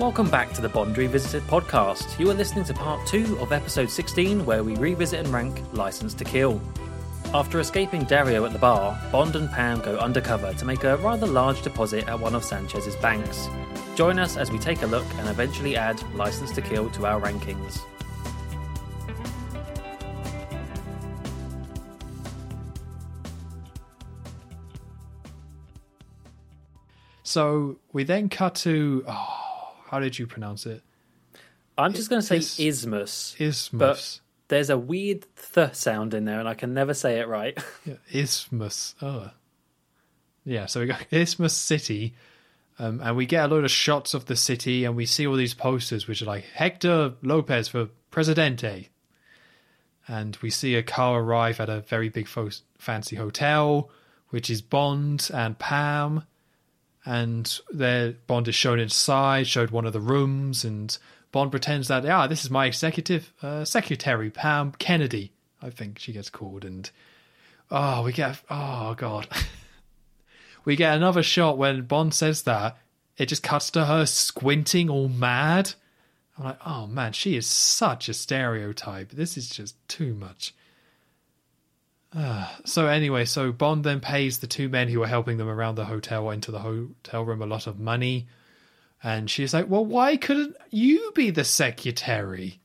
Welcome back to the Bond Revisited podcast. You are listening to part 2 of episode 16, where we revisit and rank License to Kill. After escaping Dario at the bar, Bond and Pam go undercover to make a rather large deposit at one of Sanchez's banks. Join us as we take a look and eventually add License to Kill to our rankings. So we then cut to oh, how did you pronounce it? I'm just going to say Is- Ismus, Isthmus. but there's a weird th sound in there and I can never say it right. Yeah, Isthmus. Oh. Yeah, so we got Isthmus City, um, and we get a load of shots of the city, and we see all these posters which are like Hector Lopez for Presidente. And we see a car arrive at a very big fo- fancy hotel, which is Bond and Pam. And their Bond is shown inside, showed one of the rooms, and Bond pretends that, ah, this is my executive uh, secretary, Pam Kennedy, I think she gets called. And Oh, we get oh god. we get another shot when Bond says that. It just cuts to her squinting all mad. I'm like, oh man, she is such a stereotype. This is just too much. So anyway, so Bond then pays the two men who are helping them around the hotel into the hotel room a lot of money. And she's like, Well, why couldn't you be the secretary?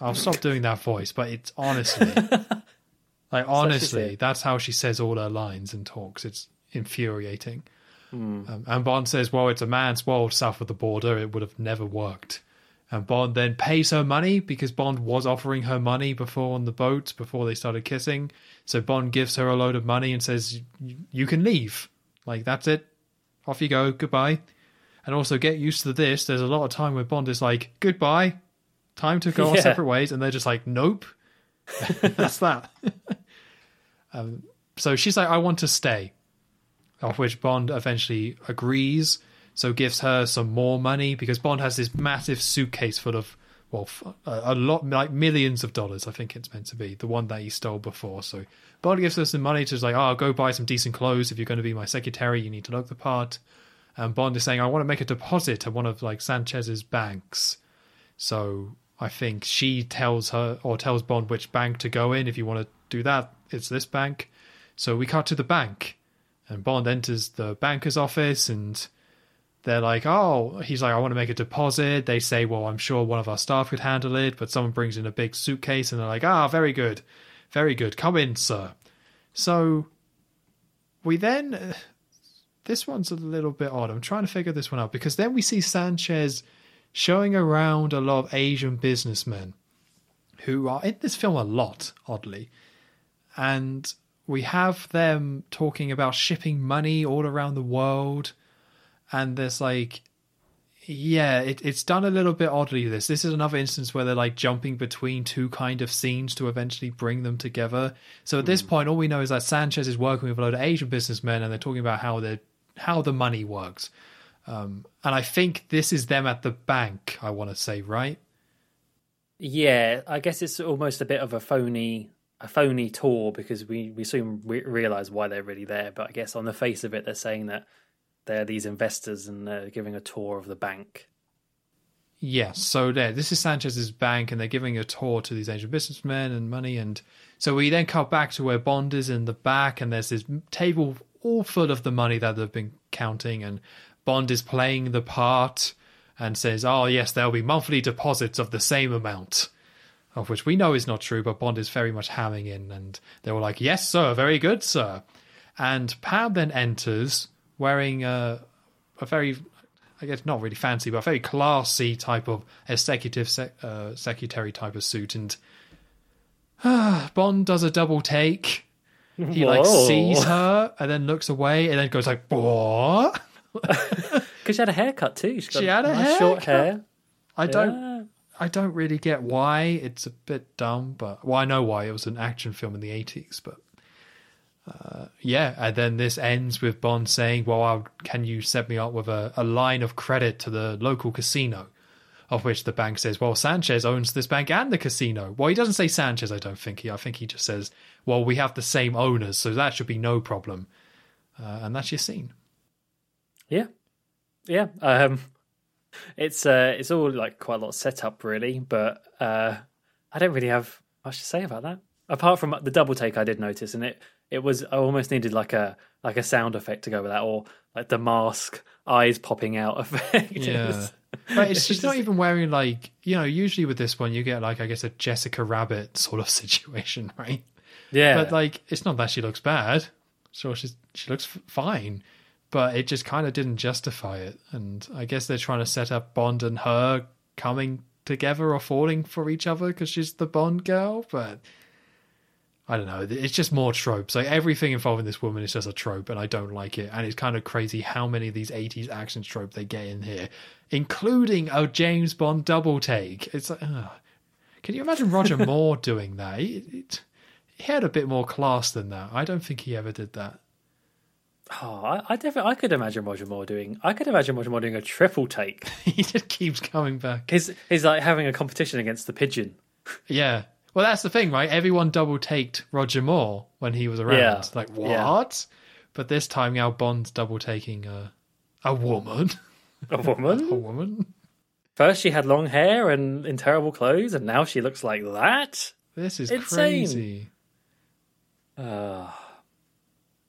I'll stop doing that voice, but it's honestly like honestly, that's how she says all her lines and talks. It's infuriating. Um, and Bond says, "Well, it's a man's world south of the border. It would have never worked." And Bond then pays her money because Bond was offering her money before on the boat before they started kissing. So Bond gives her a load of money and says, "You- "You can leave. Like that's it. Off you go. Goodbye." And also get used to this. There's a lot of time where Bond is like, "Goodbye. Time to go our separate ways," and they're just like, "Nope." that's that. um, so she's like, I want to stay. Of which Bond eventually agrees, so gives her some more money because Bond has this massive suitcase full of, well, f- uh, a, lot, like millions of dollars, I think it's meant to be, the one that he stole before. So Bond gives her some money to like, oh, go buy some decent clothes. If you're going to be my secretary, you need to look the part. And Bond is saying, I want to make a deposit at one of like Sanchez's banks. So I think she tells her or tells Bond which bank to go in. If you want to do that, it's this bank. So we cut to the bank, and Bond enters the banker's office, and they're like, "Oh," he's like, "I want to make a deposit." They say, "Well, I'm sure one of our staff could handle it," but someone brings in a big suitcase, and they're like, "Ah, very good, very good. Come in, sir." So we then. This one's a little bit odd. I'm trying to figure this one out because then we see Sanchez showing around a lot of Asian businessmen who are in this film a lot, oddly. And we have them talking about shipping money all around the world. And there's like, yeah, it, it's done a little bit oddly. This this is another instance where they're like jumping between two kind of scenes to eventually bring them together. So at this point, all we know is that Sanchez is working with a load of Asian businessmen, and they're talking about how they how the money works. Um, and I think this is them at the bank. I want to say right. Yeah, I guess it's almost a bit of a phony a phony tour because we we soon re- realize why they're really there. But I guess on the face of it, they're saying that they're these investors and they're giving a tour of the bank. Yes, so there, this is Sanchez's bank, and they're giving a tour to these Asian businessmen and money. And so we then cut back to where Bond is in the back, and there's this table all full of the money that they've been counting, and Bond is playing the part and says, "Oh yes, there'll be monthly deposits of the same amount." Of which we know is not true, but Bond is very much hamming in, and they were like, "Yes, sir, very good, sir." And Pam then enters wearing a a very I guess not really fancy, but a very classy type of executive sec- uh, secretary type of suit. And Bond does a double take. He like sees her and then looks away and then goes like, "What?" Because she had a haircut too. She's got She had a nice short hair. I don't, Yeah. I don't really get why. It's a bit dumb, but well, I know why. It was an action film in the eighties, but uh, yeah. And then this ends with Bond saying, "Well, I'll, can you set me up with a, a line of credit to the local casino?" Of which the bank says, "Well, Sanchez owns this bank and the casino." Well, he doesn't say Sanchez. I don't think he. I think he just says, "Well, we have the same owners, so that should be no problem." Uh, and that's your scene. Yeah, yeah. Um, it's uh, it's all like quite a lot of setup, really. But uh, I don't really have much to say about that, apart from the double take I did notice, and it it was I almost needed like a like a sound effect to go with that, or like the mask eyes popping out effect. Yeah. But it's she's not even wearing like you know. Usually with this one, you get like I guess a Jessica Rabbit sort of situation, right? yeah, But like, it's not that she looks bad. Sure, she's she looks fine, but it just kind of didn't justify it. And I guess they're trying to set up Bond and her coming together or falling for each other because she's the Bond girl. But I don't know. It's just more tropes. Like everything involving this woman is just a trope, and I don't like it. And it's kind of crazy how many of these '80s action tropes they get in here, including a James Bond double take. It's like, can you imagine Roger Moore doing that? It, it, he had a bit more class than that. I don't think he ever did that. oh, I, I definitely I could imagine Roger Moore doing. I could imagine Roger Moore doing a triple take. he just keeps coming back. He's he's like having a competition against the pigeon. Yeah. Well, that's the thing, right? Everyone double taked Roger Moore when he was around. Yeah. Like, Yeah. what? But this time now Bond's double taking a, a woman. A woman? a woman. woman? First, she had long hair and in terrible clothes, and now she looks like that. This is Insane. crazy. Uh,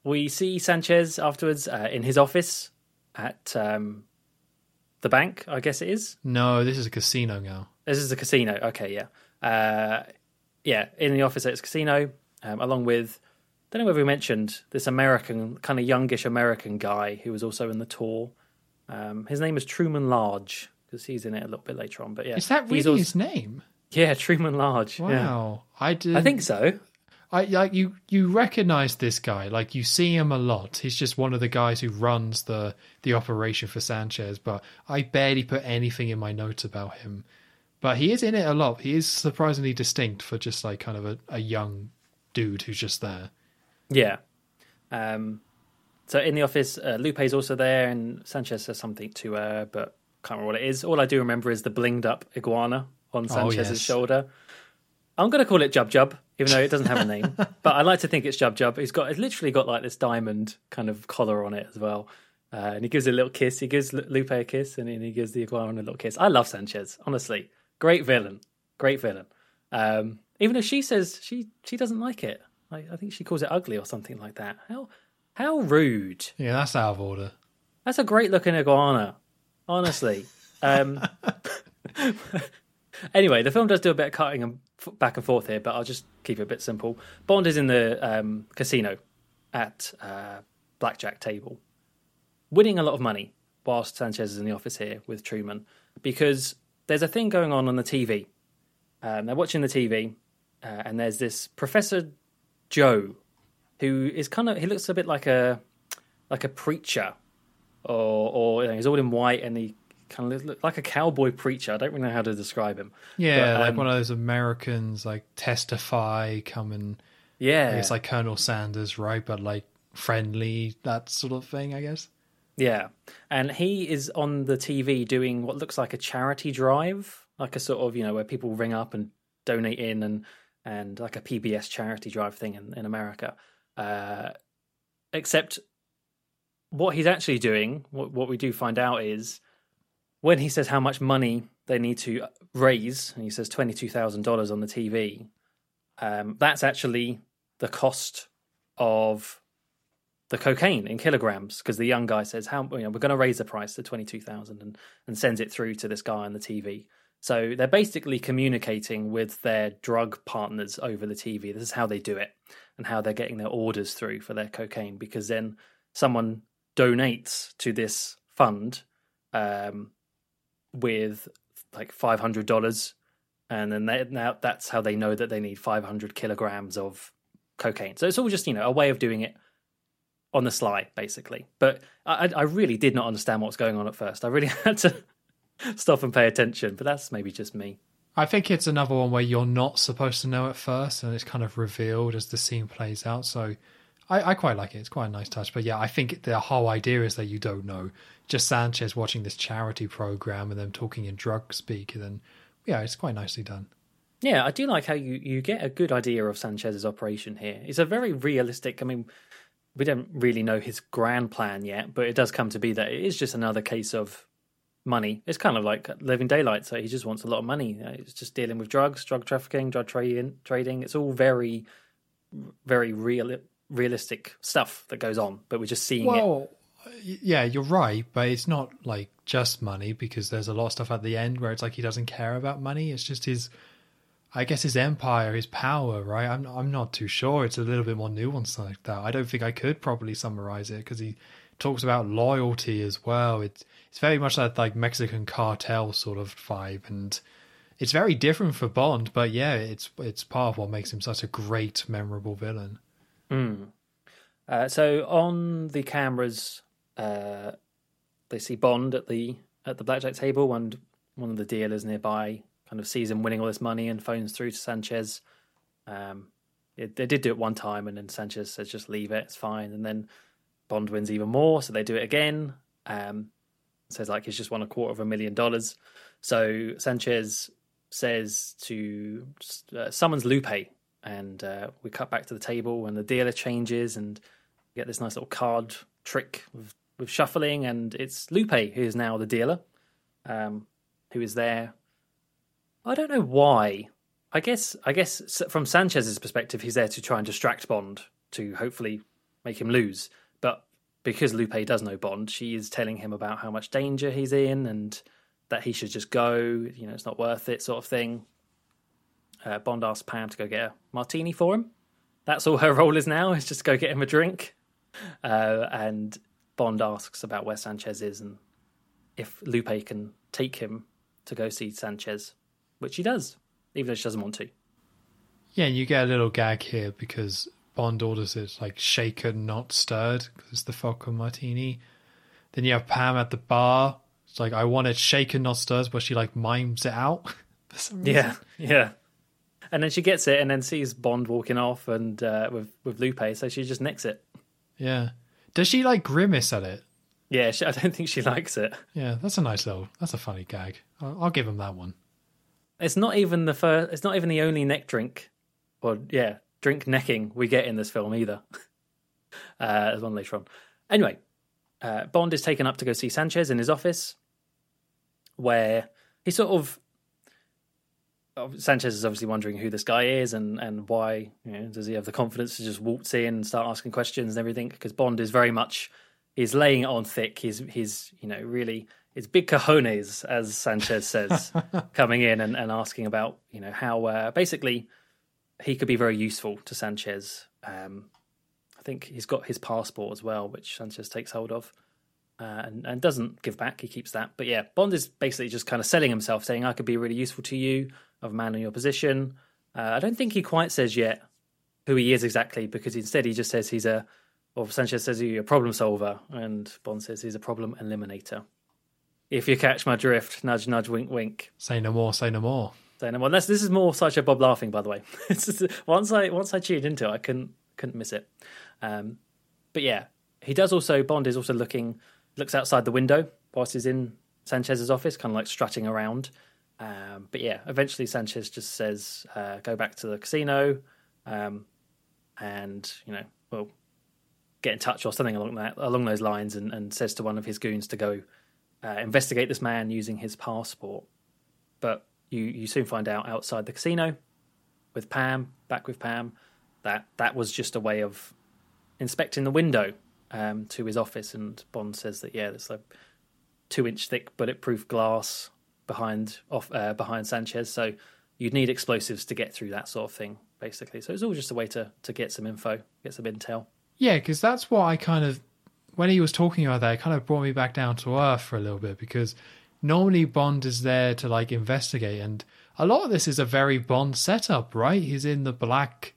we see Sanchez afterwards uh, in his office at um, the bank, I guess it is. No, this is a casino now. This is a casino. Okay, yeah. Uh, yeah, in the office at his casino, um, along with, I don't know whether we mentioned this American, kind of youngish American guy who was also in the tour. Um, his name is Truman Lodge, because he's in it a little bit later on. But yeah. Is that really also- his name? Yeah, Truman Lodge. Yeah. Wow. I did I think so. I like you you recognize this guy like you see him a lot he's just one of the guys who runs the the operation for Sanchez but I barely put anything in my notes about him but he is in it a lot he is surprisingly distinct for just like kind of a, a young dude who's just there Yeah. Um, so in the office, uh, Lupe's also there, and Sanchez says something to her, but can't remember what it is. All I do remember is the blinged up iguana on Sanchez's yes. shoulder. I'm going to call it Jub Jub, even though it doesn't have a name. but I like to think it's Jub Jub. He's got, it's literally got like this diamond kind of collar on it as well. Uh, and he gives a little kiss. He gives Lupe a kiss, and he gives the iguana a little kiss. I love Sanchez, honestly. Great villain. Great villain. Um, even if she says she she doesn't like it, like, I think she calls it ugly or something like that. How how rude! yeah that's out of order That's a great looking iguana, honestly. Um, anyway, the film does do a bit of cutting and f- back and forth here, but I'll just keep it a bit simple. Bond is in the um, casino at uh, blackjack table, winning a lot of money, whilst Sanchez is in the office here with Truman, because there's a thing going on on the TV. Um, they're watching the TV, uh, and there's this Professor Joe, who is kind of he looks a bit like a like a preacher, or or you know, he's all in white and he kind of looks like a cowboy preacher. I don't really know how to describe him. yeah But, like um, one of those Americans like testify come and Yeah, it's like Colonel Sanders right but like friendly that sort of thing I guess Yeah, and he is on the TV doing what looks like a charity drive, like a sort of you know where people ring up and donate in, and and like a PBS charity drive thing in, in America. Uh, except what he's actually doing, what, what we do find out is when he says how much money they need to raise, and he says twenty two thousand dollars on the TV. Um, that's actually the cost of the cocaine in kilograms because the young guy says how you know we're going to raise the price to 22,000 and and sends it through to this guy on the TV. So they're basically communicating with their drug partners over the TV. This is how they do it and how they're getting their orders through for their cocaine because then someone donates to this fund um, with like $500 and then they, now that's how they know that they need 500 kilograms of cocaine. So it's all just, you know, a way of doing it on the sly, basically. But I, I really did not understand what was going on at first. I really had to stop and pay attention. But that's maybe just me. I think it's another one where you're not supposed to know at first, and it's kind of revealed as the scene plays out. So I, I quite like it. It's quite a nice touch. But yeah, I think the whole idea is that you don't know. Just Sanchez watching this charity program and them talking in drug speak, and then yeah, it's quite nicely done. Yeah, I do like how you, you get a good idea of Sanchez's operation here. It's a very realistic. I mean, we don't really know his grand plan yet, but it does come to be that it is just another case of money. It's kind of like Living Daylight. So he just wants a lot of money. It's just dealing with drugs, drug trafficking, drug trading. Trading. It's all very, very real, realistic stuff that goes on. But we're just seeing it. Well, y- yeah, you're right, but it's not like just money because there's a lot of stuff at the end where it's like he doesn't care about money. It's just his, I guess, his empire, his power, right? I'm I'm not too sure. It's a little bit more nuanced like that. I don't think I could properly summarize it because he talks about loyalty as well. It's it's very much that like Mexican cartel sort of vibe, and it's very different for Bond. But yeah, it's it's part of what makes him such a great, memorable villain. Uh, so on the cameras, uh, they see Bond at the at the blackjack table, and one of the dealers nearby kind of sees him winning all this money and phones through to Sanchez. Um, it, they did do it one time, and then Sanchez says, "Just leave it, it's fine." And then Bond wins even more, so they do it again. Um, says like he's just won a quarter of a million dollars. So Sanchez says to uh, summons Lupe, and uh, we cut back to the table, and the dealer changes, and get this nice little card trick with, with shuffling, and it's Lupe who is now the dealer, um, who is there. I don't know why. I guess I guess from Sanchez's perspective, he's there to try and distract Bond to hopefully make him lose. But because Lupe does know Bond, she is telling him about how much danger he's in and that he should just go. You know, it's not worth it, sort of thing. Uh, Bond asks Pam to go get a martini for him. That's all her role is now, is just go get him a drink. Uh, and Bond asks about where Sanchez is and if Lupe can take him to go see Sanchez, which he does, even though she doesn't want to. Yeah, and you get a little gag here because Bond orders it like shaken, not stirred, because it's the vodka Martini. Then you have Pam at the bar. It's like, I want it shaken, not stirred, but she like mimes it out. for some reason. Yeah, yeah. And then she gets it and then sees Bond walking off and uh, with, with Lupe, so she just nicks it. Yeah. Does she like grimace at it? Yeah, she, I don't think she likes it. Yeah, that's a nice little, that's a funny gag. I'll, I'll give him that one. It's not even the first. It's not even the only neck drink, or yeah, drink necking we get in this film either. uh, there's one later on. Anyway, uh, Bond is taken up to go see Sanchez in his office, where he sort of. Sanchez is obviously wondering who this guy is and, and why you know, does he have the confidence to just waltz in and start asking questions and everything because Bond is very much he's laying it on thick. He's he's you know really it's big cojones as Sanchez says coming in and, and asking about you know how uh, basically he could be very useful to Sanchez. Um, I think he's got his passport as well, which Sanchez takes hold of. Uh, and, and doesn't give back. He keeps that. But yeah, Bond is basically just kind of selling himself, saying, I could be really useful to you, of a man in your position. Uh, I don't think he quite says yet who he is exactly, because instead he just says he's a, or Sanchez says he's a problem solver, and Bond says he's a problem eliminator. If you catch my drift, nudge, nudge, wink, wink. Say no more, say no more. Say no, more. this, this is more such a Bob laughing, by the way. Once I once I tuned into it, I couldn't couldn't miss it. Um, but yeah, he does also. Bond is also looking looks outside the window whilst he's in Sanchez's office, kind of like strutting around. Um, but yeah, eventually Sanchez just says, uh, "Go back to the casino," um, and you know, well, get in touch or something along that along those lines, and, and says to one of his goons to go uh, investigate this man using his passport. But you you soon find out outside the casino with Pam, back with Pam, that that was just a way of inspecting the window um, to his office. And Bond says that yeah, there's like two inch thick bulletproof glass behind off uh, behind Sanchez, so you'd need explosives to get through that sort of thing, basically. So it's all just a way to to get some info, get some intel. Yeah, because that's what I kind of when he was talking about that, it kind of brought me back down to earth for a little bit because normally Bond is there to like investigate, and a lot of this is a very Bond setup, right? He's in the black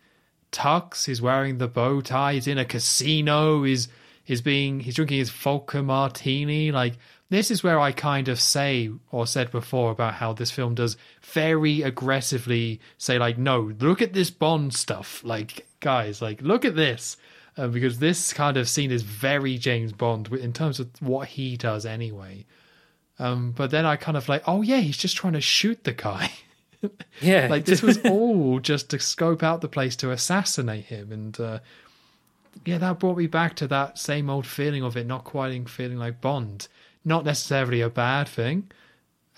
tux, he's wearing the bow tie, he's in a casino, he's he's being he's drinking his vodka martini. Like this is where I kind of say or said before about how this film does very aggressively say like, no, look at this Bond stuff, like guys, like look at this uh, because this kind of scene is very James Bond in terms of what he does anyway. Um, but then I kind of like, oh yeah, he's just trying to shoot the guy. Yeah, like this was all just to scope out the place to assassinate him, and uh, yeah, that brought me back to that same old feeling of it not quite feeling like Bond. not necessarily a bad thing.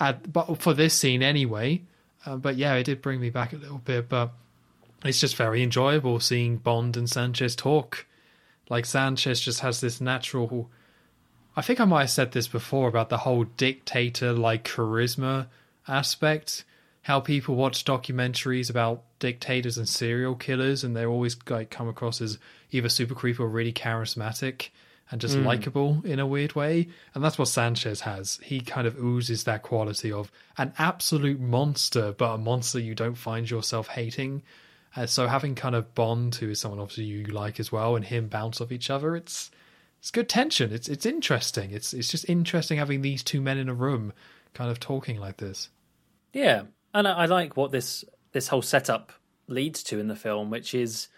At, but for this scene anyway. Uh, but yeah, it did bring me back a little bit. But it's just very enjoyable seeing Bond and Sanchez talk. Like Sanchez just has this natural. I think I might have said this before about the whole dictator like charisma aspect. How people watch documentaries about dictators and serial killers, and they're always like come across as either super creepy or really charismatic and just Mm. likable in a weird way. And that's what Sanchez has. He kind of oozes that quality of an absolute monster, but a monster you don't find yourself hating. Uh, so having kind of Bond, who is someone obviously you like as well, and him bounce off each other, it's it's good tension. It's it's interesting. It's it's just interesting having these two men in a room, kind of talking like this. Yeah, and I, I like what this this whole setup leads to in the film, which is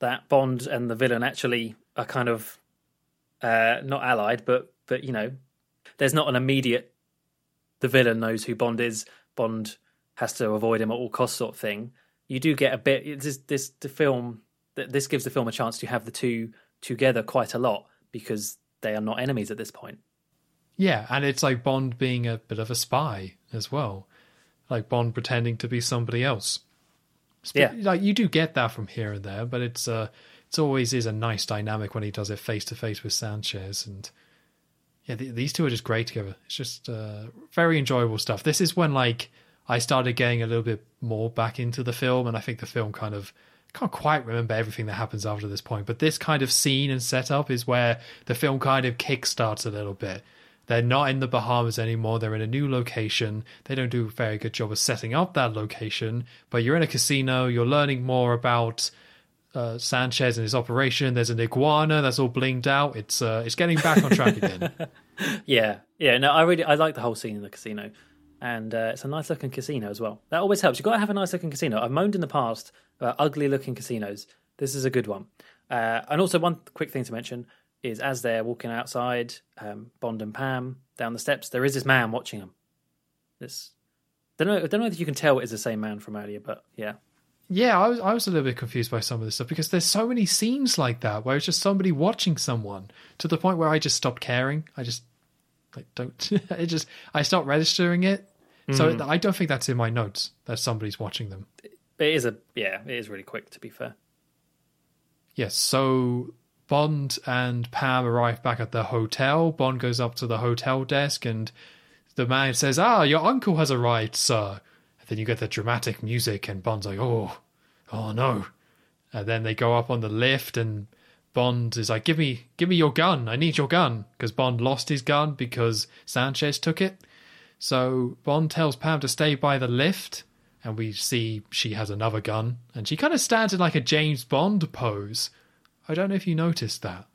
that Bond and the villain actually are kind of uh, not allied, but but you know, there's not an immediate. The villain knows who Bond is. Bond has to avoid him at all costs, sort of thing. You do get a bit. This this the film. This gives the film a chance to have the two together quite a lot because they are not enemies at this point. Yeah, and it's like Bond being a bit of a spy as well, like Bond pretending to be somebody else. Yeah. like you do get that from here and there, but it's uh it's always is a nice dynamic when he does it face to face with Sanchez, and yeah, th- these two are just great together. It's just uh, very enjoyable stuff. This is when like I started getting a little bit more back into the film, and I think the film kind of can't quite remember everything that happens after this point, but this kind of scene and setup is where the film kind of kickstarts a little bit. They're not in the Bahamas anymore. They're in a new location. They don't do a very good job of setting up that location, but you're in a casino. You're learning more about uh, Sanchez and his operation. There's an iguana that's all blinged out. It's uh, it's getting back on track again. Yeah, yeah. No, I really I like the whole scene in the casino, and uh, it's a nice looking casino as well. That always helps. You've got to have a nice looking casino. I've moaned in the past about ugly looking casinos. This is a good one. Uh, and also, one quick thing to mention is as they're walking outside, um, Bond and Pam down the steps, there is this man watching them. This don't know. I don't know if you can tell it is the same man from earlier, but yeah, Yeah, I was I was a little bit confused by some of this stuff because there's so many scenes like that where it's just somebody watching someone to the point where I just stopped caring. I just like don't. it just I stopped registering it. So I don't think that's in my notes that somebody's watching them. it is a yeah, it is really quick to be fair. Yes, so Bond and Pam arrive back at the hotel. Bond goes up to the hotel desk and the man says, Ah, your uncle has arrived, sir. And then you get the dramatic music, and Bond's like, Oh, oh no. And then they go up on the lift, and Bond is like, Give me, give me your gun. I need your gun. Because Bond lost his gun because Sanchez took it. So Bond tells Pam to stay by the lift, and we see she has another gun, and she kind of stands in like a James Bond pose. I don't know if you noticed that.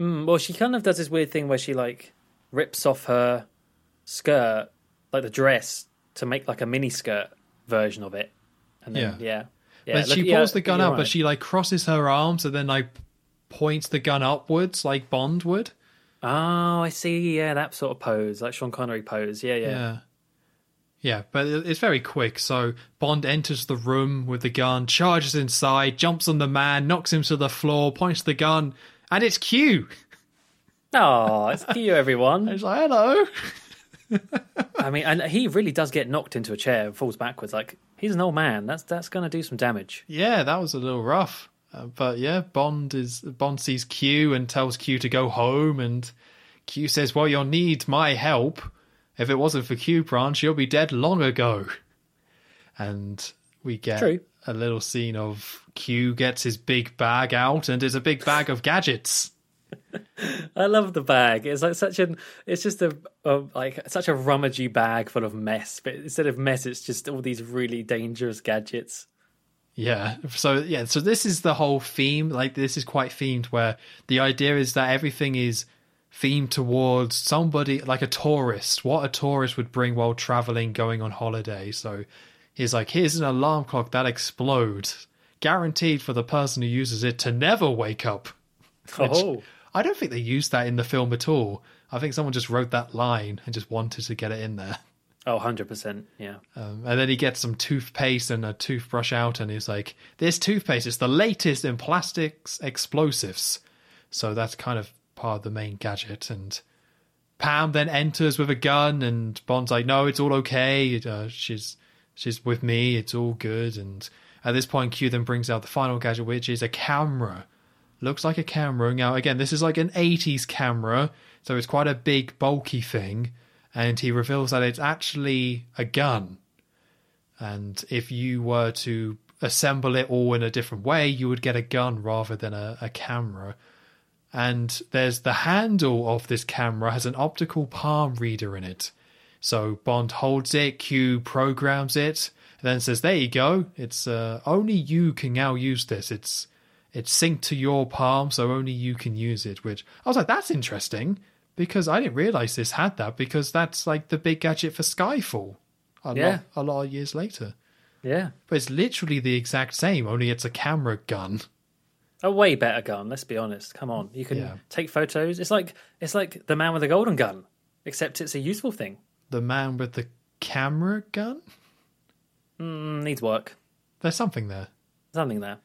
Mm, well, she kind of does this weird thing where she like rips off her skirt, like the dress, to make like a mini skirt version of it, and then yeah, yeah. but look- she yeah, pulls the gun out, right. but she like crosses her arms and then like points the gun upwards like Bond would. Oh, I see. Yeah, that sort of pose, like Sean Connery pose. Yeah, yeah. Yeah. Yeah, but it's very quick. So Bond enters the room with the gun, charges inside, jumps on the man, knocks him to the floor, points the gun, and it's Q. Oh, it's Q, everyone. It's like, hello. I mean, and he really does get knocked into a chair and falls backwards. Like he's an old man. That's that's going to do some damage. Yeah, that was a little rough. Uh, but yeah, Bond is Bond sees Q and tells Q to go home, and Q says, "Well, you'll need my help. If it wasn't for Q Branch, you'll be dead long ago." And we get True. a little scene of Q gets his big bag out, and it's a big bag of gadgets. I love the bag. It's like such an. It's just a, a like such a rummagey bag full of mess. But instead of mess, it's just all these really dangerous gadgets. Yeah. So yeah, so this is the whole theme. Like this is quite themed where the idea is that everything is themed towards somebody like a tourist, what a tourist would bring while traveling, going on holiday. So he's like, here's an alarm clock that explodes, guaranteed for the person who uses it to never wake up. Oh, I don't think they used that in the film at all. I think someone just wrote that line and just wanted to get it in there. Oh, 100 percent. Yeah. Um, and then he gets some toothpaste and a toothbrush out, and he's like, "This toothpaste is the latest in plastics explosives." So that's kind of part of the main gadget. And Pam then enters with a gun, and Bond's like, "No, it's all okay. Uh, she's she's with me. It's all good." And at this point, Q then brings out the final gadget, which is a camera. Looks like a camera. Now, again, this is like an '80s camera, so it's quite a big, bulky thing. And he reveals that it's actually a gun. And if you were to assemble it all in a different way, you would get a gun rather than a, a camera. And there's the handle of this camera has an optical palm reader in it. So Bond holds it, Q programs it, then says, "There you go. It's uh, only you can now use this. It's it's synced to your palm, so only you can use it." Which I was like, "That's interesting," because I didn't realize this had that because that's like the big gadget for Skyfall. A Yeah. lot, a lot of years later. Yeah. But it's literally the exact same, only it's a camera gun. A way better gun, let's be honest. Come on. You can Yeah. take photos. It's like it's like the man with the golden gun, except it's a useful thing. The man with the camera gun? Mm, needs work. There's something there. Something there.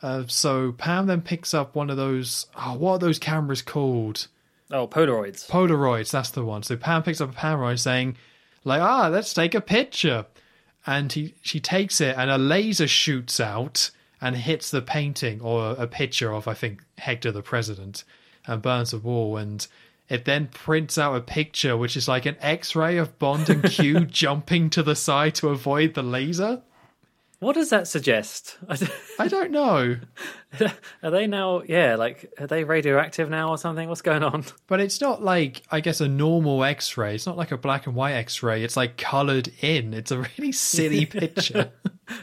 Uh, so Pam then picks up one of those. Oh, what are those cameras called? Oh, Polaroids. Polaroids, that's the one. So Pam picks up a Polaroid saying, like, ah, let's take a picture. And he, she takes it and a laser shoots out and hits the painting or a picture of, I think, Hector the President and burns the wall. And it then prints out a picture which is like an x ray of Bond and Q jumping to the side to avoid the laser. What does that suggest? I don't know. are they now? Yeah, like are they radioactive now or something? What's going on? But it's not like, I guess, a normal x ray. It's not like a black and white x ray. It's like colored in. It's a really silly picture.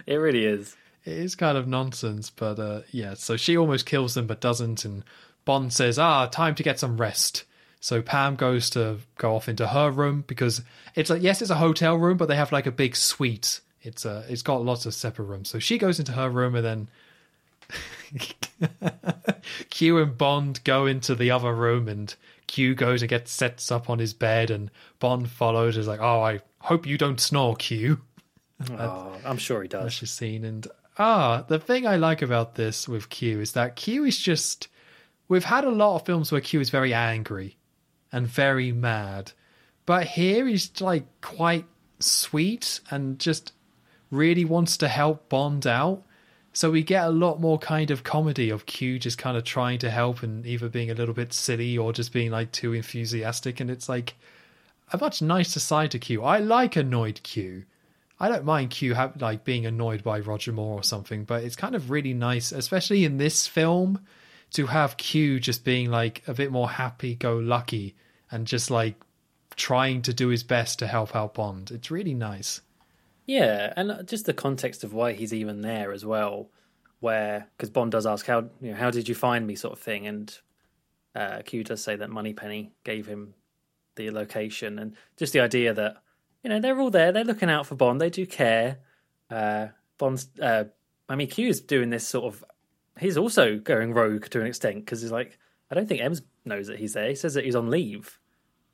It really is. it is kind of nonsense, but uh, yeah. So she almost kills them, but doesn't. And Bond says, "Ah, time to get some rest." So Pam goes to go off into her room because it's like yes, it's a hotel room, but they have like a big suite. It's uh, it's got lots of separate rooms. So she goes into her room, and then Q and Bond go into the other room, and Q goes and gets sets up on his bed, and Bond follows. Is like, "Oh, I hope you don't snore, Q." Oh, I'm sure he does. That's just scene. And ah, the thing I like about this with Q is that Q is just. We've had a lot of films where Q is very angry and very mad, but here he's like quite sweet and just really wants to help Bond out. So we get a lot more kind of comedy of Q just kind of trying to help and either being a little bit silly or just being like too enthusiastic. And it's like a much nicer side to Q. I like annoyed Q. I don't mind Q ha- like being annoyed by Roger Moore or something, but it's kind of really nice, especially in this film, to have Q just being like a bit more happy-go-lucky and just like trying to do his best to help out Bond. It's really nice. Yeah, and just the context of why he's even there as well, where because Bond does ask how you know how did you find me sort of thing, and uh, Q does say that Moneypenny gave him the location, and just the idea that you know they're all there, they're looking out for Bond, they do care. Uh, Bond's, uh, I mean, Q's doing this sort of, he's also going rogue to an extent because he's like, I don't think Ems knows that he's there. He says that he's on leave.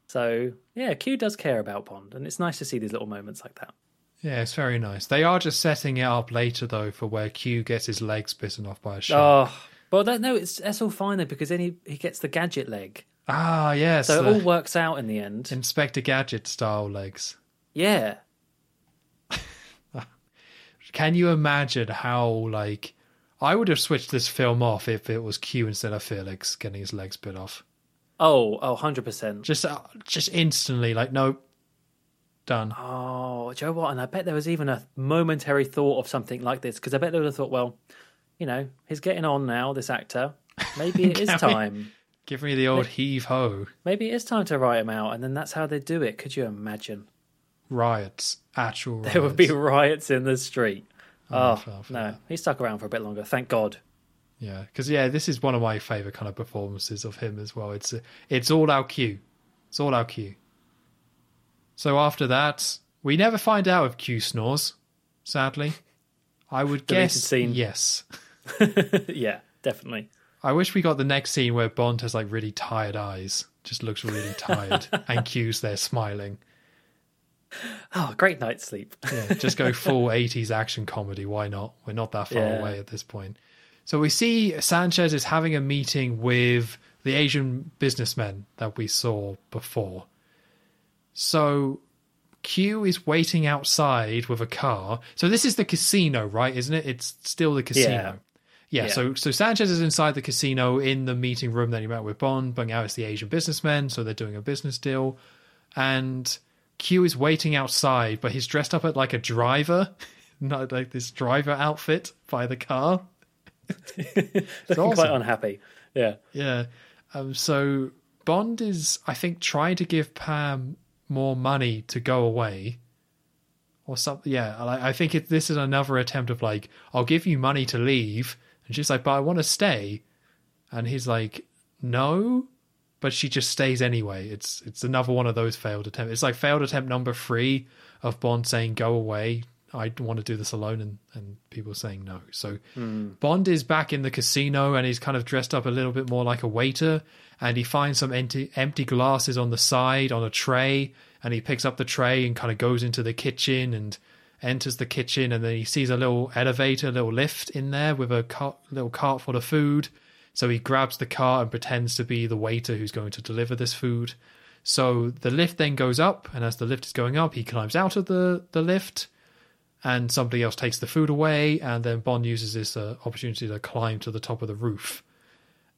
So yeah, Q does care about Bond, and it's nice to see these little moments like that. Yeah, it's very nice. They are just setting it up later though for where Q gets his legs bitten off by a shark. Oh, well, that, no, it's that's all fine though because then he, he gets the gadget leg, Ah, yes. so it all works out in the end. Inspector Gadget style legs. Yeah, Can you imagine how like I would have switched this film off if it was Q instead of Felix getting his legs bit off. oh, oh, 100 percent. Just uh, just instantly like nope. Done. Oh, Joe, you know what? And I bet there was even a momentary thought of something like this because I bet they would have thought, well, you know, he's getting on now, this actor. Maybe it is Can we- time. Give me the old heave ho. Maybe it is time to write him out, and then that's how they do it. Could you imagine? Riots. Actual riots. There would be riots in the street. Oh, Oh, no, that. he stuck around for a bit longer. Thank God. Yeah, because yeah, this is one of my favorite kind of performances of him as well. It's it's all out Q. It's all out Q. So after that, we never find out if Q snores. Sadly, I would guess scene. yes. yeah, definitely. I wish we got the next scene where Bond has like really tired eyes, just looks really tired, and Q's there smiling. Oh, great night's sleep. Yeah, just go full 80s action comedy. Why not? We're not that far Yeah. away at this point. So we see Sanchez is having a meeting with the Asian businessmen that we saw before. So Q is waiting outside with a car. So this is the casino, right? Isn't it? It's still the casino. Yeah. Yeah, Yeah. so so Sanchez is inside the casino in the meeting room that he met with Bond, but now it's the Asian businessmen, so they're doing a business deal. And Q is waiting outside, but he's dressed up at like a driver, not like this driver outfit by the car. Looking awesome. quite unhappy. Yeah. Yeah. Um, so Bond is, I think, trying to give Pam more money to go away. Or something. Yeah. I, I think it, this is another attempt of like, I'll give you money to leave. And she's like, but I want to stay. And he's like, no. But she just stays anyway. It's it's another one of those failed attempts. It's like failed attempt number three of Bond saying, go away. I want to do this alone. And, and people saying no. So hmm. Bond is back in the casino and he's kind of dressed up a little bit more like a waiter. And he finds some empty, empty glasses on the side on a tray. And he picks up the tray and kind of goes into the kitchen and enters the kitchen. And then he sees a little elevator, a little lift in there with a cart, little cart full of food. So he grabs the cart and pretends to be the waiter who's going to deliver this food. So the lift then goes up. And as the lift is going up, he climbs out of the, the lift and somebody else takes the food away, and then Bond uses this uh, opportunity to climb to the top of the roof.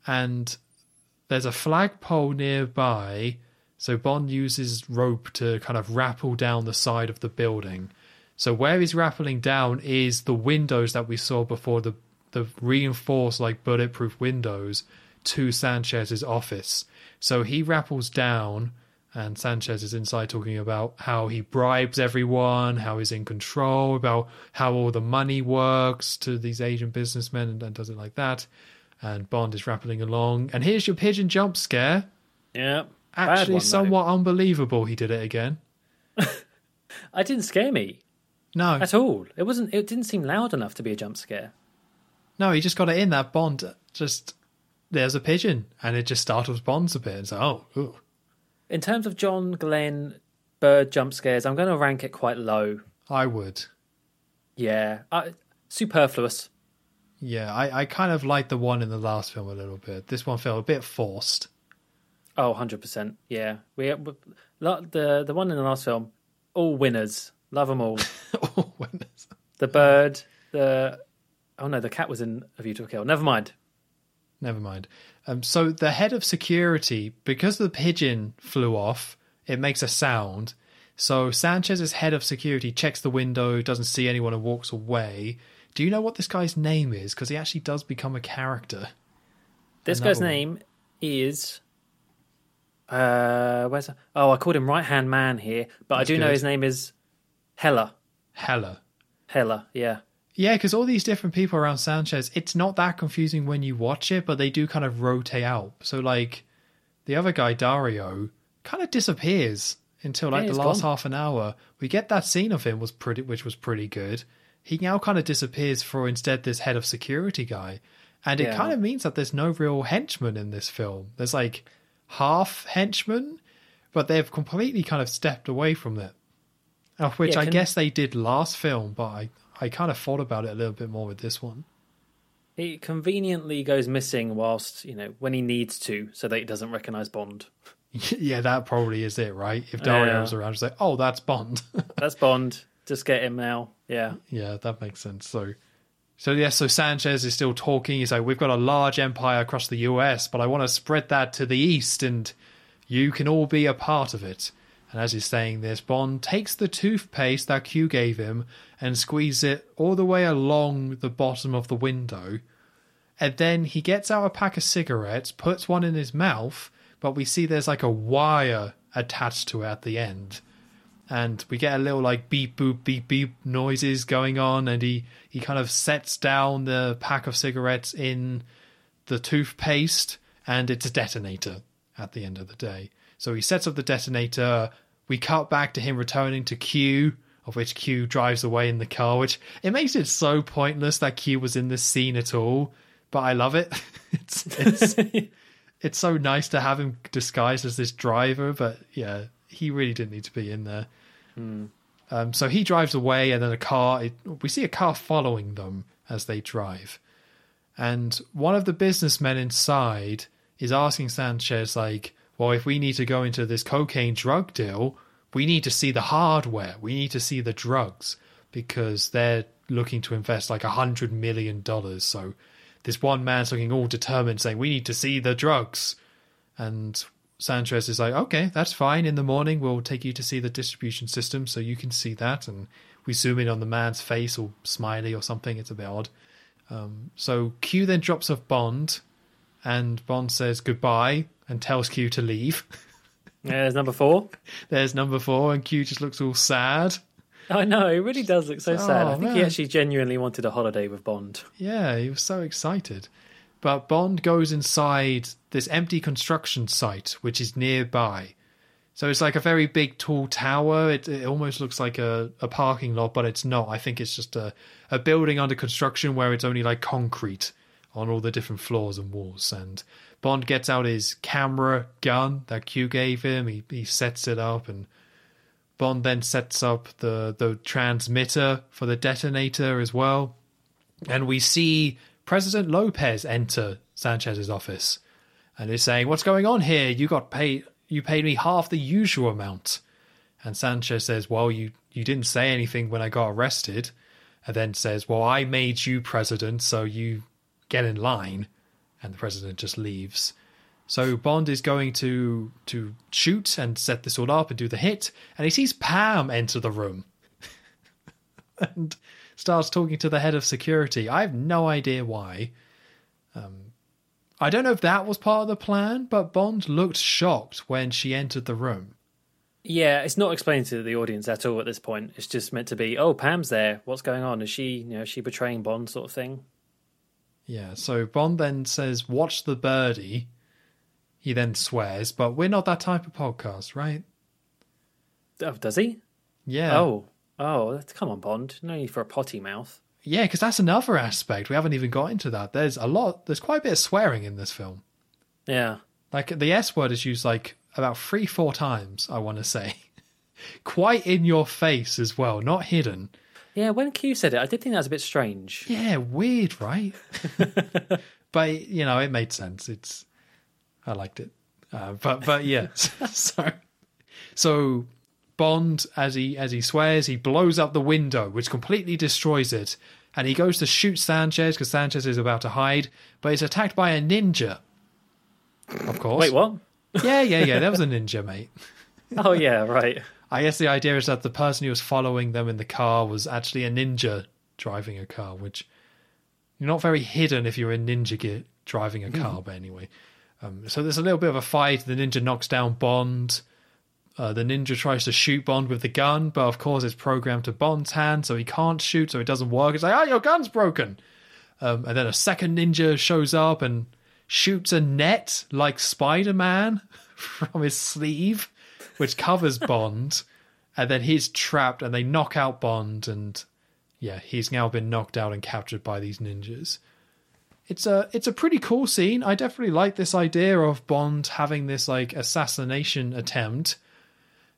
And there's a flagpole nearby, so Bond uses rope to kind of rappel down the side of the building. So where he's rappelling down is the windows that we saw before the the reinforced like bulletproof windows to Sanchez's office. So he rappels down and Sanchez is inside talking about how he bribes everyone, how he's in control, about how all the money works to these Asian businessmen and, and does it like that. And Bond is rappelling along. And here's your pigeon jump scare. Yeah. Actually, one, though. somewhat unbelievable. He did it again. It didn't scare me No, at all. It wasn't. It didn't seem loud enough to be a jump scare. no, he just got it in that Bond. Just there's a pigeon, and it just startles Bonds a bit. It's like, oh, ooh. In terms of John Glen bird jump scares, I'm going to rank it quite low. I would. Yeah, uh, superfluous. Yeah, I, I kind of liked the one in the last film a little bit. This one felt a bit forced. Oh, 100 percent. Yeah, we we- the the one in the last film, all winners. Love them all. When it's- The bird, the oh no, the cat was in A View to a Kill. Never mind. Never mind. Um, so the head of security, because the pigeon flew off, it makes a sound. So Sanchez's head of security checks the window, doesn't see anyone, and walks away. Do you know what this guy's name is? Because he actually does become a character. This Another guy's one. name is. Uh, where's oh I called him right hand man here, but That's I do know his name is Heller. Heller. Heller, yeah. Yeah, because all these different people around Sanchez, it's not that confusing when you watch it, but they do kind of rotate out. So, like, the other guy, Dario, kind of disappears until like Yeah, the last gone. half an hour. We get that scene of him was pretty, which was pretty good. He now kind of disappears for instead this head of security guy, and it Yeah. kind of means that there's no real henchman in this film. There's like half henchmen, but they've completely kind of stepped away from it. Of which Yeah, I guess they did last film, but I, I kind of thought about it a little bit more with this one. He conveniently goes missing whilst you know when he needs to, so that he doesn't recognize Bond. yeah, that probably is it, right? If Dario's Yeah. around, it's like, oh, that's Bond. That's Bond. Just get him now. Yeah. yeah, that makes sense. So, so yeah, so Sanchez is still talking. He's like, we've got a large empire across the US, but I want to spread that to the east, and you can all be a part of it. And as he's saying this, Bond takes the toothpaste that Q gave him and squeezes it all the way along the bottom of the window. And then he gets out a pack of cigarettes, puts one in his mouth, but we see there's like a wire attached to it at the end. And we get a little like beep boop beep beep noises going on, and he, he kind of sets down the pack of cigarettes in the toothpaste, and it's a detonator at the end of the day. So he sets up the detonator. We cut back to him returning to Q, of which Q drives away in the car, which it makes it so pointless that Q was in this scene at all. But I love it. it's it's it's so nice to have him disguised as this driver, but yeah, he really didn't need to be in there. Um, so he drives away, and then a car. It, we see a car following them as they drive, and one of the businessmen inside is asking Sanchez, like, "Well, if we need to go into this cocaine drug deal, we need to see the hardware. We need to see the drugs because they're looking to invest like a hundred million dollars. So this one man's looking all determined, saying, "We need to see the drugs." And Sanchez is like, "Okay, that's fine. In the morning, we'll take you to see the distribution system, so you can see that." And we zoom in on the man's face, or smiley or something. It's a bit odd. Um, so Q then drops off Bond, and Bond says goodbye and tells Q to leave. Yeah, there's number four. There's number four, and Q just looks all sad. I know, it really does look so sad. Oh, I think he actually genuinely wanted a holiday with Bond. Yeah, he was so excited. But Bond goes inside this empty construction site, which is nearby. So it's like a very big, tall tower. It, it almost looks like a, a parking lot, but it's not. I think it's just a, a building under construction where it's only like concrete on all the different floors and walls. And Bond gets out his camera gun that Q gave him. He, he sets it up, and Bond then sets up the, the transmitter for the detonator as well. And we see President Lopez enter Sanchez's office and is saying, What's going on here? You got paid you paid me half the usual amount. And Sanchez says, Well, you, you didn't say anything when I got arrested. And then says, Well, I made you president, so you get in line. And the president just leaves. So Bond is going to to shoot and set this all up and do the hit, and he sees Pam enter the room and starts talking to the head of security. I have no idea why. Um, I don't know if that was part of the plan, but Bond looked shocked when she entered the room. Yeah, it's not explained to the audience at all at this point. It's just meant to be, oh, Pam's there. What's going on? Is she, you know, is she betraying Bond, sort of thing? Yeah, so Bond then says, "Watch the birdie." He then swears, but we're not that type of podcast, right? Oh, does he? Yeah. Oh, oh, that's- come on, Bond. No need for a potty mouth. Yeah, because that's another aspect. We haven't even got into that. There's a lot, there's quite a bit of swearing in this film. Yeah. Like, the S word is used like about three, four times, I want to say. quite in your face as well, not hidden. Yeah, when Q said it, I did think that was a bit strange. Yeah, weird, right? but, you know, it made sense. It's, I liked it. Uh, but, but yeah. so, so Bond, as he as he swears, he blows up the window, which completely destroys it, and he goes to shoot Sanchez because Sanchez is about to hide, but he's attacked by a ninja. Of course. Wait, what? Yeah, yeah, yeah. That was a ninja, mate. Oh, yeah, right. I guess the idea is that the person who was following them in the car was actually a ninja driving a car, which you're not very hidden if you're a ninja gear driving a car. But anyway, um, so there's a little bit of a fight. The ninja knocks down Bond. Uh, the ninja tries to shoot Bond with the gun, but of course it's programmed to Bond's hand, so he can't shoot, so it doesn't work. It's like, oh, your gun's broken. Um, and then a second ninja shows up and shoots a net like Spider Man from his sleeve, which covers Bond. And then he's trapped, and they knock out Bond, and yeah, he's now been knocked out and captured by these ninjas. It's a it's a pretty cool scene. I definitely like this idea of Bond having this like assassination attempt.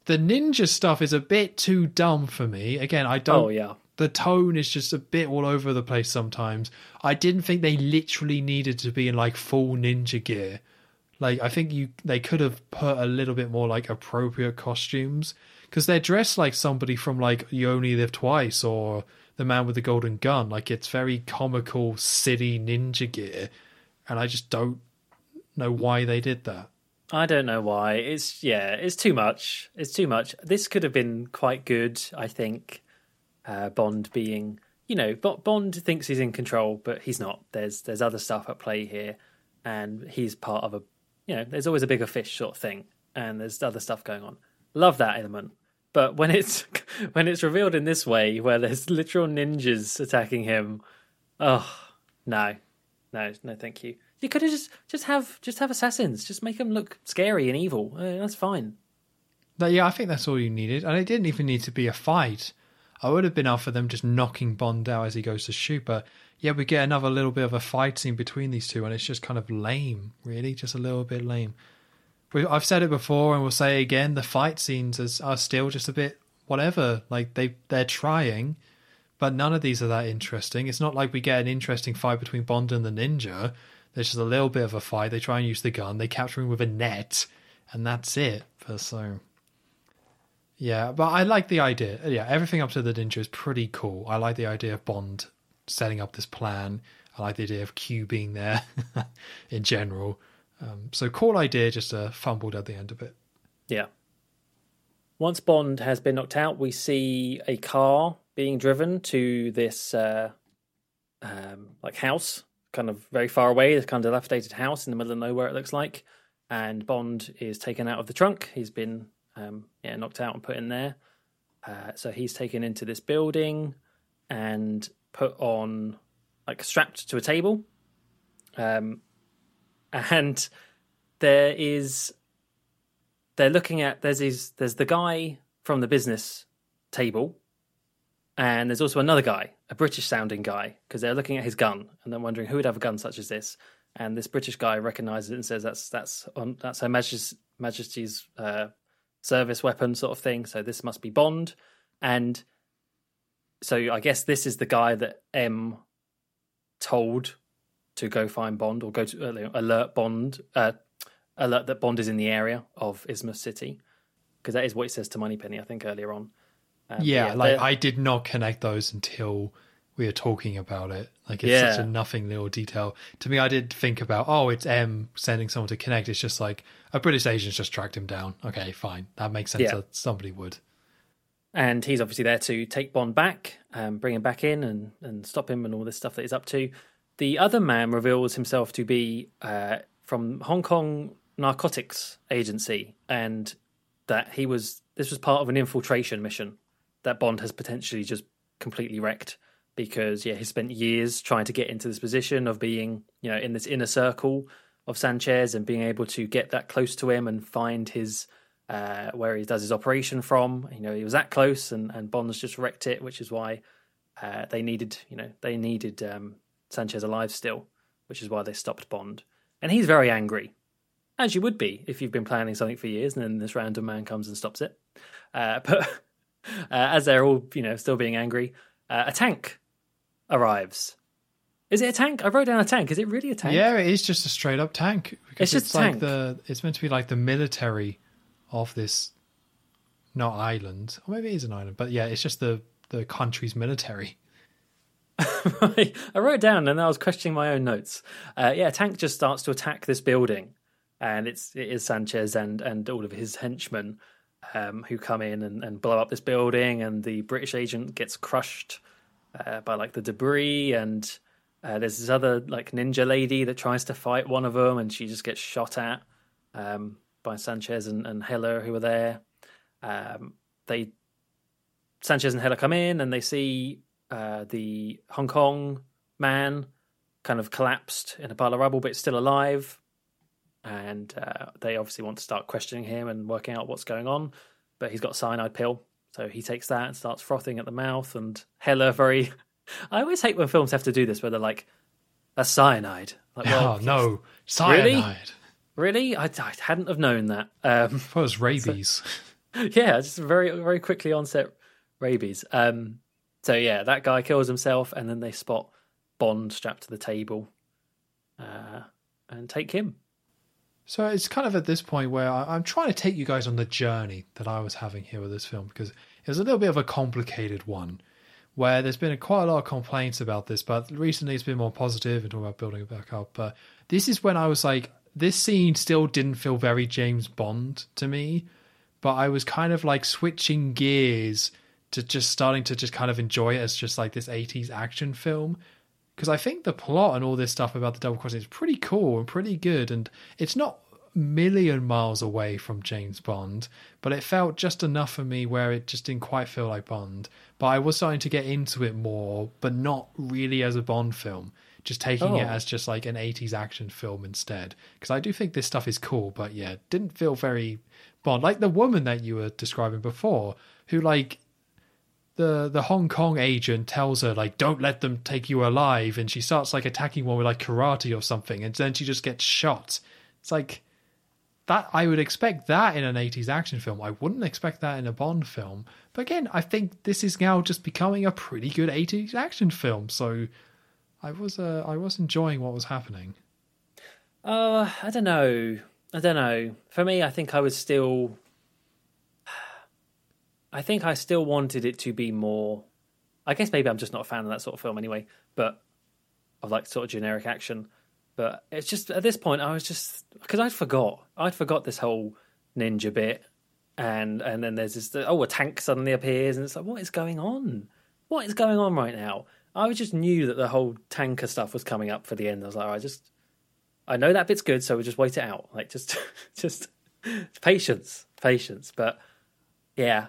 The ninja stuff is a bit too dumb for me. Again, I don't Oh, yeah. the tone is just a bit all over the place sometimes. I didn't think they literally needed to be in like full ninja gear. Like I think you they could have put a little bit more like appropriate costumes because they're dressed like somebody from like You Only Live Twice or The Man with the Golden Gun. Like it's very comical city ninja gear, and I just don't know why they did that. I don't know why. It's yeah, it's too much. It's too much. This could have been quite good, I think. Uh, Bond being, you know, Bo- Bond thinks he's in control, but he's not. There's there's other stuff at play here, and he's part of a, you know, there's always a bigger fish sort of thing, and there's other stuff going on. Love that element, but when it's when it's revealed in this way, where there's literal ninjas attacking him, oh no, no, no, thank you. You could have just just have just have assassins. Just make them look scary and evil. Uh, that's fine. But yeah, I think that's all you needed, and it didn't even need to be a fight. I would have been for them just knocking Bond out as he goes to shoot, but yeah, we get another little bit of a fight scene between these two, and it's just kind of lame, really, just a little bit lame. I've said it before, and we'll say it again: the fight scenes is, are still just a bit whatever. Like they they're trying, but none of these are that interesting. It's not like we get an interesting fight between Bond and the ninja. There's just a little bit of a fight. They try and use the gun. They capture him with a net, and that's it. So Yeah, but I like the idea. Yeah, everything up to the ninja is pretty cool. I like the idea of Bond setting up this plan. I like the idea of Q being there in general. Um, so cool idea, just uh, fumbled at the end of it. Yeah. Once Bond has been knocked out, we see a car being driven to this uh, um, like house, kind of very far away. This kind of dilapidated house in the middle of nowhere. It looks like, and Bond is taken out of the trunk. He's been um, yeah knocked out and put in there. Uh, so he's taken into this building and put on like strapped to a table. Um, and there is they're looking at there's his, there's the guy from the business table and there's also another guy a british sounding guy because they're looking at his gun and they're wondering who would have a gun such as this and this british guy recognizes it and says that's that's on that's her majesty's, majesty's uh, service weapon sort of thing so this must be bond and so i guess this is the guy that m told to go find bond or go to uh, alert bond uh, alert that Bond is in the area of Isthmus City because that is what it says to Moneypenny, I think, earlier on. Um, yeah, yeah, like I did not connect those until we were talking about it. Like it's yeah. such a nothing little detail. To me, I did think about, oh, it's M sending someone to connect. It's just like a British agent's just tracked him down. Okay, fine. That makes sense yeah. that somebody would. And he's obviously there to take Bond back, um, bring him back in and, and stop him and all this stuff that he's up to. The other man reveals himself to be uh, from Hong Kong narcotics agency and that he was this was part of an infiltration mission that Bond has potentially just completely wrecked because yeah he spent years trying to get into this position of being you know in this inner circle of Sanchez and being able to get that close to him and find his uh, where he does his operation from you know he was that close and and Bond's just wrecked it which is why uh, they needed you know they needed um, Sanchez alive still which is why they stopped Bond and he's very angry as you would be if you've been planning something for years and then this random man comes and stops it. Uh, but uh, as they're all, you know, still being angry, uh, a tank arrives. Is it a tank? I wrote down a tank. Is it really a tank? Yeah, it is just a straight up tank. It's just it's like the. It's meant to be like the military of this, not island, or maybe it is an island, but yeah, it's just the the country's military. I wrote down and I was questioning my own notes. Uh, yeah, a tank just starts to attack this building and it's it is Sanchez and and all of his henchmen um, who come in and, and blow up this building, and the British agent gets crushed uh, by like the debris, and uh, there's this other like ninja lady that tries to fight one of them, and she just gets shot at um, by Sanchez and, and Heller who are there. Um, they Sanchez and Heller come in and they see uh, the Hong Kong man kind of collapsed in a pile of rubble, but still alive and uh, they obviously want to start questioning him and working out what's going on. But he's got a cyanide pill, so he takes that and starts frothing at the mouth. And Heller very, I always hate when films have to do this, where they're like, "That's cyanide." Like, well, oh no, cyanide. Really? really? I, I, hadn't have known that. Um, it was rabies. So, yeah, just very very quickly onset rabies. Um, so yeah, that guy kills himself, and then they spot Bond strapped to the table, uh, and take him. So it's kind of at this point where I, am trying to take you guys on the journey that I was having here with this film because it was a little bit of a complicated one where there's been a, quite a lot of complaints about this, but recently it's been more positive and talking about building it back up. But this is when I was like, this scene still didn't feel very James Bond to me, but I was kind of like switching gears to just starting to just kind of enjoy it as just like this 80s action film because I think the plot and all this stuff about the double crossing is pretty cool and pretty good, and it's not a million miles away from James Bond, but it felt just enough for me where it just didn't quite feel like Bond. But I was starting to get into it more, but not really as a Bond film, just taking oh. it as just like an 80s action film instead. Because I do think this stuff is cool, but yeah, didn't feel very Bond. Like the woman that you were describing before, who like the the Hong Kong agent tells her like don't let them take you alive and she starts like attacking one with like karate or something and then she just gets shot. It's like that I would expect that in an 80s action film. I wouldn't expect that in a Bond film. But again, I think this is now just becoming a pretty good 80s action film. So I was uh, I was enjoying what was happening. Uh, I don't know. I don't know. For me, I think I was still I think I still wanted it to be more. I guess maybe I'm just not a fan of that sort of film anyway, but of like sort of generic action. But it's just at this point I was just because I'd forgot I'd forgot this whole ninja bit, and and then there's this oh a tank suddenly appears and it's like what is going on? What is going on right now? I just knew that the whole tanker stuff was coming up for the end. I was like, I just I know that bit's good, so we'll just wait it out. Like just just patience, patience. But yeah,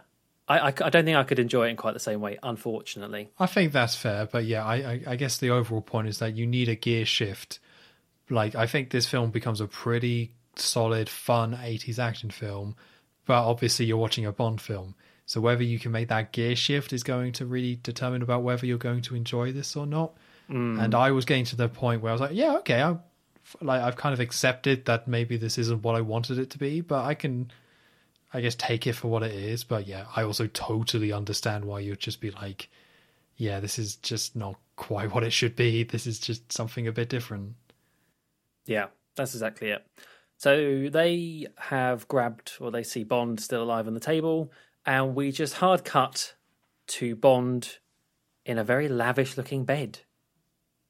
I, I, I don't think I could enjoy it in quite the same way, unfortunately. I think that's fair, but yeah, I, I, I guess the overall point is that you need a gear shift. Like, I think this film becomes a pretty solid, fun 80s action film, but obviously you're watching a Bond film. So whether you can make that gear shift is going to really determine about whether you're going to enjoy this or not. Mm. And I was getting to the point where I was like, yeah, okay, I like I've kind of accepted that maybe this isn't what I wanted it to be, but I can I guess take it for what it is. But yeah, I also totally understand why you'd just be like, yeah, this is just not quite what it should be. This is just something a bit different. Yeah, that's exactly it. So they have grabbed, or they see Bond still alive on the table, and we just hard cut to Bond in a very lavish looking bed.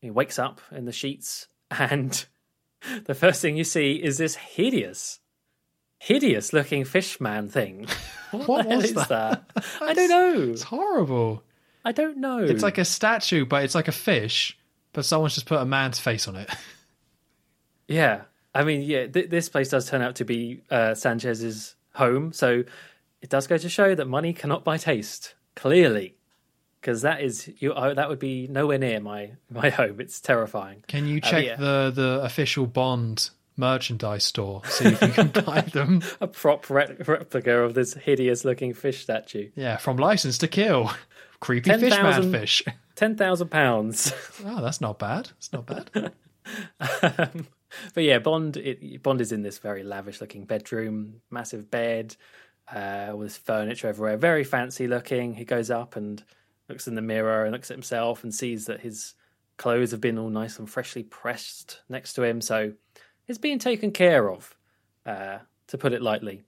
He wakes up in the sheets, and the first thing you see is this hideous hideous looking fish man thing. What, What was is that? that? I don't know. It's horrible. I don't know. It's like a statue, but it's like a fish, but someone's just put a man's face on it. yeah. I mean, yeah. Th- this place does turn out to be uh, Sanchez's home, so it does go to show that money cannot buy taste. Clearly, because that is you. Oh, that would be nowhere near my my home. It's terrifying. Can you Uh, check yeah. the the official Bond merchandise store see if you can buy them? A prop re- replica of this hideous looking fish statue. Yeah, from License to Kill. Creepy 10,000 fish man fish. Ten thousand pounds. Oh, that's not bad. It's not bad. Um, but yeah, Bond it, Bond is in this very lavish looking bedroom, massive bed, uh, with furniture everywhere, very fancy looking. He goes up and looks in the mirror and looks at himself and sees that his clothes have been all nice and freshly pressed next to him, so he's being taken care of, uh, to put it lightly.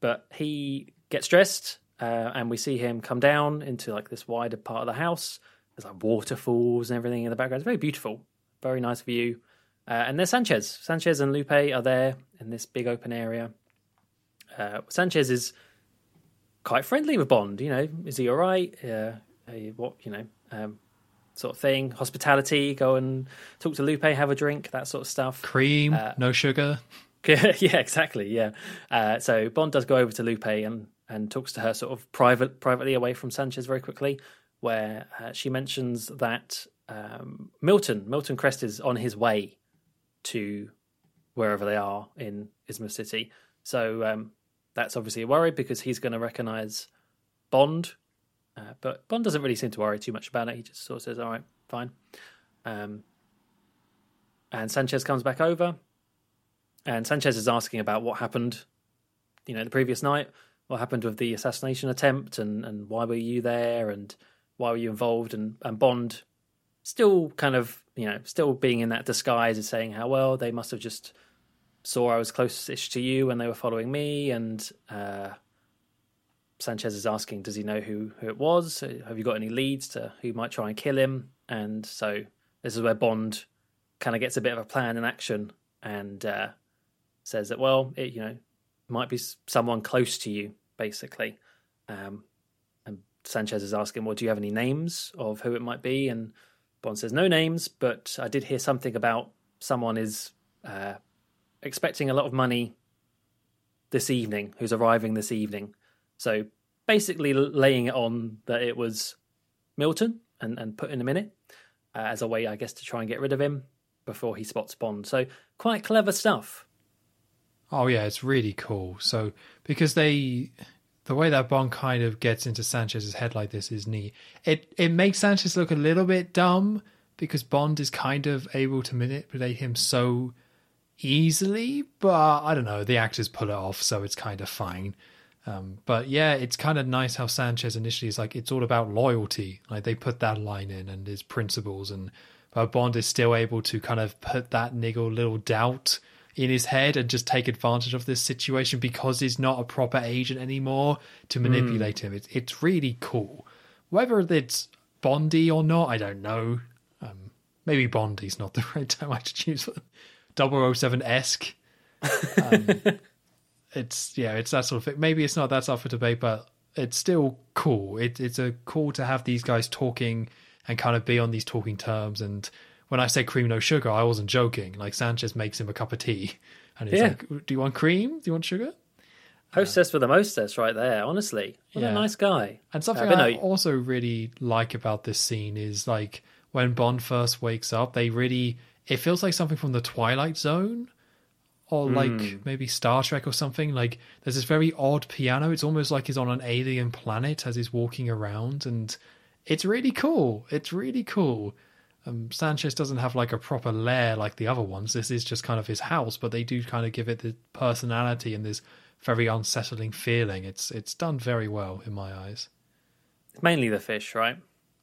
But he gets dressed, uh, and we see him come down into like this wider part of the house. There's like waterfalls and everything in the background. It's very beautiful, very nice view. Uh, and there's Sanchez. Sanchez and Lupe are there in this big open area. Uh, Sanchez is quite friendly with Bond. You know, is he all right? Uh, what you know, um, sort of thing. Hospitality. Go and talk to Lupe, have a drink, that sort of stuff. Cream, Uh, no sugar. yeah, exactly. Yeah. Uh, so Bond does go over to Lupe and and talks to her sort of private privately away from Sanchez very quickly, where uh, she mentions that um, Milton Milton Crest is on his way to wherever they are in Isthmus City. So um, that's obviously a worry because he's going to recognize Bond, uh, but Bond doesn't really seem to worry too much about it. He just sort of says, "All right, fine." Um, and Sanchez comes back over, and Sanchez is asking about what happened, you know, the previous night. What happened with the assassination attempt, and and why were you there, and why were you involved? And and Bond, still kind of, you know, still being in that disguise, is saying how well they must have just saw I was close-ish to you when they were following me, and uh, Sanchez is asking, does he know who who it was? Have you got any leads to who might try and kill him? And so this is where Bond kind of gets a bit of a plan in action and uh, says that well, it you know might be someone close to you, basically. Um, and Sanchez is asking, well, do you have any names of who it might be? And Bond says no names, but I did hear something about someone is uh, expecting a lot of money this evening, who's arriving this evening. So basically, laying it on that it was Milton and, and putting him in it uh, as a way, I guess, to try and get rid of him before he spots Bond. So quite clever stuff. Oh yeah, it's really cool. So because they the way that Bond kind of gets into Sanchez's head like this is neat. It it makes Sanchez look a little bit dumb because Bond is kind of able to manipulate him so easily, but I don't know, the actors pull it off, so it's kind of fine. Um, but yeah, it's kind of nice how Sanchez initially is like it's all about loyalty. Like they put that line in and his principles, and but Bond is still able to kind of put that niggle little doubt in his head and just take advantage of this situation because he's not a proper agent anymore to manipulate him. It's it's really cool. Whether it's Bondy or not, I don't know. Um, maybe Bondy's not the right term I should choose. 007 esque. Um, it's yeah, it's that sort of thing. Maybe it's not that's up for debate, but it's still cool. It, it's a cool to have these guys talking and kind of be on these talking terms. And when I say cream no sugar, I wasn't joking. Like Sanchez makes him a cup of tea, and he's Yeah. like, "Do you want cream? Do you want sugar?" Hostess for the mostess, right there. Honestly, what Yeah. a nice guy. And something Uh, I no- also really like about this scene is like when Bond first wakes up, they really it feels like something from the Twilight Zone or like maybe Star Trek or something. Like there's this very odd piano. It's almost like he's on an alien planet as he's walking around, and it's really cool. It's really cool. Um, Sanchez doesn't have like a proper lair like the other ones. This is just kind of his house, but they do kind of give it the personality and this very unsettling feeling. It's it's done very well in my eyes. It's mainly the fish, right?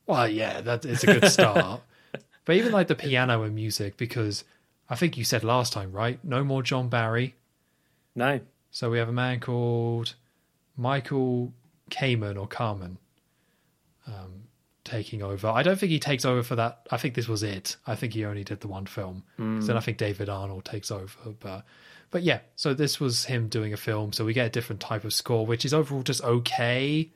Well, yeah, that it's a good start. but even like the piano and music, because I think you said last time, right? No more John Barry. No, So we have a man called Michael Kamen or Carmen um, taking over. I don't think he takes over for that. I think this was it. I think he only did the one film. 'Cause Then I think David Arnold takes over. But but yeah, so this was him doing a film. So we get a different type of score, which is overall just okay.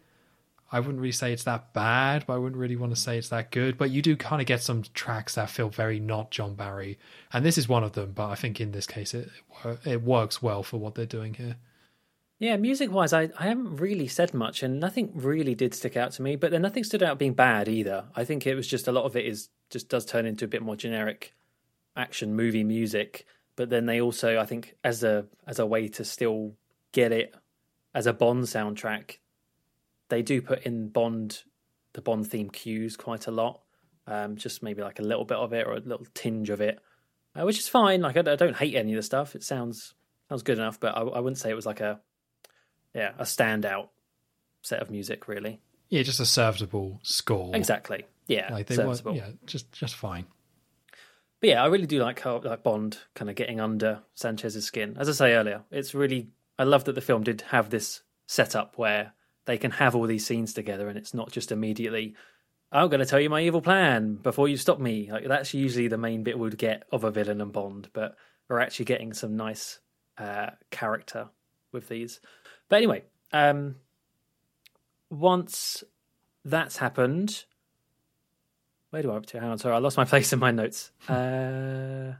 I wouldn't really say it's that bad, but I wouldn't really want to say it's that good. But you do kind of get some tracks that feel very not John Barry, and this is one of them. But I think in this case, it it works well for what they're doing here. Yeah, music wise, I, I haven't really said much, and nothing really did stick out to me. But then nothing stood out being bad either. I think it was just a lot of it is just does turn into a bit more generic action movie music. But then they also, I think, as a as a way to still get it as a Bond soundtrack, they do put in Bond the Bond theme cues quite a lot. Um, just maybe like a little bit of it or a little tinge of it, uh, which is fine. Like I, I don't hate any of the stuff. It sounds sounds good enough, but I, I wouldn't say it was like a yeah, a standout set of music, really. Yeah, just a serviceable score. Exactly. Yeah, Like they were, serviceable. yeah, just just fine. But yeah, I really do like how like Bond kind of getting under Sanchez's skin. As I say earlier, it's really I love that the film did have this setup where they can have all these scenes together, and it's not just immediately. I'm going to tell you my evil plan before you stop me. Like that's usually the main bit we'd get of a villain and Bond, but we're actually getting some nice uh, character with these. But anyway, um, once that's happened, where do I up to? Hang on, sorry, I lost my place in my notes. Uh,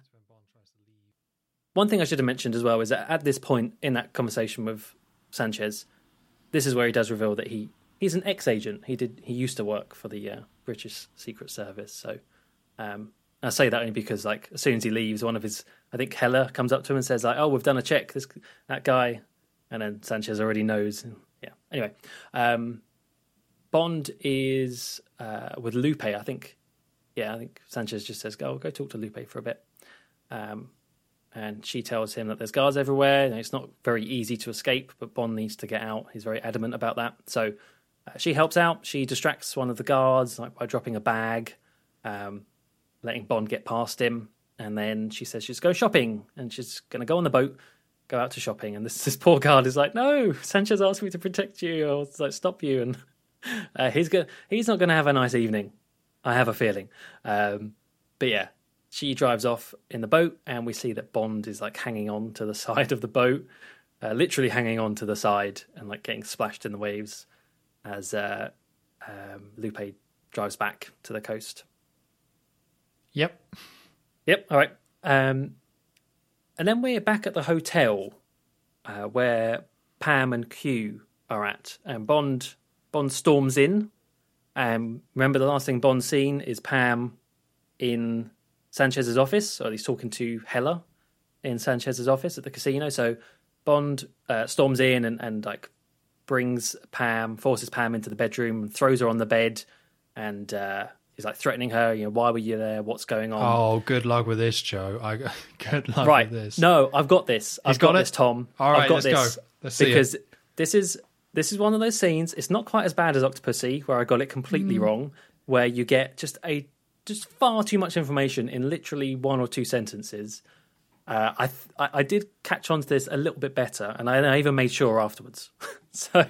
one thing I should have mentioned as well is that at this point in that conversation with Sanchez, this is where he does reveal that he he's an ex-agent. He did he used to work for the uh, British Secret Service. So um, I say that only because like as soon as he leaves, one of his I think Heller comes up to him and says like, "Oh, we've done a check. This that guy," and then Sanchez already knows. Yeah. Anyway, um, Bond is uh, with Lupe. I think. Yeah, I think Sanchez just says, "Go, go talk to Lupe for a bit." Um, and she tells him that there's guards everywhere and it's not very easy to escape, but Bond needs to get out. He's very adamant about that. So uh, she helps out. She distracts one of the guards like by dropping a bag, um, letting Bond get past him, and then she says she's going shopping and she's going to go on the boat, go out to shopping. And this this poor guard is like, "No, Sanchez asked me to protect you or like stop you," and uh, he's go- he's not going to have a nice evening. I have a feeling. Um, but yeah, she drives off in the boat, and we see that Bond is like hanging on to the side of the boat, uh, literally hanging on to the side and like getting splashed in the waves as uh, um, Lupe drives back to the coast. Yep. Yep. All right. Um, and then we're back at the hotel uh, where Pam and Q are at, and Bond Bond storms in. Um, remember the last thing Bond's seen is Pam in Sanchez's office, or he's talking to Heller in Sanchez's office at the casino. So Bond uh, storms in and, and like brings Pam, forces Pam into the bedroom, and throws her on the bed, and uh, he's like threatening her. You know, why were you there? What's going on? Oh, good luck with this, Joe. I good luck right. with this. No, I've got this. I've got got, it? this, Tom. All right, I've got let's this go. Let's see it. because this is this is one of those scenes. It's not quite as bad as Octopussy, where I got it Mm. completely wrong, where you get just a just far too much information in literally one or two sentences. Uh, I, th- I I did catch on to this a little bit better, and I, I even made sure afterwards. so,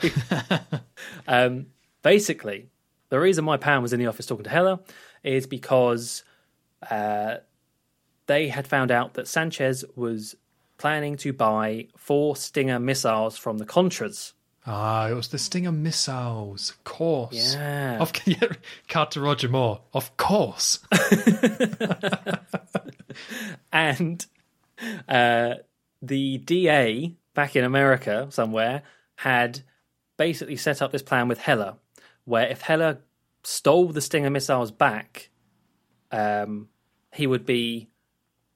um, basically, the reason my Pam was in the office talking to Heller is because uh, they had found out that Sanchez was planning to buy four Stinger missiles from the Contras. Ah, it was the Stinger missiles, of course. Yeah. Of, yeah, Roger Moore, of course. and uh, the DA back in America somewhere had basically set up this plan with Heller, where if Heller stole the Stinger missiles back, um, he would be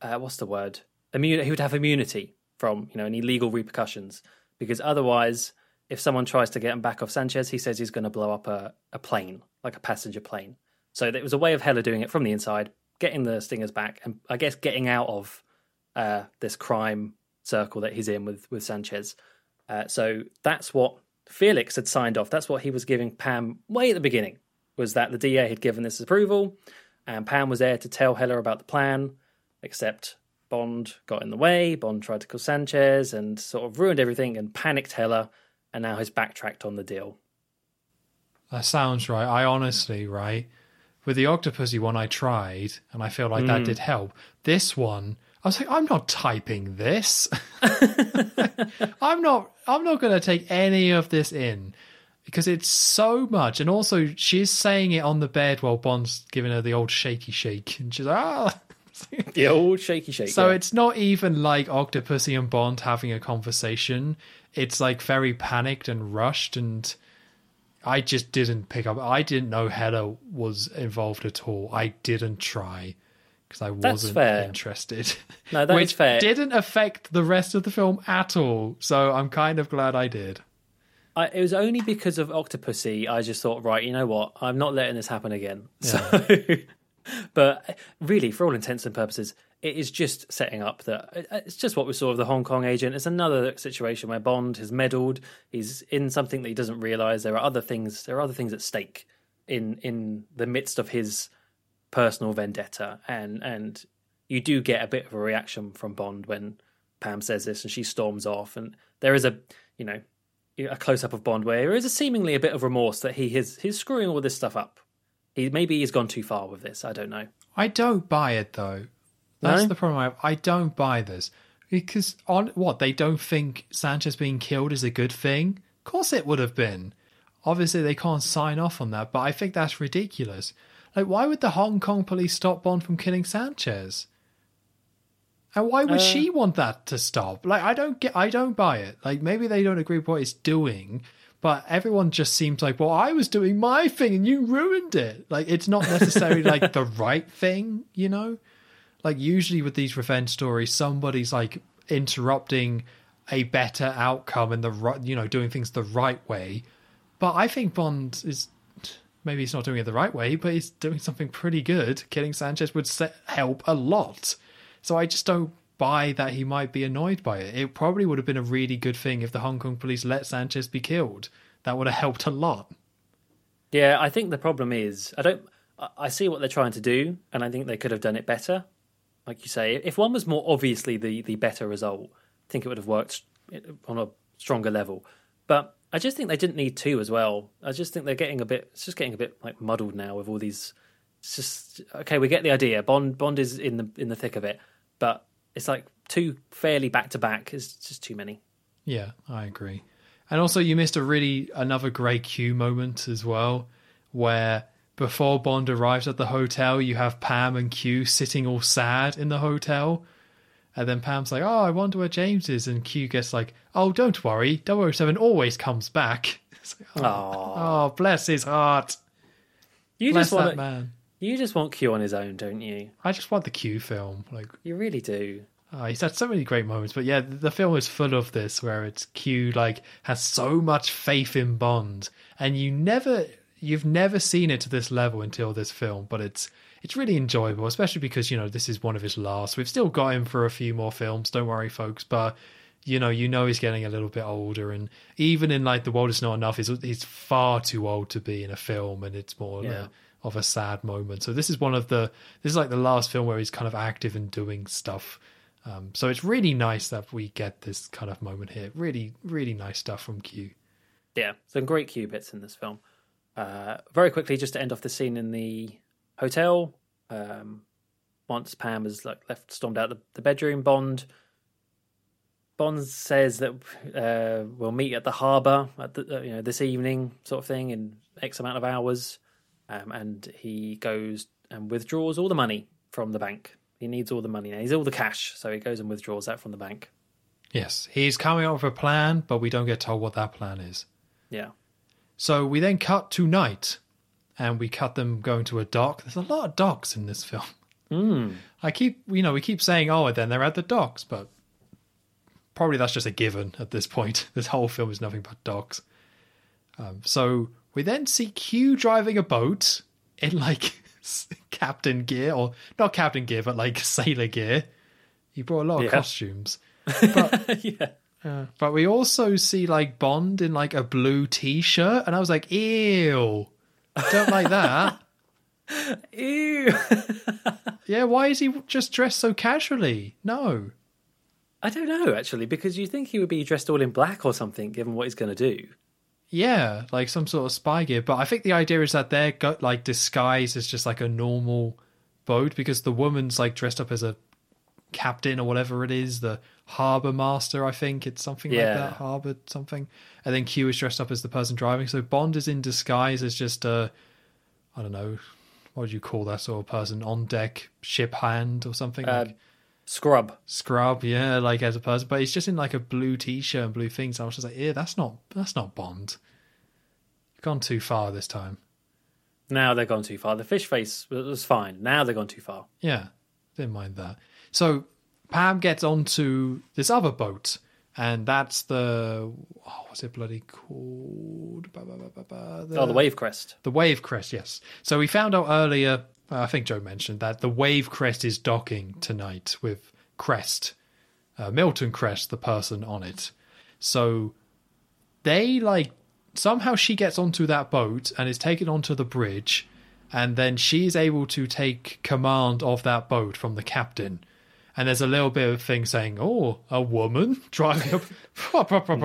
uh, what's the word? Immune. He would have immunity from you know any legal repercussions because otherwise, if someone tries to get him back off Sanchez, he says he's going to blow up a, a plane, like a passenger plane. So it was a way of Heller doing it from the inside, getting the Stingers back, and I guess getting out of uh, this crime circle that he's in with with Sanchez. Uh, so that's what Felix had signed off. That's what he was giving Pam way at the beginning. Was that the DA had given this approval, and Pam was there to tell Heller about the plan. Except Bond got in the way. Bond tried to kill Sanchez and sort of ruined everything and panicked Heller, and now has backtracked on the deal. That sounds right. I honestly, right, with the Octopussy one, I tried, and I feel like that did help. This one, I was like, I'm not typing this. I'm not. I'm not going to take any of this in because it's so much. And also, she's saying it on the bed while Bond's giving her the old shaky shake, and she's like, ah. The old shaky shake. So yeah. it's not even like Octopussy and Bond having a conversation. It's like very panicked and rushed, and I just didn't pick up. I didn't know Heller was involved at all. I didn't try because I wasn't fair. interested. No, that is which fair. didn't affect the rest of the film at all. So I'm kind of glad I did. I, it was only because of Octopussy I just thought, right, you know what? I'm not letting this happen again. So, but uh, really, for all intents and purposes, it is just setting up that uh, uh, it's just what we saw of the Hong Kong agent. It's another situation where Bond has meddled. He's in something that he doesn't realize. There are other things. There are other things at stake in in the midst of his personal vendetta, and and you do get a bit of a reaction from Bond when Pam says this and she storms off, and there is a you know a close up of Bond where there is a seemingly a bit of remorse that he is he's screwing all this stuff up. He maybe he's gone too far with this. I don't know. I don't buy it though. That's No? the problem. I, have. I don't buy this because on what they don't think Sanchez being killed is a good thing. Of course, it would have been. Obviously, they can't sign off on that, but I think that's ridiculous. Like, why would the Hong Kong police stop Bond from killing Sanchez? And why would Uh, she want that to stop? Like, I don't get. I don't buy it. Like, maybe they don't agree with what it's doing, but everyone just seems like, well, I was doing my thing and you ruined it. Like, it's not necessarily like the right thing, you know? Like, usually with these revenge stories, somebody's like interrupting a better outcome and the right, you know, doing things the right way. But I think Bond is maybe he's not doing it the right way, but he's doing something pretty good. Killing Sanchez would help a lot. So I just don't buy that he might be annoyed by it. It probably would have been a really good thing if the Hong Kong police let Sanchez be killed. That would have helped a lot. Yeah, I think the problem is I don't. I- see what they're trying to do, and I think they could have done it better. Like you say, if one was more obviously the the better result, I think it would have worked on a stronger level. But I just think they didn't need to as well. I just think they're getting a bit. It's just getting a bit like muddled now with all these. It's just okay. We get the idea. Bond Bond is in the in the thick of it, but it's like two fairly back to back. It's just too many. Yeah, I agree. And also, you missed a really another great Q moment as well, where before Bond arrives at the hotel, you have Pam and Q sitting all sad in the hotel. And then Pam's like, Oh, I wonder where James is. And Q gets like, Oh, don't worry. 007 always comes back. It's like, oh, oh, bless his heart. You Bless just want that man. you just want Q on his own, don't you? I just want the Q film. Like, You really do. Oh, he's had so many great moments, but yeah, the film is full of this where it's Q like has so much faith in Bond, and you never, you've never seen it to this level until this film, but it's it's really enjoyable, especially because you know this is one of his last. We've still got him for a few more films, don't worry, folks, but you know, you know he's getting a little bit older, and even in like the world is not enough, he's he's far too old to be in a film, and it's more Yeah. uh, of a sad moment. So this is one of the this is like the last film where he's kind of active and doing stuff. Um, so it's really nice that we get this kind of moment here. Really, really nice stuff from Q. Yeah, some great Q bits in this film. Uh, very quickly, just to end off the scene in the hotel. Um, once Pam has like left, stormed out the, the bedroom, Bond. Bond says that uh, we'll meet at the harbour at the, you know this evening, sort of thing, in X amount of hours, um, and he goes and withdraws all the money from the bank. He needs all the money now. He's all the cash, so he goes and withdraws that from the bank. Yes, he's coming up with a plan, but we don't get told what that plan is. Yeah. So we then cut to night, and we cut them going to a dock. There's a lot of docks in this film. Mm. I keep, you know, we keep saying, oh, then they're at the docks, but probably that's just a given at this point. This whole film is nothing but docks. Um, so we then see Q driving a boat in like captain gear, or not captain gear, but like sailor gear. He brought a lot of Yeah. costumes. But yeah. Uh, but we also see like Bond in like a blue t-shirt, and I was like, "Ew, I don't like that." Ew. yeah, why is he just dressed so casually? No, I don't know actually, because you think he would be dressed all in black or something, given what he's going to do. Yeah, like some sort of spy gear. But I think the idea is that they're go- like disguised as just like a normal boat because the woman's like dressed up as a captain or whatever it is, the harbor master. I think it's something like that, harbor something. And then Q is dressed up as the person driving. So Bond is in disguise as just a, I don't know, what would you call that sort of person on deck, ship hand or something Uh, like Scrub. scrub, yeah, like as a person. But he's just in like a blue t-shirt and blue things. I was just like, yeah, that's not that's not Bond. You've gone too far this time. Now they've gone too far. The fish face was fine. Now they've gone too far. Yeah, didn't mind that. So Pam gets onto this other boat, and that's the oh, what's it bloody called? Ba, ba, ba, ba, ba, oh, the wave crest. The wave crest, yes. So we found out earlier. I think Joe mentioned that the wave crest is docking tonight with Crest, uh, Milton Crest, the person on it. So they like somehow she gets onto that boat and is taken onto the bridge, and then she is able to take command of that boat from the captain. And there's a little bit of thing saying, "Oh, a woman driving up."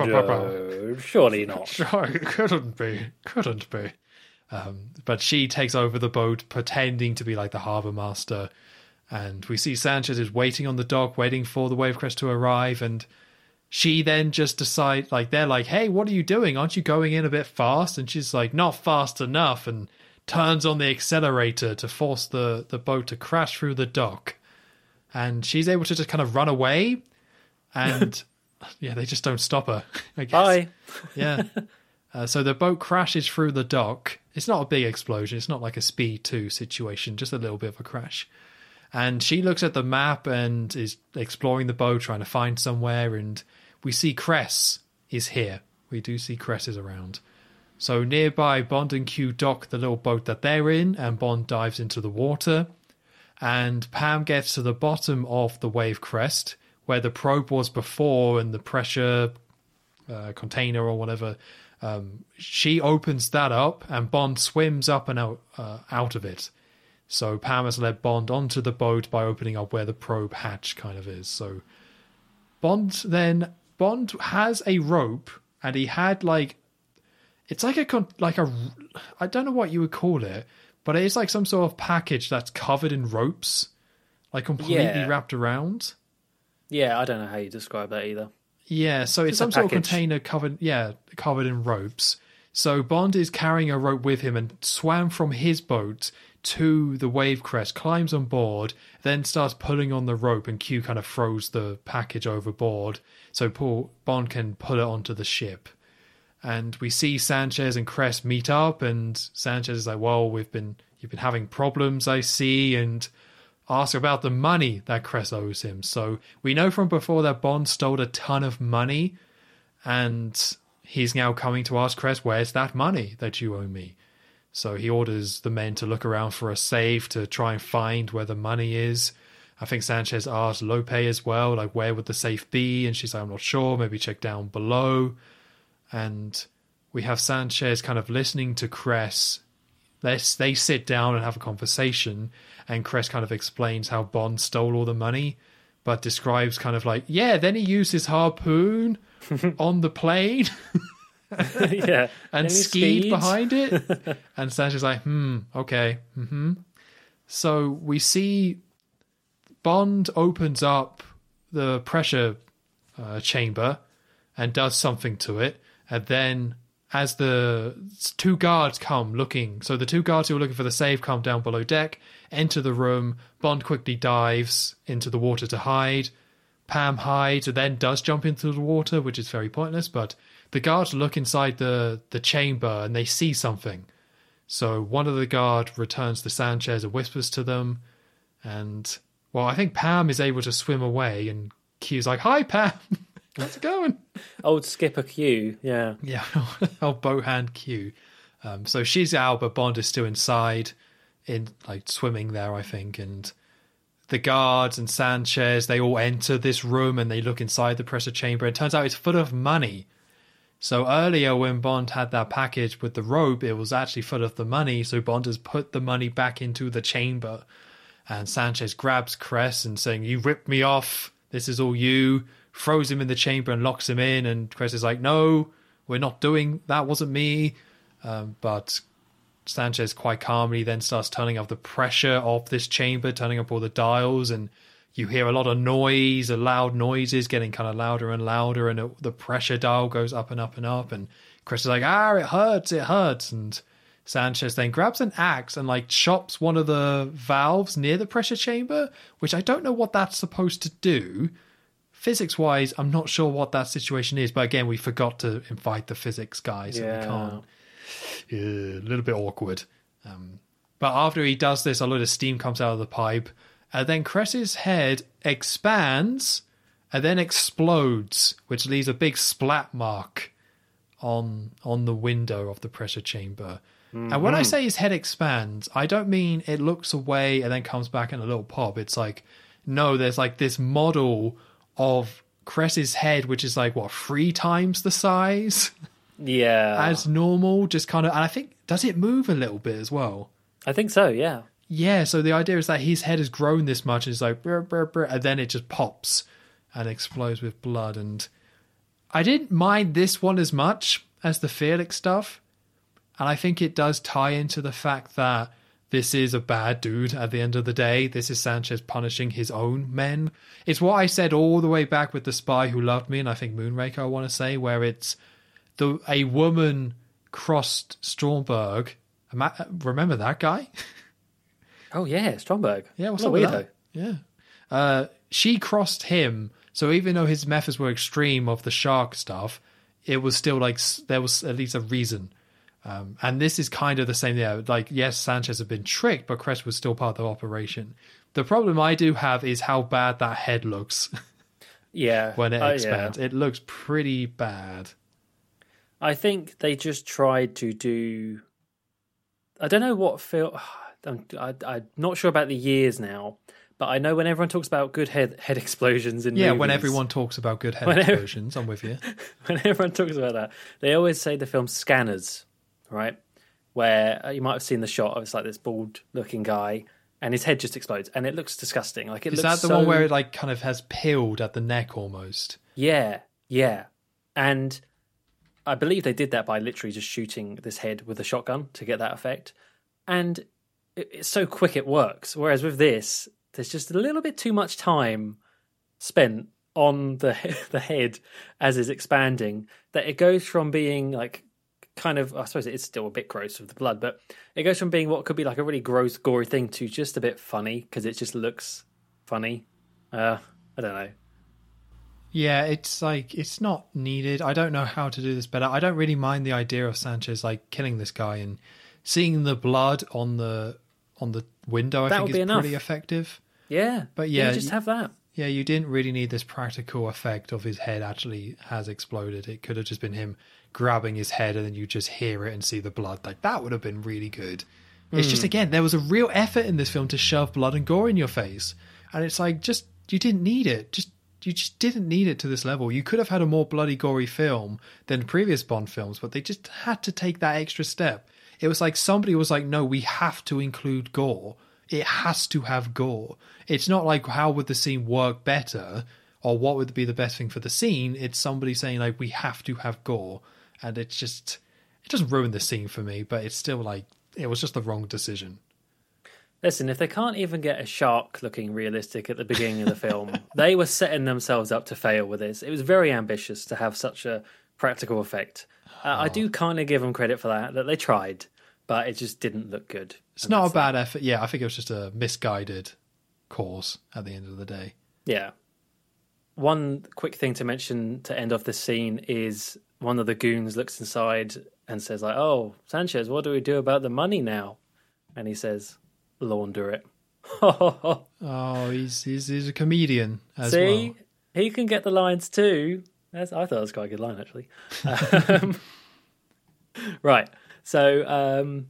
No, surely not. Sure, couldn't be. Couldn't be. Um, but she takes over the boat, pretending to be like the harbour master. And we see Sanchez is waiting on the dock, waiting for the wave crest to arrive. And she then just decide, like, they're like, hey, what are you doing? Aren't you going in a bit fast? And she's like, not fast enough. And turns on the accelerator to force the, the boat to crash through the dock. And she's able to just kind of run away. And yeah, they just don't stop her, I guess Bye. yeah. Uh, so the boat crashes through the dock. It's not a big explosion. It's not like a Speed 2 situation, just a little bit of a crash. And she looks at the map and is exploring the boat, trying to find somewhere. And we see Crest is here. We do see Crest is around. So nearby, Bond and Q dock the little boat that they're in, and Bond dives into the water. And Pam gets to the bottom of the wave crest, where the probe was before, and the pressure uh, container or whatever. Um, she opens that up, and Bond swims up and out uh, out of it. So Pam has led Bond onto the boat by opening up where the probe hatch kind of is. So Bond then Bond has a rope, and he had like it's like a con- like a I don't know what you would call it, but it's like some sort of package that's covered in ropes, like completely Yeah. wrapped around. Yeah, I don't know how you describe that either. Yeah, so it's some sort of container covered, yeah, covered in ropes. So Bond is carrying a rope with him and swam from his boat to the wave crest, climbs on board, then starts pulling on the rope, and Q kind of throws the package overboard so Paul Bond can pull it onto the ship. And we see Sanchez and Crest meet up, and Sanchez is like, "Well, we've been you've been having problems, I see," and ask about the money that Crest owes him. So we know from before that Bond stole a ton of money, and he's now coming to ask Crest, "Where's that money that you owe me?" So he orders the men to look around for a safe to try and find where the money is. I think Sanchez asked Lupe as well, like where would the safe be? And she's like, I'm not sure. Maybe check down below. And we have Sanchez kind of listening to Crest. They they sit down and have a conversation, and Crest kind of explains how Bond stole all the money, but describes kind of like, yeah, then he used his harpoon on the plane yeah. and skied behind it. and Sanchez's like, hmm, okay. Mm-hmm. So we see Bond opens up the pressure uh, chamber and does something to it. And then, as the two guards come looking, so the two guards who are looking for the save come down below deck, enter the room. Bond quickly dives into the water to hide. Pam hides and then does jump into the water, which is very pointless. But the guards look inside the, the chamber and they see something. So one of the guard returns to Sanchez and whispers to them. And, well, I think Pam is able to swim away. And Q's like, Hi, Pam. How's it going? Old Skipper Q. Yeah. Yeah, old boat hand Q. Um, so she's out, but Bond is still inside, in like swimming there, I think. And the guards and Sanchez, they all enter this room and they look inside the pressure chamber. It turns out it's full of money. So earlier, when Bond had that package with the rope, it was actually full of the money. So Bond has put the money back into the chamber. And Sanchez grabs Crest and saying, You ripped me off. This is all you. Throws him in the chamber and locks him in. And Crest is like, No, we're not doing that. Wasn't me. Um, but Sanchez quite calmly then starts turning up the pressure of this chamber, turning up all the dials, and you hear a lot of noise, a loud noises getting kind of louder and louder, and it, the pressure dial goes up and up and up. And Crest is like, "Ah, it hurts, it hurts," and Sanchez then grabs an axe and like chops one of the valves near the pressure chamber, which I don't know what that's supposed to do. Physics wise, I'm not sure what that situation is, but again, we forgot to invite the physics guy, so Yeah. we can't yeah, a little bit awkward. Um, but after he does this, a lot of steam comes out of the pipe, and then Crest's head expands and then explodes, which leaves a big splat mark on on the window of the pressure chamber. And when I say his head expands, I don't mean it looks away and then comes back in a little pop. It's like no, there's like this model of Crest's head, which is like what three times the size Yeah. as normal, just kind of. And I think does it move a little bit as well? I think so, yeah. Yeah. So the idea is that his head has grown this much, and it's like, brr, brr, brr, and then it just pops and explodes with blood. And I didn't mind this one as much as the Felix stuff, and I think it does tie into the fact that this is a bad dude at the end of the day. This is Sanchez punishing his own men. It's what I said all the way back with the spy who loved me, and I think Moonraker. I want to say where it's the a woman crossed Stromberg. Remember that guy? Oh, yeah, Stromberg. Yeah, what's What up weirdo. Yeah. Uh, she crossed him, so even though his methods were extreme of the shark stuff, it was still like there was at least a reason. Um, and this is kind of the same. Yeah, like yes, Sanchez had been tricked, but Crest was still part of the operation. The problem I do have is how bad that head looks Yeah. when it Oh, yeah. expands. It looks pretty bad. I think they just tried to do. I don't know what feel. I'm, I, I'm not sure about the years now, but I know when everyone talks about good head head explosions in Yeah, when everyone talks about good head Whenever- explosions, I'm with you. when everyone talks about that, they always say the film Scanners, right? Where uh, you might have seen the shot of it's like this bald looking guy and his head just explodes and it looks disgusting. Like it Is that the so- one where it like kind of has peeled at the neck almost? Yeah, yeah. And I believe they did that by literally just shooting this head with a shotgun to get that effect. And it's so quick it works. Whereas with this, there's just a little bit too much time spent on the the head as it's expanding that it goes from being like kind of I suppose it's still a bit gross with the blood, but it goes from being what could be like a really gross, gory thing to just a bit funny because it just looks funny. Uh, I don't know. Yeah, it's like it's not needed. I don't know how to do this better. I don't really mind the idea of Sanchez like killing this guy and seeing the blood on the on the window. I That think is enough. pretty effective. Yeah, But yeah, just have that. Yeah, you didn't really need this practical effect of his head actually has exploded. It could have just been him grabbing his head and then you just hear it and see the blood. Like that would have been really good. It's just hmm. again, there was a real effort in this film to shove blood and gore in your face. And it's like just you didn't need it. Just you just didn't need it to this level. You could have had a more bloody gory film than previous Bond films, but they just had to take that extra step. It was like somebody was like, "No, we have to include gore it has to have gore. It's not like how would the scene work better or what would be the best thing for the scene. It's somebody saying like we have to have gore, and it's just it doesn't ruin the scene for me, but it's still like it was just the wrong decision. Listen, if they can't even get a shark looking realistic at the beginning of the film, they were setting themselves up to fail with this. It was very ambitious to have such a practical effect. Uh, I do kind of give them credit for that, that they tried, but it just didn't look good. It's not a bad effort. Yeah, I think it was just a misguided cause at the end of the day. Yeah. One quick thing to mention to end off the scene is one of the goons looks inside and says, like, oh, Sanchez, what do we do about the money now? And he says, launder it. Oh, he's he's, he's a comedian as See, well. he can get the lines too. That's, I thought that was quite a good line, actually. Um, right. So um,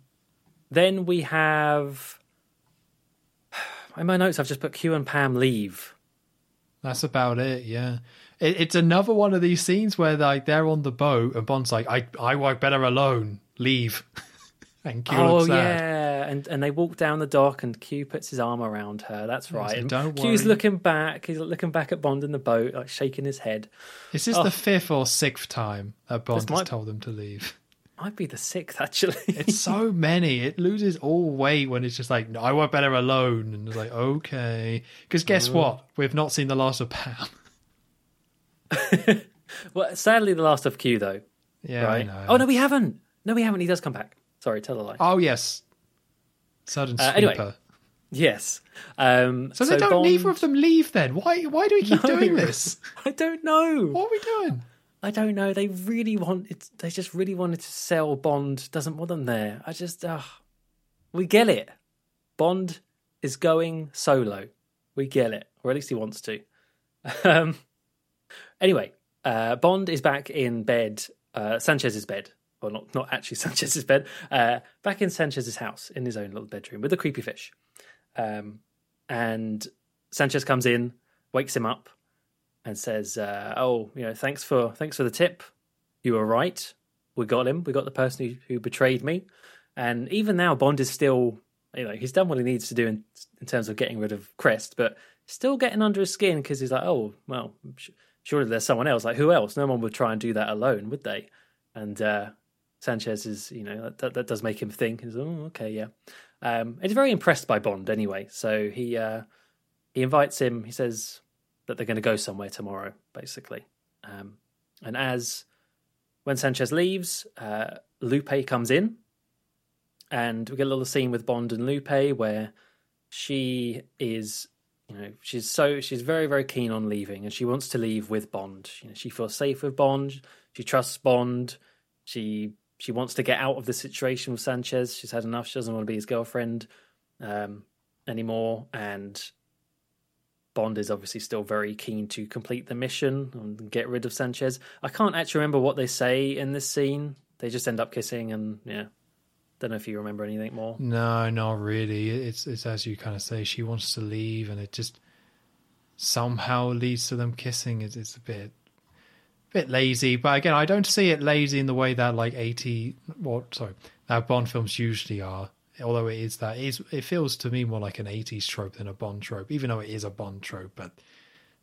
then we have. In my notes, I've just put Q and Pam leave. That's about it. Yeah, it, it's another one of these scenes where like they're on the boat and Bond's like, "I I work better alone. Leave." and Q oh yeah, and and they walk down the dock, and Q puts his arm around her. That's right. like, "Don't Q's worry." looking back. He's looking back at Bond in the boat, like shaking his head. Is this Oh. the fifth or sixth time that Bond This has might- told them to leave? Might be the sixth actually. It's so many. It loses all weight when it's just like, no, I work better alone. And it's like, okay. Because guess what? We've not seen the last of Pam. well, sadly, the last of Q though. yeah, right? I know. Oh no, we haven't. No, we haven't. He does come back. Sorry, tell a lie. Oh, yes. Sudden Uh, sweeper. anyway, Yes. Um, so, they don't. Bond- Neither of them leave. Then why? Why do we keep No. doing this? I don't know. What are we doing? I don't know. They really wanted. They just really wanted to sell Bond. Doesn't want them there. I just, uh, we get it. Bond is going solo. We get it, or at least he wants to. Um, anyway, uh, Bond is back in bed, uh, Sanchez's bed, or not, not actually Sanchez's bed, uh, back in Sanchez's house in his own little bedroom with a creepy fish. Um, and Sanchez comes in, wakes him up, and says, uh, "Oh, you know, thanks for thanks for the tip. You were right. We got him. We got the person who, who betrayed me." And even now, Bond is still, you know, he's done what he needs to do in, in terms of getting rid of Crest, but still getting under his skin because he's like, "Oh, well, surely there's someone else. Like, who else? No one would try and do that alone, would they?" And uh, Sanchez is, you know, that, that does make him think. He's, oh, okay, yeah. Um, he's very impressed by Bond anyway. So he uh, he invites him. He says that they're going to go somewhere tomorrow, basically. Um, and as when Sanchez leaves, uh, Lupe comes in, and we get a little scene with Bond and Lupe where she is, you know, she's so she's very very keen on leaving, and she wants to leave with Bond. You know, she feels safe with Bond. She trusts Bond. She she wants to get out of the situation with Sanchez. She's had enough. She doesn't want to be his girlfriend um, anymore, and Bond is obviously still very keen to complete the mission and get rid of Sanchez. I can't actually remember what they say in this scene. They just end up kissing, and yeah, don't know if you remember anything more. No, not really. It's it's as you kind of say. She wants to leave, and it just somehow leads to them kissing. It's, it's a bit bit lazy, but again, I don't see it lazy in the way that like eighty, what sorry, that Bond films usually are. Although it is that it, is, it feels to me more like an eighties trope than a Bond trope, even though it is a Bond trope. But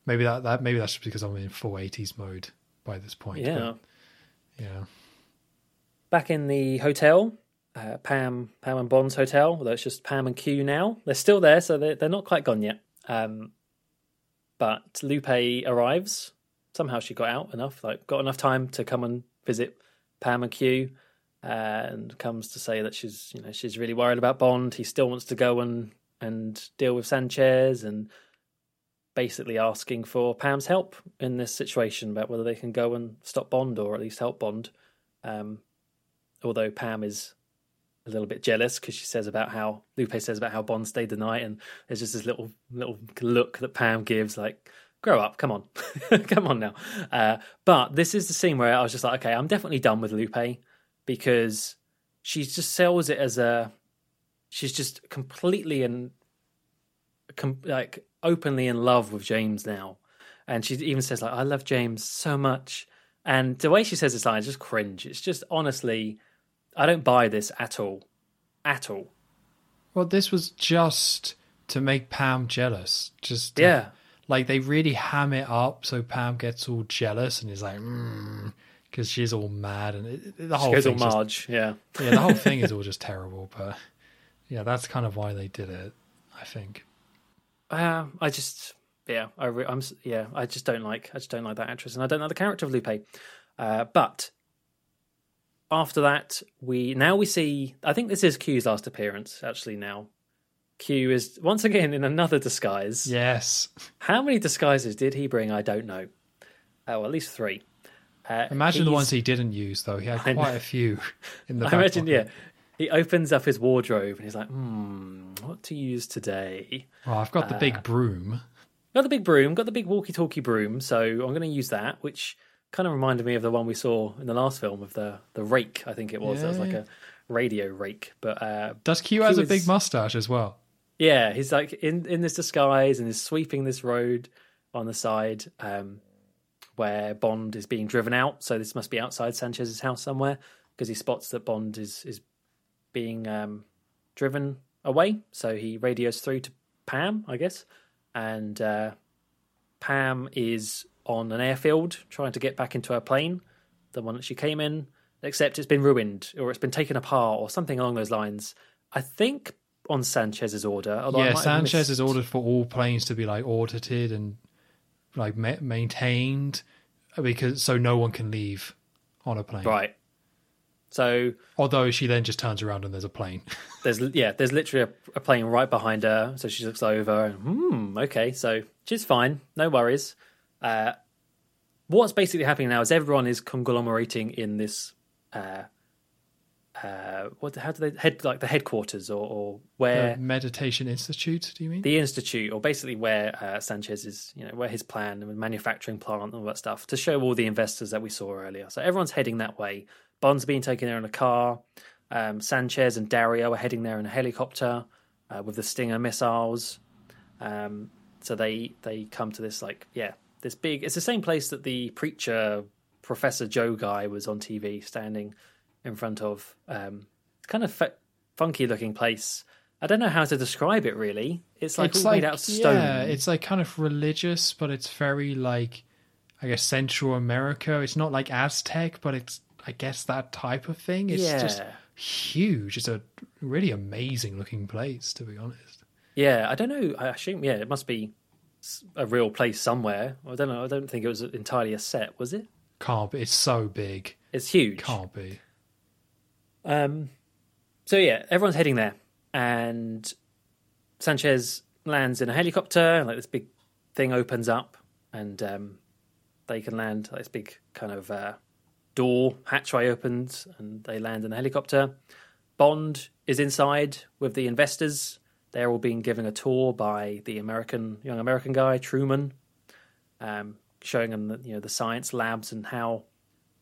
maybe that, that maybe that's just because I'm in full eighties mode by this point. Yeah. but, yeah. Back in the hotel, uh, Pam, Pam and Bond's hotel, although it's just Pam and Q now. They're still there, so they're, they're not quite gone yet. Um, but Lupe arrives. Somehow she got out enough, like got enough time to come and visit Pam and Q, uh, and comes to say that she's, you know, she's really worried about Bond. He still wants to go and and deal with Sanchez, and basically asking for Pam's help in this situation about whether they can go and stop Bond or at least help Bond. Um, although Pam is a little bit jealous because she says about how Lupe says about how Bond stayed the night, and there's just this little little look that Pam gives, like "Grow up, come on, come on now." Uh, but this is the scene where I was just like, "Okay, I'm definitely done with Lupe," because she just sells it as a she's just completely and com- like openly in love with James now, and she even says like, "I love James so much." And the way she says this line is just cringe. It's just honestly, I don't buy this at all, at all. Well, this was just to make Pam jealous. Just to- Yeah. like they really ham it up so Pam gets all jealous and is like, hmm. Because she's all mad and it, the whole She goes all thing's just- Marge. Yeah. yeah, the whole thing is all just terrible. But yeah, that's kind of why they did it. I think. Uh, I just, yeah, I re- I'm, yeah, I just don't like, I just don't like that actress, and I don't like the character of Lupe. Uh, but after that, we now we see. I think this is Q's last appearance. Actually, now Q is once again in another disguise. Yes. How many disguises did he bring? I don't know. Oh, at least three. Uh, Imagine the ones he didn't use though. He had quite a few in the. I imagine, pocket. yeah. He opens up his wardrobe and he's like, "Hmm, what to use today?" Well, I've got the Uh, big broom. Got the big broom, got the big walkie-talkie broom, so I'm going to use that, which kind of reminded me of the one we saw in the last film of the the rake. I think it was. That was like a radio rake, but uh, Does Q has a big mustache as well? yeah, he's like in in this disguise and is sweeping this road on the side um, where Bond is being driven out. So this must be outside Sanchez's house somewhere because he spots that Bond is is being um, driven away. So he radios through to Pam, I guess, and uh, Pam is on an airfield trying to get back into her plane, the one that she came in. Except it's been ruined or it's been taken apart or something along those lines. I think on Sanchez's order. yeah, Sanchez has ordered for all planes to be like audited and like ma- maintained because so no one can leave on a plane. Right. So Although she then just turns around and there's a plane. there's yeah, there's literally a, a plane right behind her. So she looks over and hmm, okay, so she's fine, no worries. Uh, what's basically happening now is everyone is conglomerating in this. Uh, uh, what? How do they head like the headquarters or, or where The Meditation Institute, do you mean? the institute, or basically where uh, Sanchez is, you know, where his plan and manufacturing plant and all that stuff to show all the investors that we saw earlier. So everyone's heading that way. Bond's being taken there in a car. Um, Sanchez and Dario are heading there in a helicopter uh, with the Stinger missiles. Um, so they they come to this like yeah this big. It's the same place that the preacher Professor Joe guy was on TV standing in front of. Um, kind of f- funky looking place. I don't know how to describe it really. It's like all made out of stone. Yeah, it's like kind of religious, but it's very like I guess Central America. It's not like Aztec, but it's I guess that type of thing. It's yeah. just huge. It's a really amazing looking place, to be honest. Yeah, I don't know. I assume yeah, it must be a real place somewhere. I don't know. I don't think it was entirely a set, was it? Can't be. It's so big. It's huge. Can't be. Um, so yeah, everyone's heading there, and Sanchez lands in a helicopter. Like this big thing opens up, and um, they can land. Like this big kind of uh, door hatchway opens, and they land in a helicopter. Bond is inside with the investors. They're all being given a tour by the American young American guy Truman, um, showing them the, you know the science labs and how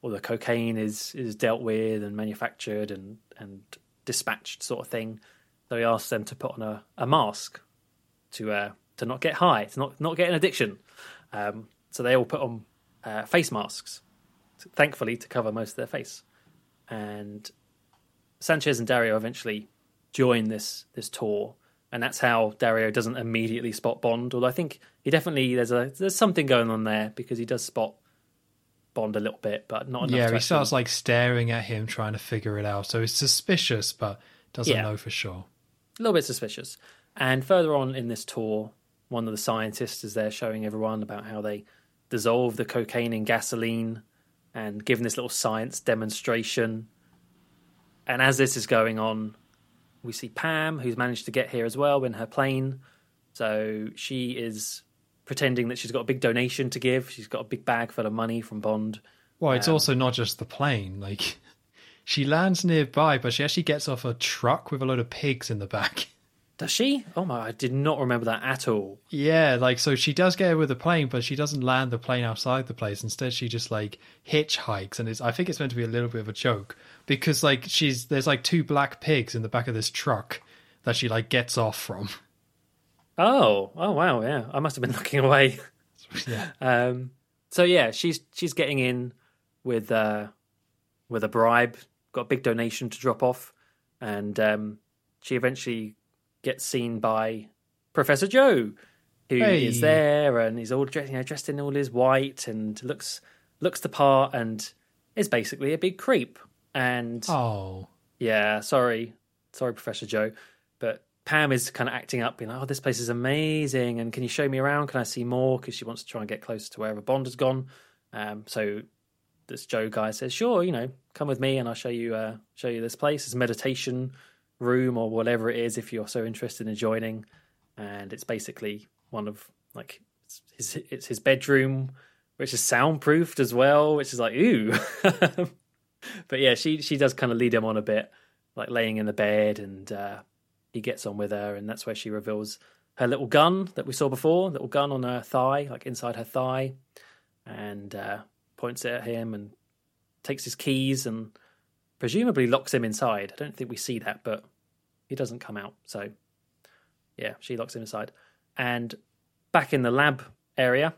all the cocaine is is dealt with and manufactured and and dispatched sort of thing. So he asks them to put on a, a mask to uh, to not get high, to not not get an addiction. Um, so they all put on uh, face masks, thankfully to cover most of their face. And Sanchez and Dario eventually join this this tour, and that's how Dario doesn't immediately spot Bond. Although I think he definitely there's a there's something going on there because he does spot Bond a little bit, but not enough. Yeah, he starts like staring at him, trying to figure it out. So he's suspicious, but doesn't Yeah. know for sure. a little bit suspicious. And further on in this tour, one of the scientists is there showing everyone about how they dissolve the cocaine in gasoline and giving this little science demonstration. And as this is going on, we see Pam, who's managed to get here as well in her plane. So she is pretending that she's got a big donation to give. She's got a big bag full of money from Bond. Well, it's Um, also not just the plane. Like she lands nearby, but she actually gets off a truck with a load of pigs in the back. Does she? Oh my, I did not remember that at all. Yeah, like so she does get with the plane, but she doesn't land the plane outside the place. Instead, she just like hitchhikes, and it's I think it's meant to be a little bit of a joke because like she's there's like two black pigs in the back of this truck that she like gets off from. Oh, oh wow, yeah. I must have been looking away. yeah, Um, so yeah, she's she's getting in with uh, with a bribe, got a big donation to drop off, and um, she eventually gets seen by Professor Joe, who is Hey. there, and he's all dressed, you know, dressed in all his white and looks looks the part, and is basically a big creep. And Oh, yeah, sorry, sorry, Professor Joe, but Pam is kind of acting up, being like, "Oh, this place is amazing, and can you show me around? Can I see more?" Because she wants to try and get closer to wherever Bond has gone. Um, so this Joe guy says, "Sure, you know, come with me, and I'll show you uh, show you this place. It's meditation room or whatever it is, if you're so interested in joining." And it's basically one of like it's his it's his bedroom, which is soundproofed as well, which is like ooh. but yeah, she she does kind of lead him on a bit, like laying in the bed, and uh, he gets on with her, and that's where she reveals her little gun that we saw before, little gun on her thigh, like inside her thigh, and uh, points it at him and takes his keys and presumably locks him inside. I don't think we see that, but he doesn't come out. So yeah, she locks him inside. And back in the lab area,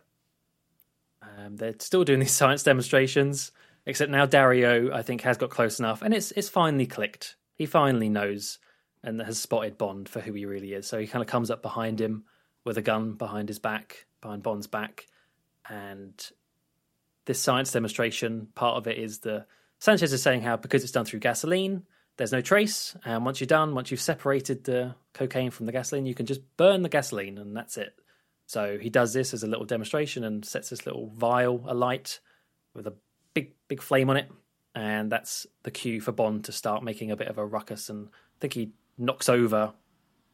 um, they're still doing these science demonstrations. Except now Dario, I think, has got close enough, and it's it's finally clicked. He finally knows and has spotted Bond for who he really is. So he kind of comes up behind him with a gun behind his back, behind Bond's back, and this science demonstration part of it is the Sanchez is saying how because it's done through gasoline, there's no trace, and once you're done, once you've separated the cocaine from the gasoline, you can just burn the gasoline, and that's it. So he does this as a little demonstration and sets this little vial alight with a big, big flame on it. And that's the cue for Bond to start making a bit of a ruckus. And I think he knocks over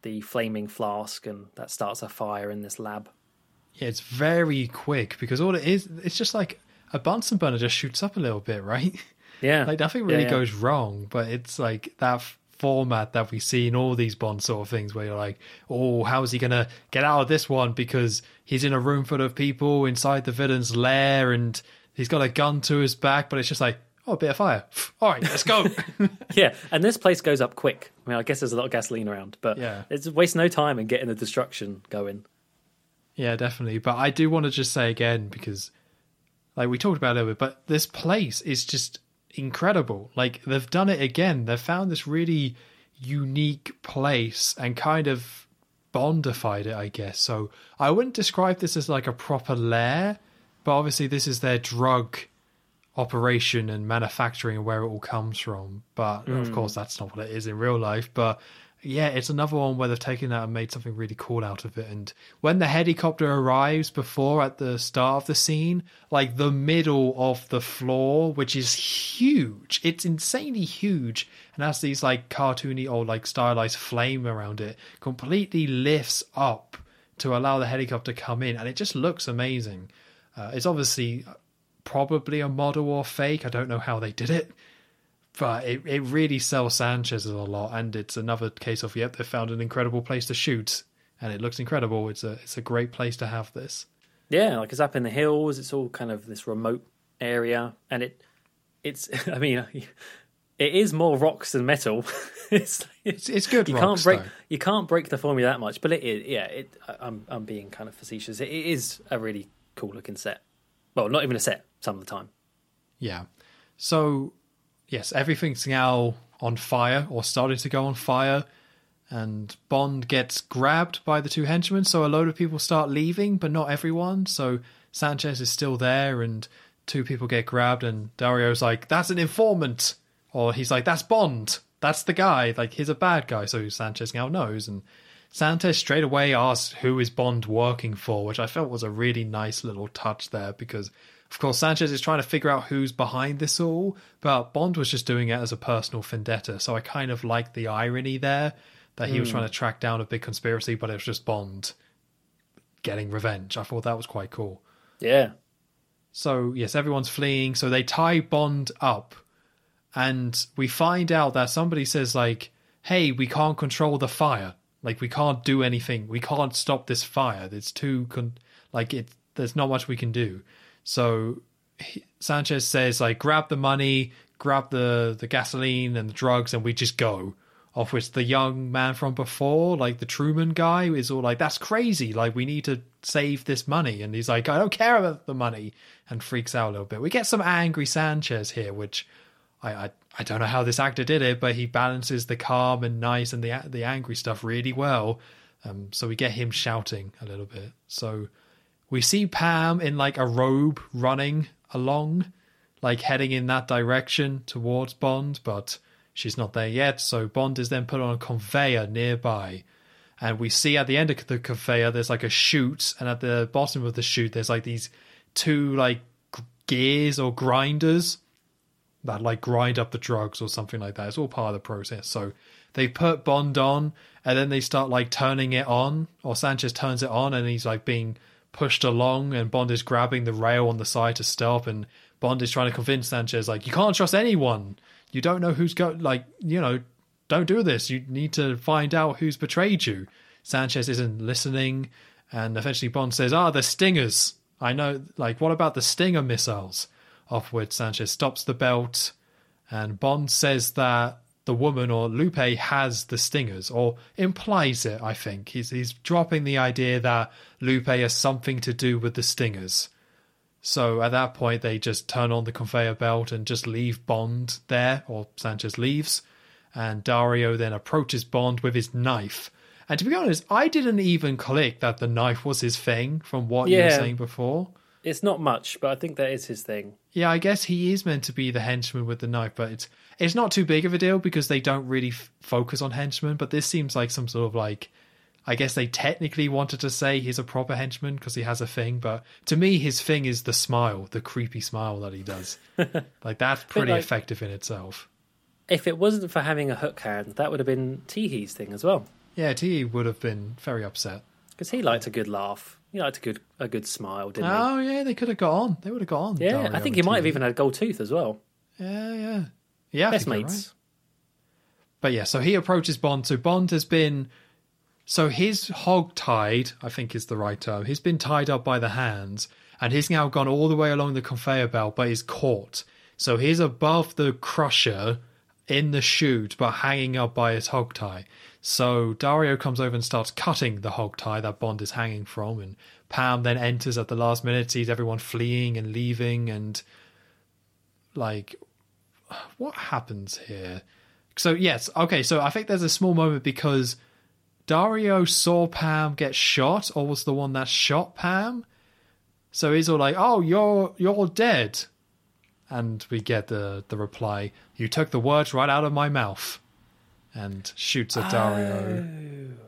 the flaming flask, and that starts a fire in this lab. yeah, it's very quick because all it is, it's just like a Bunsen burner just shoots up a little bit, right? Yeah. Like nothing really Yeah, yeah. goes wrong, but it's like that f- format that we see in all these Bond sort of things where you're like, oh, how is he going to get out of this one? Because he's in a room full of people inside the villain's lair and he's got a gun to his back, but it's just like, oh, a bit of fire. All right, let's go. Yeah, and this place goes up quick. I mean, I guess there's a lot of gasoline around, but Yeah. it's waste no time in getting the destruction going. yeah, definitely. But I do want to just say again, because like we talked about it a little bit, but this place is just incredible. Like they've done it again. They've found this really unique place and kind of bondified it, I guess. So I wouldn't describe this as like a proper lair, but obviously this is their drug operation and manufacturing and where it all comes from. But of course, that's not what it is in real life. But yeah, it's another one where they've taken that and made something really cool out of it. And when the helicopter arrives before at the start of the scene, like the middle of the floor, which is huge, it's insanely huge, and has these like cartoony or like stylized flame around it, completely lifts up to allow the helicopter to come in, and it just looks amazing. Uh, it's obviously probably a model or fake. I don't know how they did it, but it, it really sells Sanchez a lot. And it's another case of yep, they found an incredible place to shoot, and it looks incredible. It's a it's a great place to have this. Yeah, like it's up in the hills. It's all kind of this remote area, and it, it's. I mean, it is more rocks than metal. it's, It's it's good. you rocks, can't break though. you can't break the formula that much, but it is. Yeah, it. I'm I'm being kind of facetious. It, it is a really cool looking set. Well, not even a set some of the time. Yeah. So, yes, everything's now on fire or starting to go on fire. And Bond gets grabbed by the two henchmen. So, a load of people start leaving, but not everyone. So, Sanchez is still there, and two people get grabbed. And Dario's like, That's an informant. Or he's like, That's Bond. That's the guy. Like, he's a bad guy. So, Sanchez now knows. And Sanchez straight away asks who is Bond working for, which I felt was a really nice little touch there because, of course, Sanchez is trying to figure out who's behind this all, but Bond was just doing it as a personal vendetta. So I kind of liked the irony there that he was hmm. trying to track down a big conspiracy, but it was just Bond getting revenge. I thought that was quite cool. Yeah, So, yes, everyone's fleeing. So they tie Bond up, and we find out that somebody says, like, hey, we can't control the fire. Like, we can't do anything. We can't stop this fire. It's too, con- like, it, there's not much we can do. So he, Sanchez says, like, grab the money, grab the, the gasoline and the drugs, and we just go. Of which the young man from before, like the Truman guy, is all like, that's crazy. Like, we need to save this money. And he's like, I don't care about the money. And freaks out a little bit. We get some angry Sanchez here, which I, I I don't know how this actor did it, but he balances the calm and nice and the the angry stuff really well. Um, so we get him shouting a little bit. So we see Pam in like a robe running along, like heading in that direction towards Bond, but she's not there yet. So Bond is then put on a conveyor nearby. And we see at the end of the conveyor, there's like a chute, and at the bottom of the chute, there's like these two like gears or grinders that like grind up the drugs or something like that. It's all part of the process. So they put Bond on and then they start like turning it on, or Sanchez turns it on and he's like being pushed along and Bond is grabbing the rail on the side to stop and Bond is trying to convince Sanchez like you can't trust anyone. You don't know who's go like, you know, don't do this. You need to find out who's betrayed you. Sanchez isn't listening and eventually Bond says, "Ah, the stingers. I know like what about the stinger missiles?" Off which Sanchez stops the belt, and Bond says that the woman or Lupe has the stingers, or implies it. I think he's he's dropping the idea that Lupe has something to do with the stingers. So at that point, they just turn on the conveyor belt and just leave Bond there, or Sanchez leaves, and Dario then approaches Bond with his knife. And to be honest, I didn't even click that the knife was his thing from what you were saying before. It's not much, but I think that is his thing. Yeah, I guess he is meant to be the henchman with the knife, but it's it's not too big of a deal because they don't really f- focus on henchmen. But this seems like some sort of like, I guess they technically wanted to say he's a proper henchman because he has a thing. But to me, his thing is the smile, the creepy smile that he does. like that's pretty like- effective in itself. If it wasn't for having a hook hand, that would have been Tee Hee's thing as well. Yeah, T would have been very upset. Because he liked a good laugh. He liked a good a good smile, didn't he? Oh yeah, they could have got on. They would have on. Yeah, Dario I think he might have even had a gold tooth as well. Yeah, yeah, yeah. I Best mates. right. But yeah, so he approaches Bond. So Bond has been, so his hog tied, I think is the right term. He's been tied up by the hands, and he's now gone all the way along the conveyor belt, but he's caught. So he's above the crusher in the chute, but hanging up by his hog tie. So Dario comes over and starts cutting the hog tie that Bond is hanging from, and Pam then enters at the last minute, sees everyone fleeing and leaving, and like, what happens here? So yes, okay. So I think there's a small moment because Dario saw Pam get shot, or was the one that shot Pam. So he's all like, "Oh, you're you're dead," and we get the the reply, "You took the words right out of my mouth," and shoots at Dario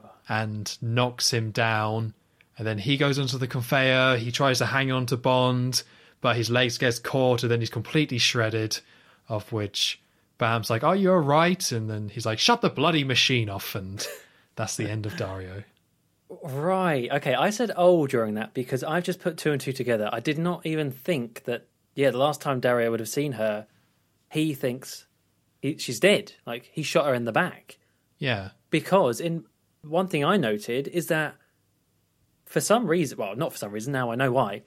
oh. and knocks him down. And then he goes onto the conveyor. He tries to hang on to Bond, but his legs gets caught, and then he's completely shredded. Of which Pam's like, "Are you all right?" and then he's like, "Shut the bloody machine off," and that's the end of Dario. Right. Okay. I said oh during that because I've just put two and two together. I did not even think that. Yeah, the last time Dario would have seen her, he thinks he, she's dead. Like he shot her in the back. Yeah, Because in one thing I noted is that for some reason, well, not for some reason. Now I know why.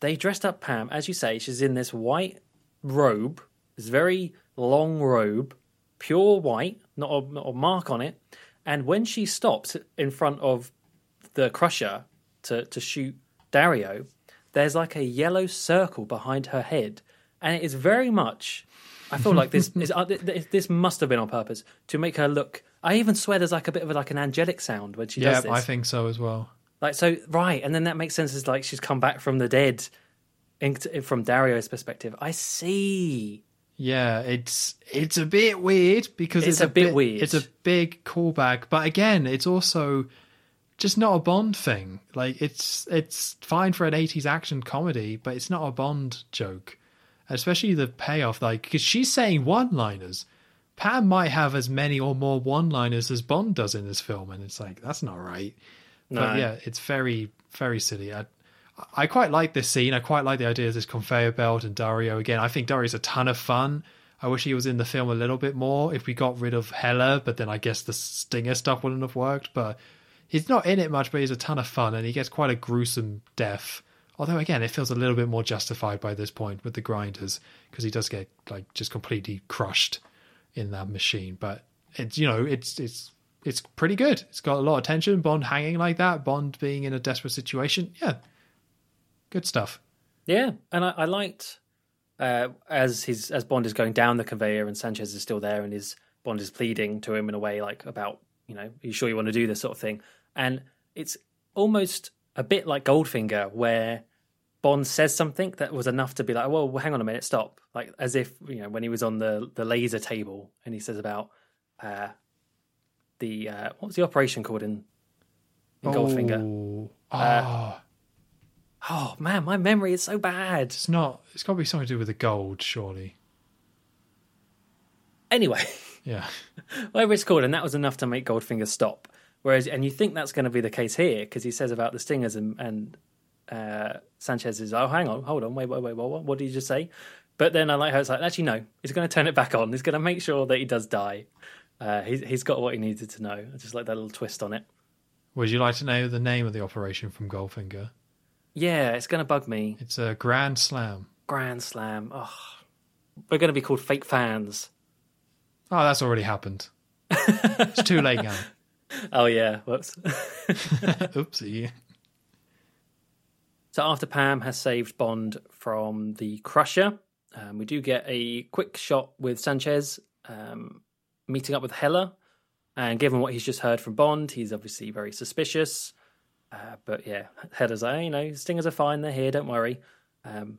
They dressed up Pam, as you say. She's in this white robe, this very long robe, pure white, not a, not a mark on it. And when she stops in front of the crusher to, to shoot Dario, there's like a yellow circle behind her head, and it is very much. I feel like this is uh, th- th- this must have been on purpose to make her look. I even swear there's like a bit of a, like an angelic sound when she yeah, does this. I think so as well. Like so, right, and then that makes sense. As like she's come back from the dead, in, from Dario's perspective. I see. Yeah, it's it's a bit weird because It's it's, a bit weird. It's a big callback, but again, it's also just not a Bond thing. Like it's it's fine for an '80s action comedy, but it's not a Bond joke. Especially the payoff, like because she's saying one-liners. Pam might have as many or more one-liners as Bond does in this film, and it's like that's not right. But No. yeah, it's very very silly. I, I quite like this scene. I quite like the idea of this conveyor belt and Dario again. I think Dario's a ton of fun. I wish he was in the film a little bit more. If we got rid of Heller, but then I guess the Stinger stuff wouldn't have worked. But he's not in it much, but he's a ton of fun, and he gets quite a gruesome death. Although again, it feels a little bit more justified by this point with the grinders because he does get like just completely crushed in that machine. But it's you know it's it's it's pretty good. It's got a lot of tension. Bond hanging like that. Bond being in a desperate situation. Yeah, good stuff. Yeah, and I, I liked uh, as his as Bond is going down the conveyor and Sanchez is still there and his Bond is pleading to him in a way like about you know, are you sure you want to do this sort of thing? And it's almost a bit like Goldfinger where Bond says something that was enough to be like, well, hang on a minute, stop. Like as if you know when he was on the the laser table and he says about uh, the uh, what was the operation called in, in Goldfinger? Oh, Uh, oh, Oh man, my memory is so bad. it's not. It's got to be something to do with the gold, surely. Anyway, Yeah. whatever it's called, and that was enough to make Goldfinger stop. Whereas, and you think that's going to be the case here because he says about the stingers and, and uh, Sanchez is, oh, hang on, hold on, wait, wait, wait, what, what did you just say? But then I like how it's like, actually, no, he's going to turn it back on. He's going to make sure that he does die. Uh, he's, he's got what he needed to know. I just like that little twist on it. Would you like to know the name of the operation from Goldfinger? Yeah, it's going to bug me. It's a Grand Slam. Grand Slam. Oh, we're going to be called fake fans. Oh, that's already happened. it's too late now. Oh, yeah. Whoops. Oopsie. So after Pam has saved Bond from the Crusher, um, we do get a quick shot with Sanchez um, meeting up with Heller. And given what he's just heard from Bond, he's obviously very suspicious. Uh, but yeah, Heller's like, "Hey, you know, stingers are fine. They're here. Don't worry. Um,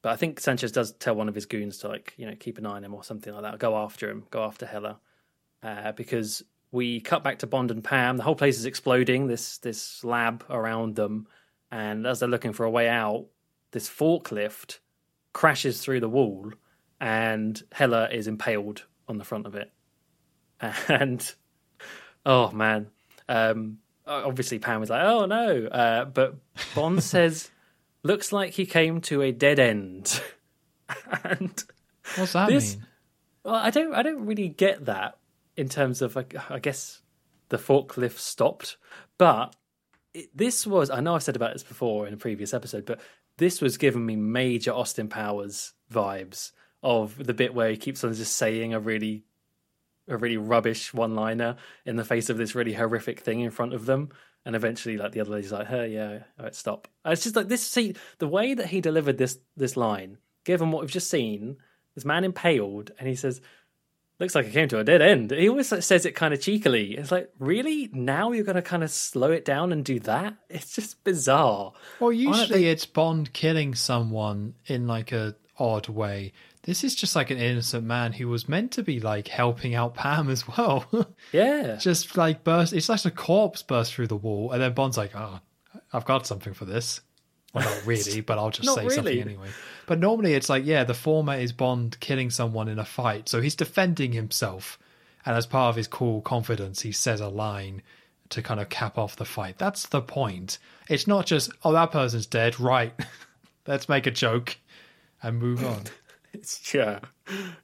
but I think Sanchez does tell one of his goons to like, you know, keep an eye on him or something like that. Go after him. Go after Heller. Uh, because we cut back to Bond and Pam. The whole place is exploding. This this lab around them, and as they're looking for a way out, this forklift crashes through the wall, and Heller is impaled on the front of it. And oh man, um, obviously Pam is like, oh no, uh, but Bond says, looks like he came to a dead end, and What's that This- mean? well, I don't, I don't really get that in terms of, like, I guess the forklift stopped, but it, this was, I know I've said about this before in a previous episode, but this was giving me major Austin Powers vibes of the bit where he keeps on just saying a really, a really rubbish one-liner in the face of this really horrific thing in front of them. And eventually, like the other lady's like, "Hey, yeah, all right, stop." And It's just like this. See, the way that he delivered this this line, given what we've just seen, this man impaled, and he says, "Looks like it came to a dead end." He always like, says it kind of cheekily. It's like, really? Now you're going to kind of slow it down and do that? It's just bizarre. Well, usually it's Bond killing someone in like a odd way. This is just like an innocent man who was meant to be like helping out Pam as well. Yeah, just like burst. It's like a corpse burst through the wall, and then Bond's like, "Oh, I've got something for this." Well, not really, but I'll just say something anyway. But normally it's like, yeah, the former is Bond killing someone in a fight, so he's defending himself, and as part of his cool confidence, he says a line to kind of cap off the fight. That's the point. It's not just, oh, that person's dead, right? Let's make a joke and move on. it's yeah,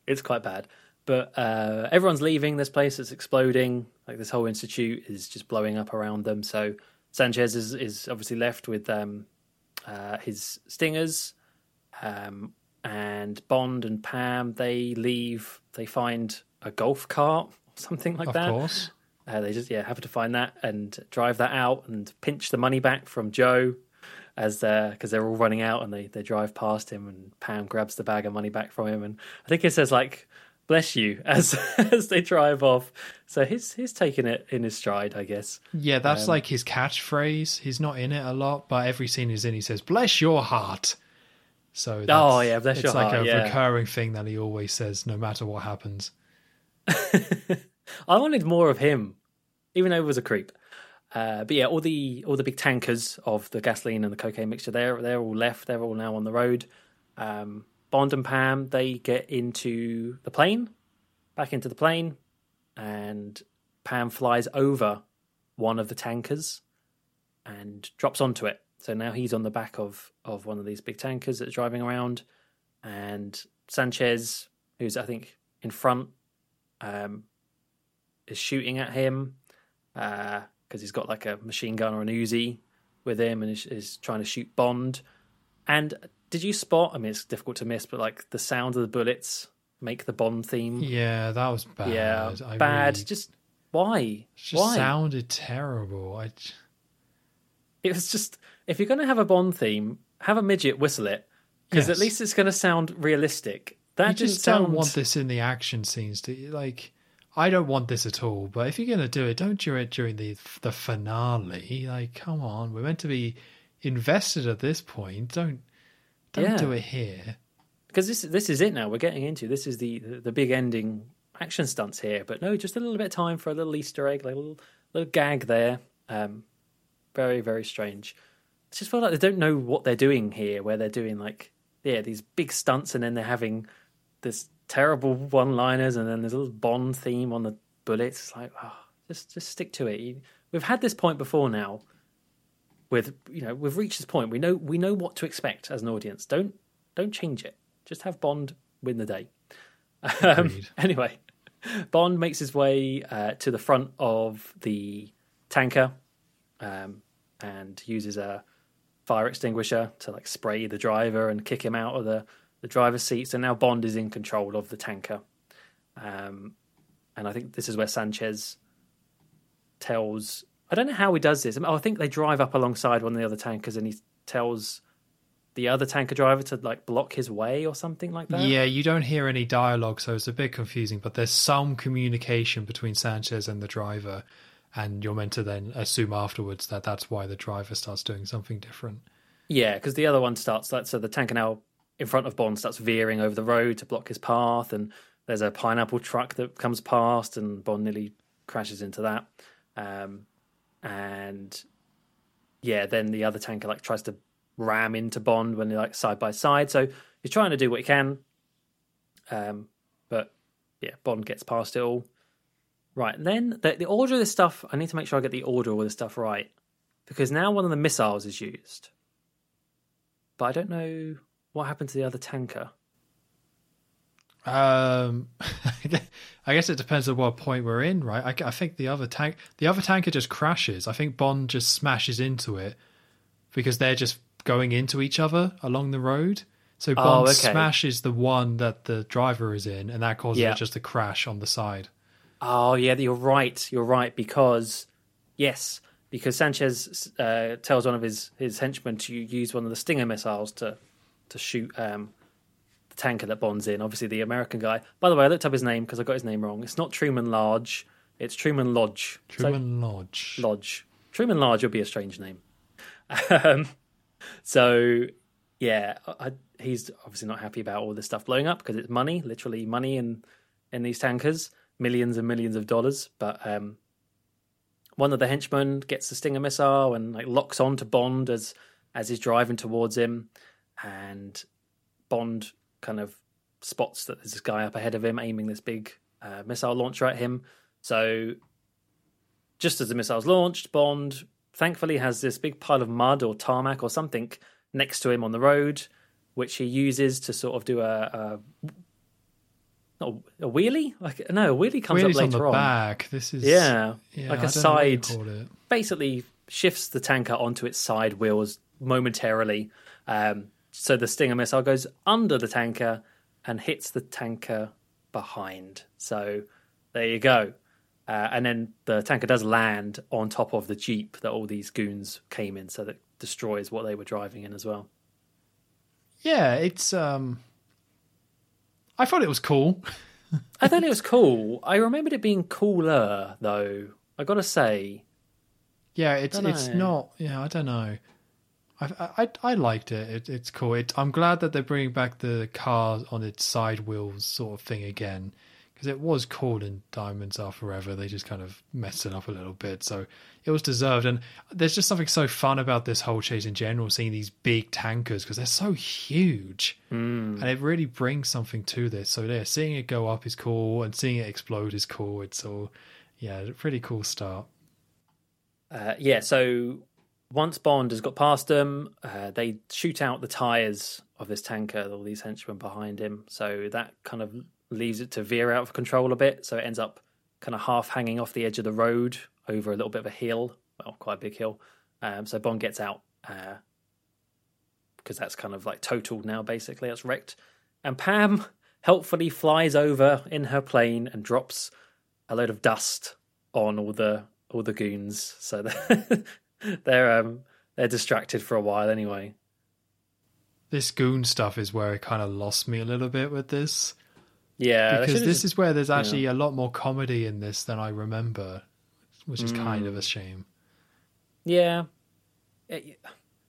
it's quite bad. But uh, everyone's leaving this place. It's exploding. Like this whole institute is just blowing up around them. So Sanchez is is obviously left with um, uh, his stingers, um, and Bond and Pam they leave. They find a golf cart or something like of that. course. Uh, they just yeah happen to find that and drive that out and pinch the money back from Joe as because they're all running out and they they drive past him and Pam grabs the bag of money back from him and I think it says like bless you as as they drive off. So he's he's taking it in his stride, I guess. Yeah, that's Um, like his catchphrase. He's not in it a lot, but every scene he's in, he says, "Bless your heart." So that's, Oh, yeah, bless it's your like heart, a yeah. recurring thing that he always says, no matter what happens. I wanted more of him, even though he was a creep. Uh, but yeah, all the all the big tankers of the gasoline and the cocaine mixture, they're they're all left. They're all now on the road. Um, Bond and Pam they get into the plane, back into the plane, and Pam flies over one of the tankers and drops onto it. So now he's on the back of of one of these big tankers that's driving around, and Sanchez, who's I think in front, um, is shooting at him because he's got like a machine gun or an Uzi with him and is, is trying to shoot Bond. And did you spot? I mean, it's difficult to miss, but like the sound of the bullets make the Bond theme. Yeah, that was bad. yeah, I bad. really- Just why? it just why? sounded terrible. I It was just if you're going to have a Bond theme, have a midget whistle it. because Yes. at least it's going to sound realistic. That you just don't want this in the action scenes. To like, I don't want this at all. But if you're gonna do it, don't do it during the the finale. Like, come on, we're meant to be invested at this point. Don't don't Yeah. do it here. because this this is it now. We're getting into this is the the, big ending action stunts here. But no, just a little bit of time for a little Easter egg, like a little little gag there. Um, very very strange. I just feel like they don't know what they're doing here, where they're doing like yeah these big stunts, and then they're having this terrible one liners, and then there's a little Bond theme on the bullets. It's like oh, just just stick to it. You, we've had this point before now. With you know, we've reached this point. We know we know what to expect as an audience. Don't don't change it. Just have Bond win the day. Um, anyway, Bond makes his way uh, to the front of the tanker um, and uses a fire extinguisher to like spray the driver and kick him out of the, the driver's seat. So now Bond is in control of the tanker. Um, and I think this is where Sanchez tells. I don't know how he does this. I, mean, I think they drive up alongside one of the other tankers and he tells the other tanker driver to like block his way or something like that. Yeah, you don't hear any dialogue, so it's a bit confusing. But there's some communication between Sanchez and the driver, and you're meant to then assume afterwards that that's why the driver starts doing something different. Yeah, because the other one starts like so the tanker now in front of Bond starts veering over the road to block his path, and there's a pineapple truck that comes past, and Bond nearly crashes into that. Um, and yeah, then the other tanker like tries to ram into Bond when they're like side by side. So he's trying to do what he can, um, but yeah, Bond gets past it all. Right, and then the, the order of this stuff, I need to make sure I get the order of this stuff right. Because now one of the missiles is used. But I don't know what happened to the other tanker. Um, I guess it depends on what point we're in, right? I, I think the other tank, the other tanker just crashes. I think Bond just smashes into it because they're just going into each other along the road. So Oh, Bond okay. smashes the one that the driver is in, and that causes Yeah. just a crash on the side. Oh, yeah, you're right. You're right. Because, yes, because Sanchez uh, tells one of his, his henchmen to use one of the Stinger missiles to, to shoot um, the tanker that Bond's in. Obviously, the American guy. By the way, I looked up his name because I got his name wrong. It's not Truman Large, it's Truman Lodge. Truman So- Lodge. Lodge. Truman Lodge would be a strange name. Um, so, yeah, I, he's obviously not happy about all this stuff blowing up because it's money, literally money in in these tankers, millions and millions of dollars. But um, one of the henchmen gets the Stinger missile and like locks on to Bond as as he's driving towards him, and Bond kind of spots that there's this guy up ahead of him aiming this big uh, missile launcher at him. So just as the missile's launched, Bond thankfully has this big pile of mud or tarmac or something next to him on the road, which he uses to sort of do a, a a wheelie. Like no, a wheelie comes Wheelie's up on the later on. back. This is Yeah, yeah, like I a don't know what you side. Basically, shifts the tanker onto its side wheels momentarily. Um, so the Stinger missile goes under the tanker and hits the tanker behind. So there you go. Uh, and then the tanker does land on top of the jeep that all these goons came in, so that destroys what they were driving in as well. Yeah, it's um. I thought it was cool. I thought it was cool. I remembered it being cooler, though. I got to say, Yeah, it's it's not. Yeah, I don't know. I I I liked it. it it's cool. It, I'm glad that they're bringing back the car on its side wheels sort of thing again because it was cool in Diamonds Are Forever. They just kind of messed it up a little bit, so it was deserved. And there's just something so fun about this whole chase in general, seeing these big tankers because they're so huge, and it really brings something to this. So yeah, seeing it go up is cool, and seeing it explode is cool. It's all yeah, a pretty cool start. Uh, yeah, so once Bond has got past them, uh, they shoot out the tires of this tanker, all these henchmen behind him. So that kind of leaves it to veer out of control a bit. So it ends up kind of half hanging off the edge of the road over a little bit of a hill, well, quite a big hill. Um, so Bond gets out uh, because that's kind of like totaled now, basically. It's wrecked. And Pam helpfully flies over in her plane and drops a load of dust on all the all the goons, so they're um, they're distracted for a while anyway. this goon stuff is where it kind of lost me a little bit with this Yeah, because this just- is where there's actually a lot more comedy in this than I remember, which is kind Mm. of a shame. yeah. It-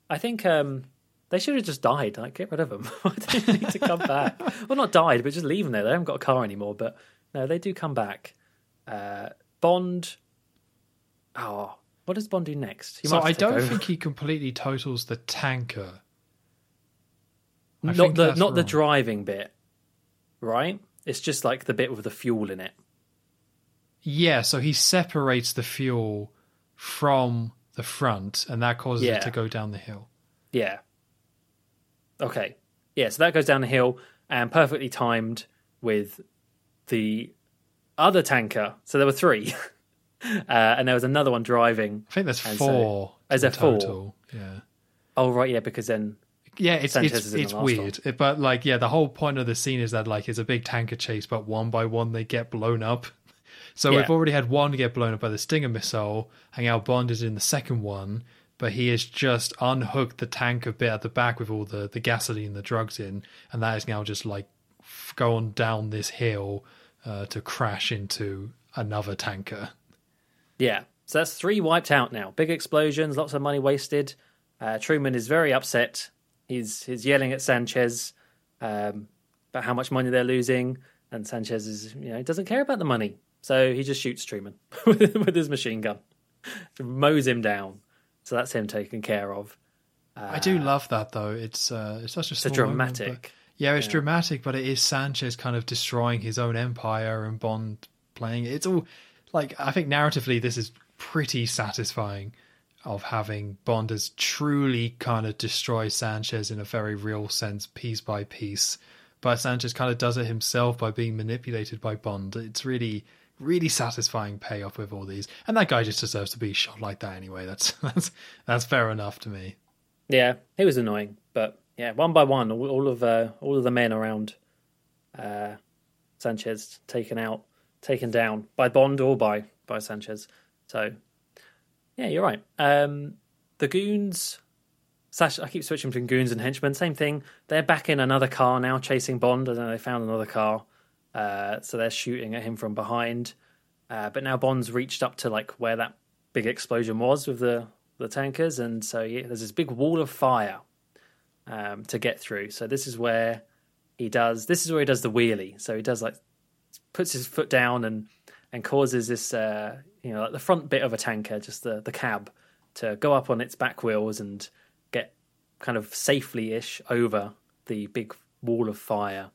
I think um, they should have just died. Like, get rid of them. They need to come back? well, not died, but just leave them there. They haven't got a car anymore. But no, they do come back. Uh, Bond. Oh, what does Bond do next? He so I don't over. think he completely totals the tanker. I not the not the driving bit, right? It's just like the bit with the fuel in it. Yeah, so he separates the fuel from the front, and that causes Yeah. it to go down the hill. Yeah. Okay. Yeah, so that goes down the hill and perfectly timed with the other tanker. So there were three. uh, and there was another one driving. I think there's And so- four. Is there four? total. Yeah. Oh, right, yeah, because then. Yeah, it's Sanchez it's is in the it's weird, It- but like yeah, the whole point of the scene is that like it's a big tanker chase, but one by one they get blown up. So Yeah. we've already had one get blown up by the Stinger missile, and our Bond is in the second one, but he has just unhooked the tank tanker bit at the back with all the the gasoline, and the drugs in, and that is now just like going down this hill uh, to crash into another tanker. Yeah. So that's three wiped out now. Big explosions, lots of money wasted. Uh, Truman is very upset. He's he's yelling at Sanchez um, about how much money they're losing, and Sanchez is you know he doesn't care about the money, so he just shoots Truman with, his machine gun, mows him down. So that's him taken care of. I do love that though. It's uh, it's such a It's a small moment, but- dramatic. Yeah, it's dramatic, but it is Sanchez kind of destroying his own empire and Bond playing it. It's all like I think narratively this is pretty satisfying of having Bonders truly kind of destroy Sanchez in a very real sense, piece by piece. But Sanchez kind of does it himself by being manipulated by Bond. It's really, really satisfying payoff with all these. And that guy just deserves to be shot like that anyway. That's that's that's fair enough to me. Yeah, he was annoying, but yeah, one by one, all, of uh, all of the men around uh, Sanchez taken out, taken down by Bond or by by Sanchez. So yeah, you're right. Um, the goons. Slash, I keep switching between goons and henchmen. Same thing. They're back in another car now, chasing Bond. Know. They found another car, uh, so they're shooting at him from behind. Uh, but now Bond's reached up to like where that big explosion was with the the tankers, and so yeah, there's this big wall of fire um, to get through. So this is where he does. This is where he does the wheelie. So he does like puts his foot down and and causes this uh, you know like the front bit of a tanker, just the the cab, to go up on its back wheels and get kind of safely ish over the big wall of fire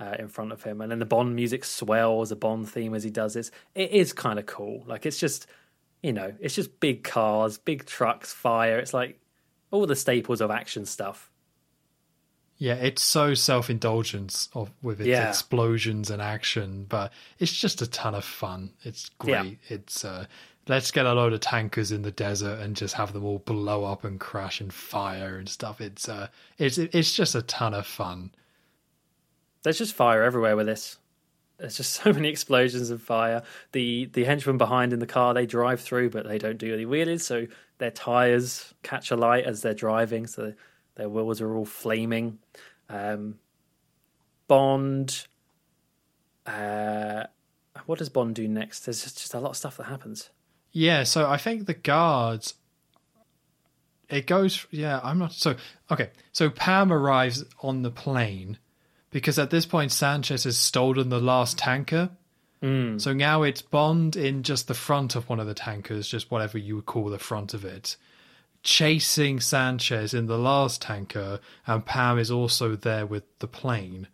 uh, in front of him, and then the Bond music swells, a Bond theme as he does this. It is kind of cool. Like it's just, you know, it's just big cars, big trucks, fire. It's like all the staples of action stuff. Yeah, it's so self indulgent of with its Yeah. explosions and action, but it's just a ton of fun. It's great. It's uh, let's get a load of tankers in the desert and just have them all blow up and crash and fire and stuff. It's uh, it's it's just a ton of fun. There's just fire everywhere with this. There's just so many explosions and fire. The the henchmen behind in the car they drive through, but they don't do any wheelies, so their tires catch alight as they're driving, so their wheels are all flaming. Um, Bond. Uh, what does Bond do next? There's just, just a lot of stuff that happens. Yeah, so I think the guards. It goes. Yeah, I'm not. So, okay. So Pam arrives on the plane because at this point Sanchez has stolen the last tanker. Mm. So now it's Bond in just the front of one of the tankers, just whatever you would call the front of it, chasing Sanchez in the last tanker, and Pam is also there with the plane.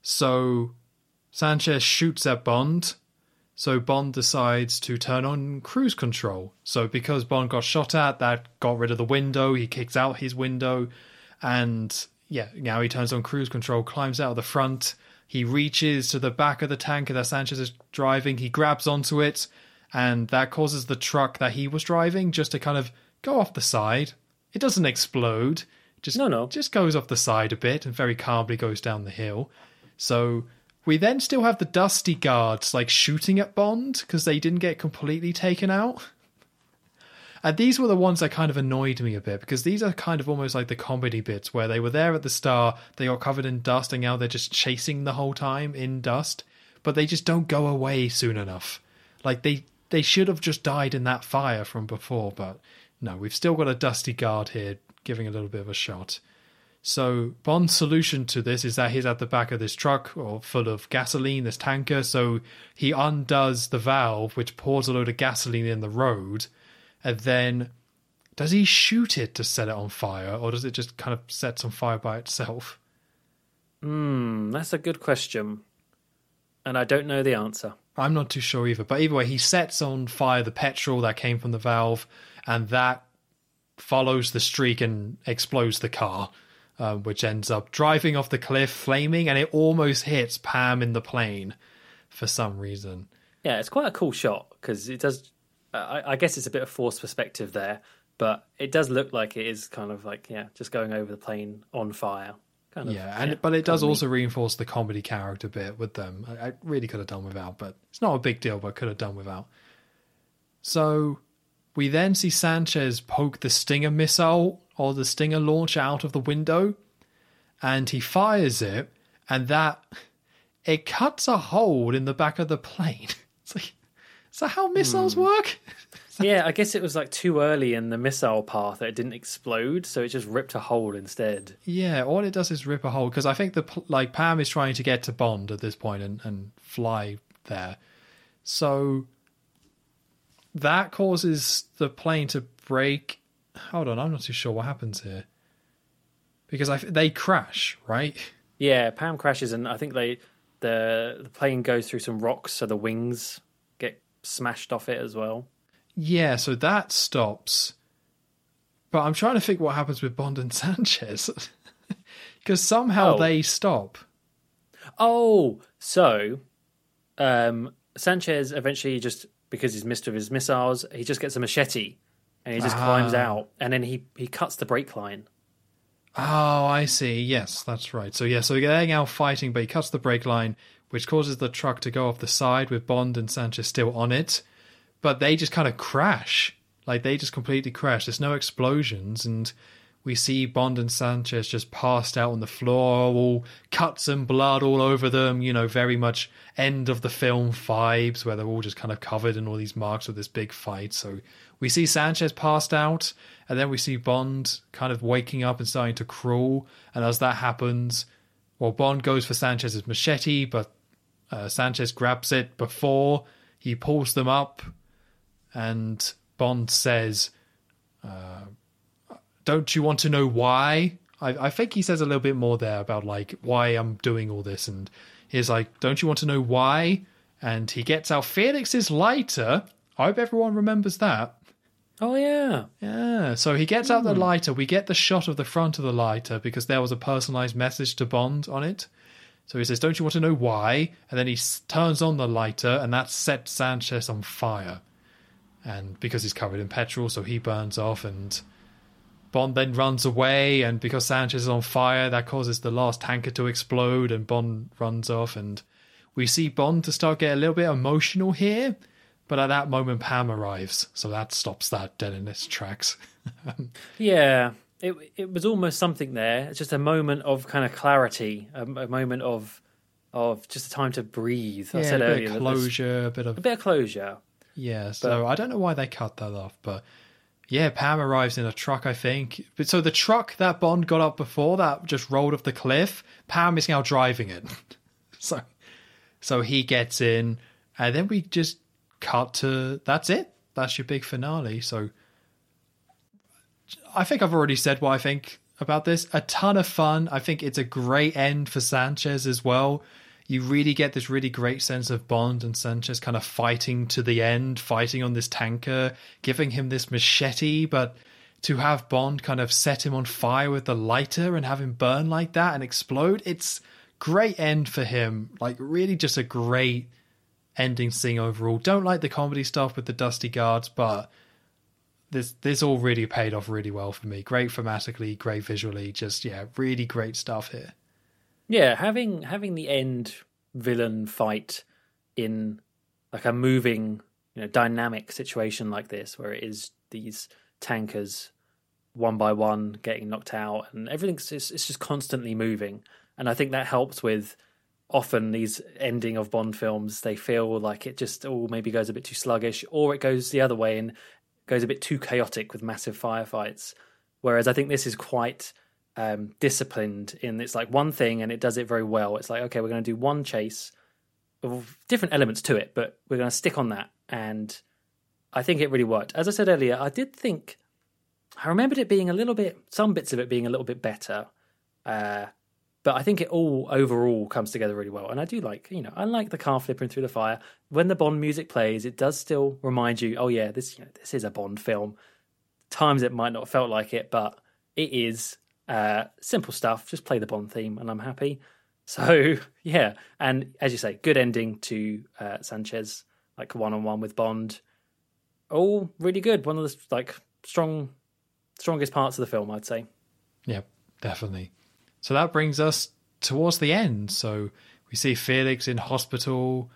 So Sanchez shoots at Bond. So Bond decides to turn on cruise control. So because Bond got shot at, that got rid of the window. He kicks out his window, and yeah, now he turns on cruise control, climbs out of the front. He reaches to the back of the tanker that Sanchez is driving. He grabs onto it, and that causes the truck that he was driving just to kind of go off the side. It doesn't explode. Just No, no. just goes off the side a bit and very calmly goes down the hill. So we then still have the dusty guards like shooting at Bond because they didn't get completely taken out. And these were the ones that kind of annoyed me a bit because these are kind of almost like the comedy bits where they were there at the start, they got covered in dust, and now they're just chasing the whole time in dust, but they just don't go away soon enough. Like they they should have just died in that fire from before, but no, we've still got a dusty guard here giving a little bit of a shot. So Bond's solution to this is that he's at the back of this truck or full of gasoline, this tanker. So he undoes the valve, which pours a load of gasoline in the road, and then does he shoot it to set it on fire, or does it just kind of set on fire by itself? Hmm, that's a good question, and I don't know the answer. I'm not too sure either. But either way, he sets on fire the petrol that came from the valve, and that follows the streak and explodes the car, um, which ends up driving off the cliff, flaming, and it almost hits Pam in the plane for some reason. Yeah, it's quite a cool shot because it does. I, I guess it's a bit of forced perspective there, but it does look like it is kind of like yeah, just going over the plane on fire. Kind of, yeah, and but it does also reinforce the comedy character bit with them. I, I really could have done without, but it's not a big deal. But could have done without. So we then see Sanchez poke the Stinger missile or the Stinger launcher out of the window, and he fires it, and that it cuts a hole in the back of the plane. It's like, is that how missiles hmm. work? yeah, I guess it was like too early in the missile path that it didn't explode, so it just ripped a hole instead. Yeah, all it does is rip a hole because I think the like Pam is trying to get to Bond at this point and, and fly there, so that causes the plane to break. Hold on, I'm not too sure what happens here because I they crash, right? Yeah, Pam crashes, and I think they the the plane goes through some rocks, so the wings get smashed off it as well. Yeah, so that stops. But I'm trying to think what happens with Bond and Sanchez. Because somehow Oh. they stop. Oh, so um, Sanchez eventually just because he's missed with his missiles, he just gets a machete and he just climbs Ah. out, and then he he cuts the brake line. Oh, I see. Yes, that's right. So, yeah, so they're now fighting, but he cuts the brake line, which causes the truck to go off the side with Bond and Sanchez still on it. But they just kind of crash. Like, they just completely crash. There's no explosions, and we see Bond and Sanchez just passed out on the floor, all cuts and blood all over them, you know, very much end of the film vibes, where they're all just kind of covered in all these marks of this big fight. So we see Sanchez passed out, and then we see Bond kind of waking up and starting to crawl. And as that happens, well, Bond goes for Sanchez's machete, but uh, Sanchez grabs it before he pulls them up, and Bond says, uh, "Don't you want to know why?" I, I think he says a little bit more there about like why I'm doing all this, and he's like, "Don't you want to know why?" And he gets out Felix's lighter. I hope everyone remembers that. Oh yeah, Yeah, so he gets out the hmm. lighter. We get the shot of the front of the lighter because there was a personalized message to Bond on it. So he says, Don't you want to know why? And then he s- turns on the lighter, and that sets Sanchez on fire. And because he's covered in petrol, so he burns off, and Bond then runs away. And because Sanchez is on fire, that causes the last tanker to explode, and Bond runs off. And we see Bond to start get a little bit emotional here. But at that moment, Pam arrives, so that stops that dead in its tracks. yeah. It it was almost something there. It's just a moment of kind of clarity, a, a moment of of just a time to breathe. I said a bit earlier, of closure, a bit of a bit of closure. yeah. So I don't know why they cut that off, but yeah, Pam arrives in a truck, I think. But so the truck that Bond got up before that just rolled off the cliff, Pam is now driving it. so so he gets in, and then we just cut to that's it. That's your big finale. So I think I've already said what I think about this. A ton of fun. I think it's a great end for Sanchez as well. You really get this really great sense of Bond and Sanchez kind of fighting to the end, fighting on this tanker, giving him this machete, but to have Bond kind of set him on fire with the lighter and have him burn like that and explode, it's great end for him. Like really just a great ending scene overall. Don't like the comedy stuff with the dusty guards, but this this all really paid off really well for me. Great thematically, great visually, just yeah, really great stuff here. Yeah, having having the end villain fight in like a moving you know dynamic situation like this, where it is these tankers one by one getting knocked out, and everything's just, it's just constantly moving, and I think that helps with often these ending of Bond films, they feel like it just all maybe goes a bit too sluggish, or it goes the other way and goes a bit too chaotic with massive firefights. Whereas I think this is quite um, disciplined in it's like one thing and it does it very well. It's like okay, we're going to do one chase of different elements to it, but we're going to stick on that, and I think it really worked. As I said earlier, I did think I remembered it being a little bit, some bits of it being a little bit better. Uh, but I think it all overall comes together really well. And I do like, you know, I like the car flipping through the fire. When the Bond music plays, it does still remind you, oh yeah, this you know, this is a Bond film. Times it might not have felt like it, but it is uh, simple stuff. Just play the Bond theme, and I'm happy. So yeah, and as you say, good ending to uh, Sanchez, like one on one with Bond. All really good. One of the like strong, strongest parts of the film, I'd say. Yep, definitely. So that brings us towards the end. So we see Felix in hospital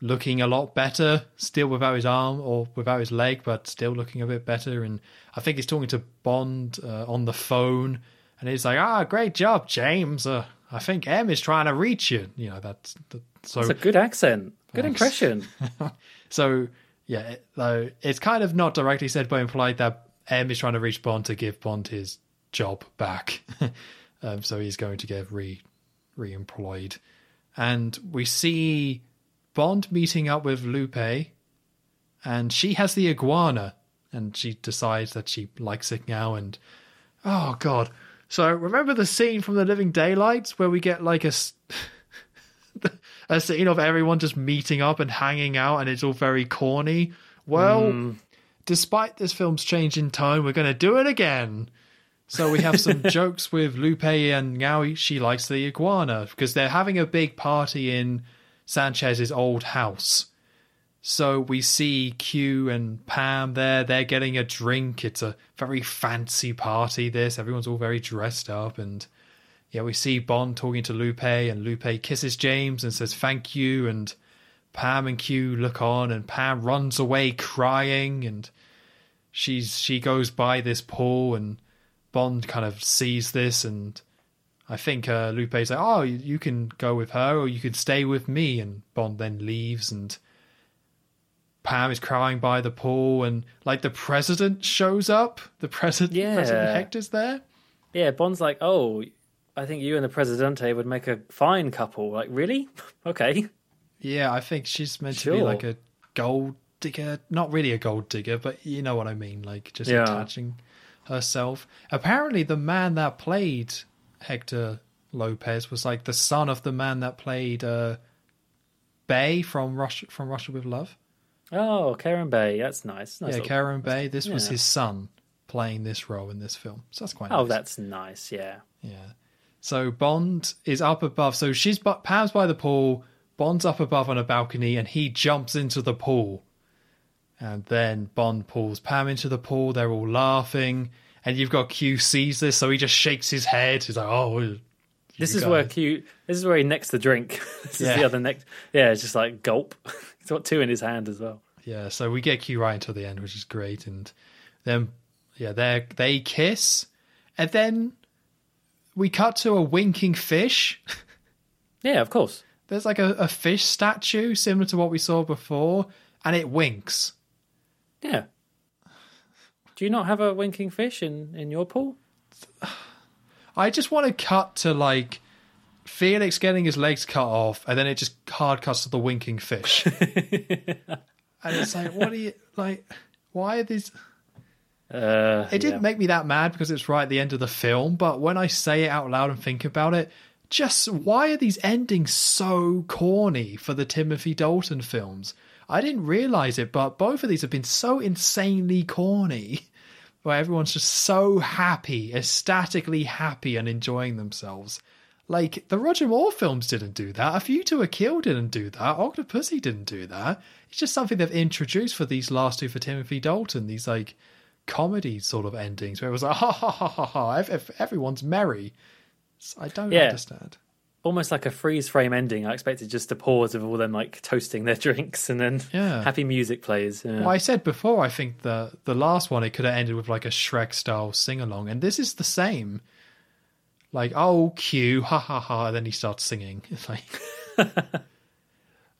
looking a lot better, still without his arm or without his leg, but still looking a bit better. And I think he's talking to Bond uh, on the phone, and he's like, "Ah, great job, James. Uh, I think M is trying to reach you." You know, that's that, so. It's a good accent, good Thanks. impression. so yeah, though it's kind of not directly said, but implied that M is trying to reach Bond to give Bond his job back. Um, so he's going to get re re-employed. And we see Bond meeting up with Lupe, and she has the iguana, and she decides that she likes it now. And oh god! So remember the scene from The Living Daylights where we get like a a scene of everyone just meeting up and hanging out, and it's all very corny. Well, mm. despite this film's change in tone, we're going to do it again. So we have some jokes with Lupe and now she likes the iguana because they're having a big party in Sanchez's old house. So we see Q and Pam there. They're getting a drink. It's a very fancy party. This everyone's all very dressed up, and yeah, we see Bond talking to Lupe, and Lupe kisses James and says thank you, and Pam and Q look on, and Pam runs away crying, and she's she goes by this pool and Bond kind of sees this, and I think uh, Lupe's like, "Oh, you can go with her, or you can stay with me." And Bond then leaves, and Pam is crying by the pool, and like the president shows up. The president, yeah. President Hector's there. Yeah, Bond's like, "Oh, I think you and the Presidente would make a fine couple." Like, really? okay. Yeah, I think she's meant sure. to be like a gold digger. Not really a gold digger, but you know what I mean. Like just yeah. attaching herself. Apparently, the man that played Hector Lopez was like the son of the man that played uh, Bey from Russia from Russia with Love. Oh, Kerim Bey, that's nice. nice yeah, Kerim Bey. This yeah. was his son playing this role in this film, so that's quite. Oh, nice. that's nice. Yeah. Yeah. So Bond is up above. So she's but Pam's by the pool. Bond's up above on a balcony, and he jumps into the pool and then Bond pulls Pam into the pool. They're all laughing. And you've got Q sees this, so he just shakes his head. He's like, oh. This is where Q. This is where he necks the drink. this yeah. is the other neck. Yeah, it's just like gulp. Got two in his hand as well. Yeah, so we get Q right until the end, which is great. And then, yeah, they they kiss, and then we cut to a winking fish. Yeah, of course. There's like a, a fish statue similar to what we saw before, and it winks. Yeah. Do you not have a winking fish in, in your pool? I just want to cut to like Felix getting his legs cut off, and then it just hard cuts to the winking fish. and it's like, what are you like? Why are these? Uh, it didn't yeah. make me that mad because it's right at the end of the film, but when I say it out loud and think about it, just why are these endings so corny for the Timothy Dalton films? I didn't realize it, but both of these have been so insanely corny, where everyone's just so happy, ecstatically happy, and enjoying themselves. Like the Roger Moore films didn't do that. A View to a Kill didn't do that. Octopussy didn't do that. It's just something they've introduced for these last two for Timothy Dalton. These like comedy sort of endings where it was like ha ha ha ha ha. If Everyone's merry. I don't yeah. understand. almost like a freeze frame ending. I expected just a pause of all them like toasting their drinks and then Yeah. happy music plays. Yeah. Well, I said before, I think the the last one it could have ended with like a Shrek style sing along, and this is the same. Like, oh, Q, ha ha ha, and then he starts singing. It's like,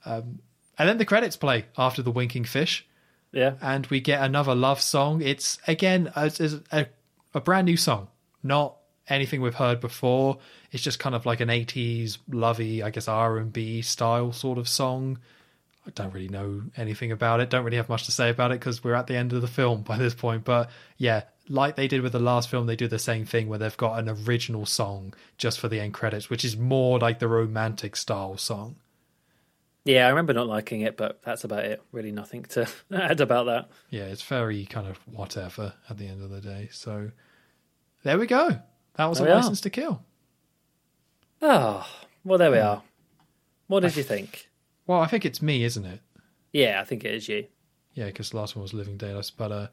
um, and then the credits play after the winking fish, yeah. and we get another love song. It's again a, it's a, a brand new song, not anything we've heard before. It's just kind of like an '80s lovey, I guess R and B style sort of song. I don't really know anything about it. Don't really have much to say about it because we're at the end of the film by this point. But yeah, like they did with the last film, they do the same thing where they've got an original song just for the end credits, which is more like the romantic style song. Yeah, I remember not liking it, but that's about it. Really nothing to add about that. Yeah, it's very kind of whatever at the end of the day. So there we go. That was There a we are. license to kill. Oh, well, there we are. What did you think? Well, I think it's me, isn't it? Yeah, I think it is you. Yeah, because the last one was Living Daylights. But uh,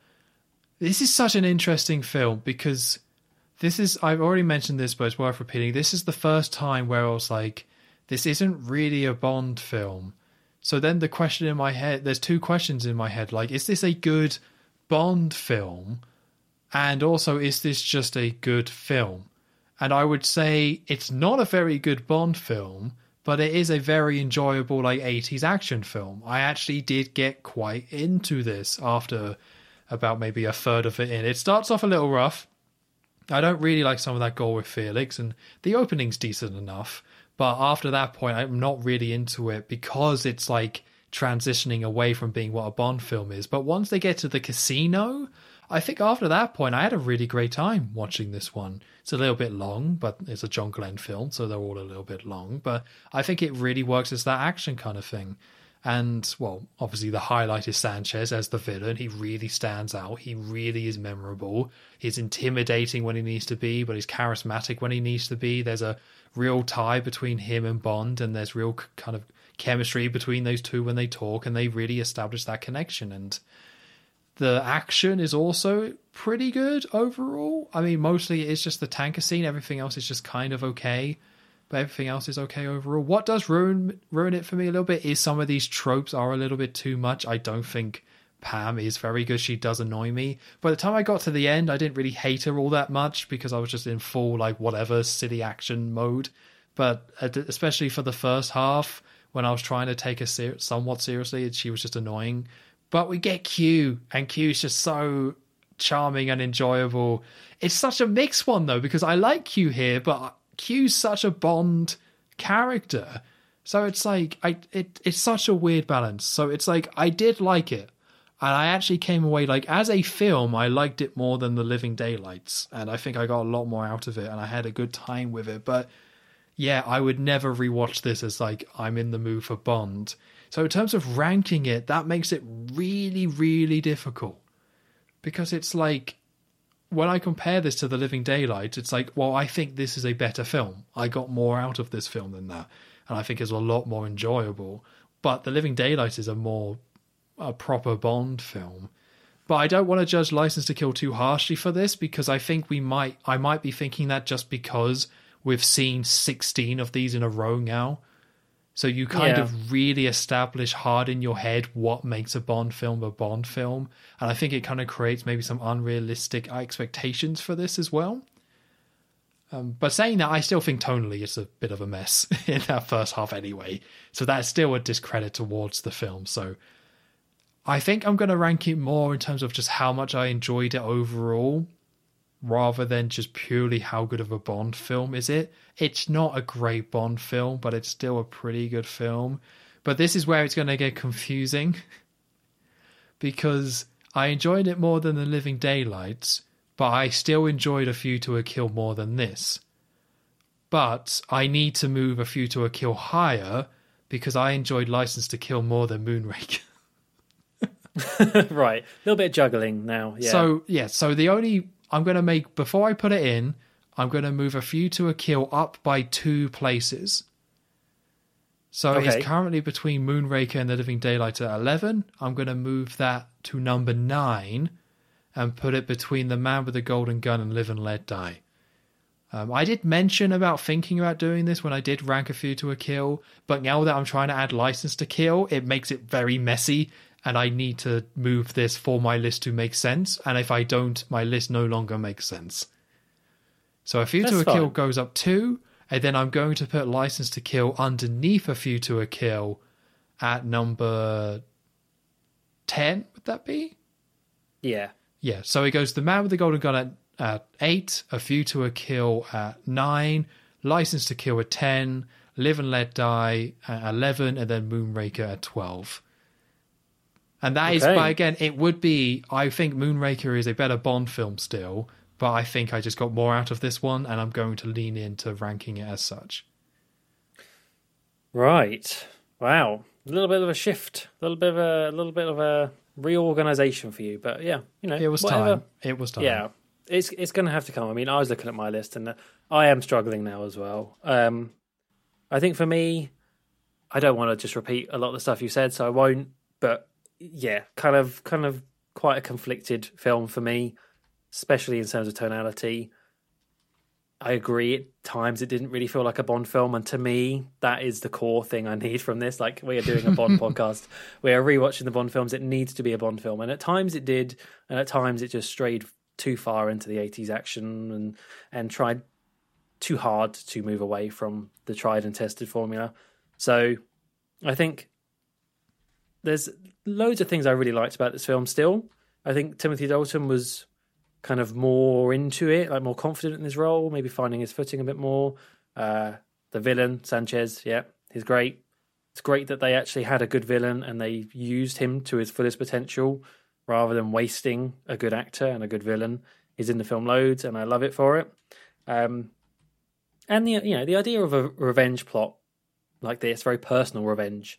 this is such an interesting film because this is, I've already mentioned this, but it's worth repeating. This is the first time where I was like, this isn't really a Bond film. So then the question in my head, there's two questions in my head. Like, is this a good Bond film? And also, is this just a good film? And I would say it's not a very good Bond film, but it is a very enjoyable like 80s action film. I actually did get quite into this after about maybe a third of it in. It starts off a little rough. I don't really like some of that gore with Felix, and the opening's decent enough. But after that point, I'm not really into it because it's like transitioning away from being what a Bond film is. But once they get to the casino, I think after that point, I had a really great time watching this one. It's a little bit long, but it's a John Glen film, so they're all a little bit long. But I think it really works as that action kind of thing. And, well, obviously the highlight is Sanchez as the villain. He really stands out. He really is memorable. He's intimidating when he needs to be, but he's charismatic when he needs to be. There's a real tie between him and Bond, and there's real kind of chemistry between those two when they talk, and they really establish that connection. And the action is also pretty good overall. I mean, mostly it's just the tanker scene. Everything else is just kind of okay, but everything else is okay overall. What does ruin ruin it for me a little bit is some of these tropes are a little bit too much. I don't think Pam is very good. She does annoy me. By the time I got to the end, I didn't really hate her all that much because I was just in full like whatever city action mode. But uh, especially for the first half, when I was trying to take her ser- somewhat seriously, she was just annoying. But we get Q, and Q is just so charming and enjoyable. It's such a mixed one though, because I like Q here, but Q's such a Bond character. So it's like I it it's such a weird balance. So it's like I did like it. And I actually came away like as a film, I liked it more than The Living Daylights. And I think I got a lot more out of it and I had a good time with it. But yeah, I would never rewatch this as like I'm in the mood for Bond. So in terms of ranking it, that makes it really, really difficult. Because it's like when I compare this to The Living Daylight, it's like, well, I think this is a better film. I got more out of this film than that. And I think it's a lot more enjoyable. But The Living Daylight is a more a proper Bond film. But I don't want to judge License to Kill too harshly for this because I think we might I might be thinking that just because we've seen 16 of these in a row now. So you kind Yeah. of really establish hard in your head what makes a Bond film a Bond film. And I think it kind of creates maybe some unrealistic expectations for this as well. Um, but saying that, I still think tonally it's a bit of a mess in that first half anyway. So that's still a discredit towards the film. So I think I'm going to rank it more in terms of just how much I enjoyed it overall, rather than just purely how good of a Bond film is it. It's not a great Bond film, but it's still a pretty good film. But this is where it's going to get confusing because I enjoyed it more than The Living Daylights, but I still enjoyed A View to a Kill more than this. But I need to move A View to a Kill higher because I enjoyed License to Kill more than Moonraker. right. A little bit of juggling now. Yeah. So yeah, so the only I'm going to make before I put it in, I'm going to move a view to a kill up by two places. So Okay. it's currently between Moonraker and The Living Daylight at 11. I'm going to move that to number 9 and put it between The Man with the Golden Gun and Live and Let Die. Um, I did mention about thinking about doing this when I did rank a view to a kill, but now that I'm trying to add license to kill, it makes it very messy, and I need to move this for my list to make sense. And if I don't, my list no longer makes sense. So a view to a That's kill goes up two, and then I'm going to put license to kill underneath a view to a kill at number 10, would that be? Yeah. Yeah, so it goes the man with the golden gun at, at eight, a view to a kill at nine, license to kill at ten, live and let die at eleven, and then Moonraker at twelve. And that is, Okay. but again, it would be. I think Moonraker is a better Bond film still, but I think I just got more out of this one, and I'm going to lean into ranking it as such. Right. Wow. A little bit of a shift. A little bit of a, a little bit of a reorganization for you, but yeah, you know, It was whatever. time. It was time. Yeah, it's it's going to have to come. I mean, I was looking at my list, and uh, I am struggling now as well. Um, I think for me, I don't want to just repeat a lot of the stuff you said, so I won't. But yeah, kind of, kind of, quite a conflicted film for me, especially in terms of tonality. I agree. At times, it didn't really feel like a Bond film, and to me, that is the core thing I need from this. Like we are doing a Bond podcast, we are rewatching the Bond films. It needs to be a Bond film, and at times it did, and at times it just strayed too far into the '80s action and and tried too hard to move away from the tried and tested formula. So, I think there's loads of things I really liked about this film. Still, I think Timothy Dalton was kind of more into it, like more confident in his role, maybe finding his footing a bit more. Uh, the villain Sanchez, yeah, he's great. It's great that they actually had a good villain and they used him to his fullest potential rather than wasting a good actor and a good villain. He's in the film loads, and I love it for it. Um, and the you know the idea of a revenge plot like this, very personal revenge,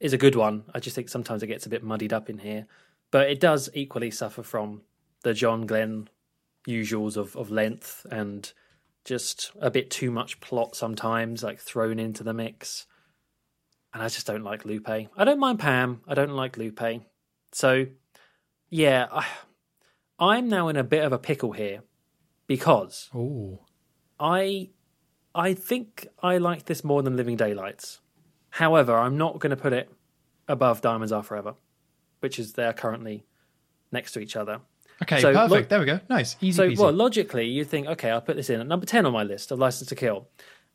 is a good one. I just think sometimes it gets a bit muddied up in here, but it does equally suffer from the John Glen usuals of, of length and just a bit too much plot sometimes, like thrown into the mix. And I just don't like Lupe. I don't mind Pam. I don't like Lupe. So, yeah, I, I'm now in a bit of a pickle here because Oh, I I think I like this more than Living Daylights. However, I'm not going to put it above Diamonds Are Forever, which is they're currently next to each other. okay, So, perfect. look- there we go. Nice, easy So, peasy. well, logically, you think, okay, I'll put this in at number 10 on my list of License to Kill.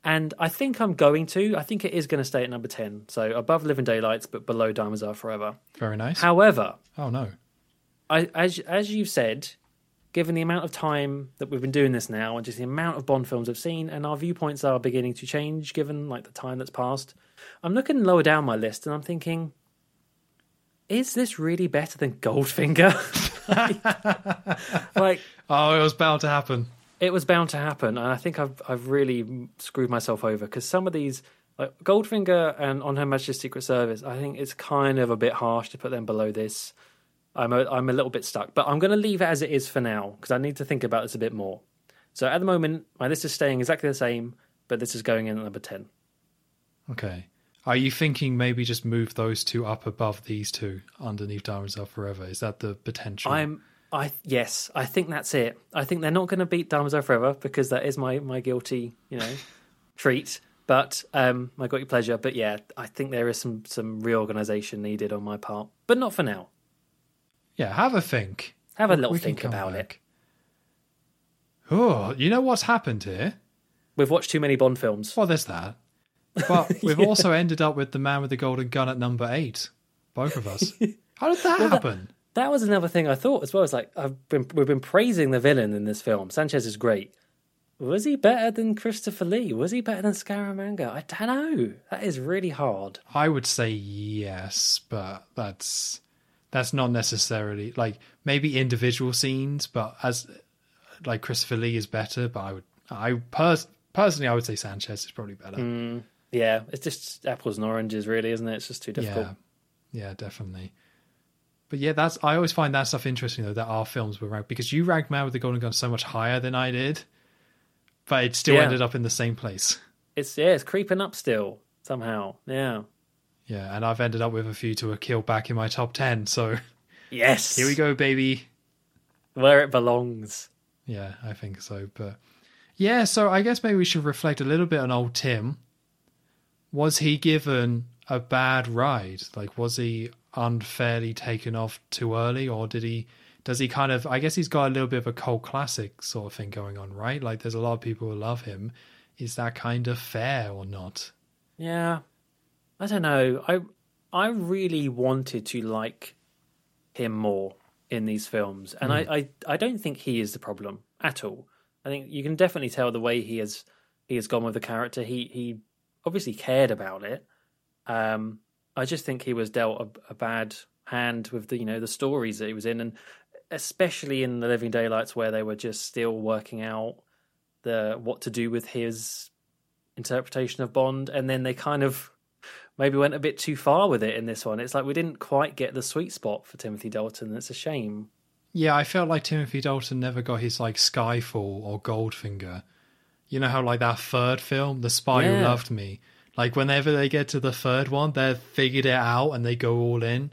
And I think I'm going to. I think it is going to stay at number 10. So above Living Daylights, but below Diamonds Are Forever. Very nice. However, oh no. I, as as you've said, given the amount of time that we've been doing this now, and just the amount of Bond films I've seen, and our viewpoints are beginning to change given like the time that's passed, I'm looking lower down my list, and I'm thinking, is this really better than Goldfinger? like, like, Oh, it was bound to happen. it was bound to happen, and I think I've I've really screwed myself over because some of these. Like Goldfinger and On Her Majesty's Secret Service, I think it's kind of a bit harsh to put them below this. I'm a, I'm a little bit stuck, but I'm going to leave it as it is for now because I need to think about this a bit more. So at the moment, my list is staying exactly the same, but this is going in at number 10. Okay. Are you thinking maybe just move those two up above these two underneath Diamonds Are Forever? Is that the potential? I'm, I yes, I think that's it. I think they're not going to beat Diamonds Are Forever because that is my, my guilty, you know, treat. But um, my your pleasure. But yeah, I think there is some some reorganization needed on my part, but not for now. Yeah, have a think. Have a little We think about it. Oh, you know what's happened here? We've watched too many Bond films. Well, there's that. But we've also ended up with the man with the golden gun at number eight. Both of us. How did that happen? That was another thing I thought as well. It's like I've been we've been praising the villain in this film. Sanchez is great. Was he better than Christopher Lee? Was he better than Scaramanga? I don't know. That is really hard. I would say yes, but that's that's not necessarily like maybe individual scenes, but as like Christopher Lee is better, but I would I pers- personally I would say Sanchez is probably better. Mm. Yeah, it's just apples and oranges, really, isn't it? It's just too difficult. Yeah, yeah, definitely. But yeah, that's I always find that stuff interesting though that our films were ranked because you ranked Man with the Golden Gun so much higher than I did, but it still Yeah. ended up in the same place. It's yeah, it's creeping up still somehow. Yeah. Yeah, and I've ended up with a view to a kill back in my top ten. So Yes. here we go, baby. Where it belongs. Yeah, I think so. But Yeah, so I guess maybe we should reflect a little bit on old Tim. Was he given a bad ride? Like, was he unfairly taken off too early, or did he? Does he kind of? I guess he's got a little bit of a cult classic sort of thing going on, right? Like, there's a lot of people who love him. Is that kind of fair or not? Yeah, I don't know. I I really wanted to like him more in these films, and Mm. I, I I don't think he is the problem at all. I think you can definitely tell the way he has he has gone with the character. He he obviously cared about it. Um, I just think he was dealt a, a bad hand with the you know the stories that he was in, and especially in the Living Daylights where they were just still working out the what to do with his interpretation of Bond, and then they kind of maybe went a bit too far with it in this one. It's like we didn't quite get the sweet spot for Timothy Dalton. It's a shame. Yeah, I felt like Timothy Dalton never got his like Skyfall or Goldfinger. You know how like that third film, The Spy Who Loved Me, like whenever they get to the third one, they've figured it out and they go all in.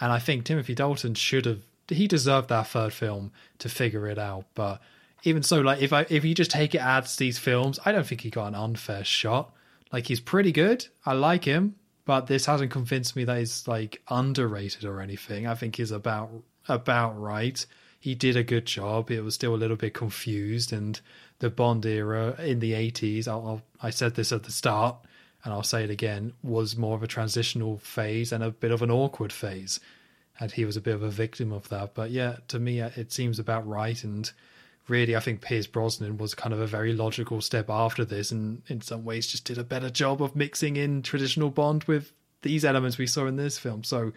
And I think Timothy Dalton should have he deserved that third film to figure it out. But even so, like if I if you just take it as these films, I don't think he got an unfair shot. Like he's pretty good. I like him, but this hasn't convinced me that he's like underrated or anything. I think he's about about right. He did a good job. It was still a little bit confused, and the Bond era in the eighties. I'll, I'll, I said this at the start, and I'll say it again. Was more of a transitional phase and a bit of an awkward phase, and he was a bit of a victim of that. But yeah, to me, uh, it seems about right. And really, I think Pierce Brosnan was kind of a very logical step after this, and in some ways, just did a better job of mixing in traditional Bond with these elements we saw in this film. So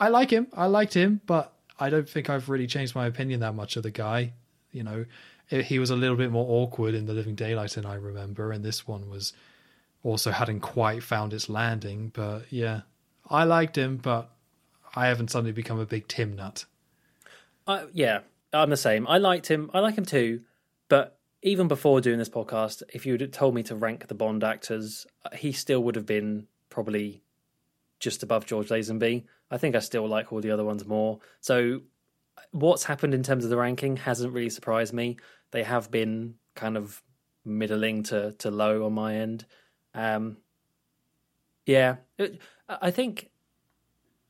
I like him. I liked him, but I don't think I've really changed my opinion that much of the guy. You know, he was a little bit more awkward in The Living Daylight than I remember, and this one was also hadn't quite found its landing. But yeah, I liked him, but I haven't suddenly become a big Tim nut. I, yeah, I'm the same. I liked him. I like him too. But even before doing this podcast, if you had told me to rank the Bond actors, he still would have been probably just above George Lazenby. I think I still like all the other ones more. So what's happened in terms of the ranking hasn't really surprised me. They have been kind of middling to, to low on my end. Um, yeah, it, I think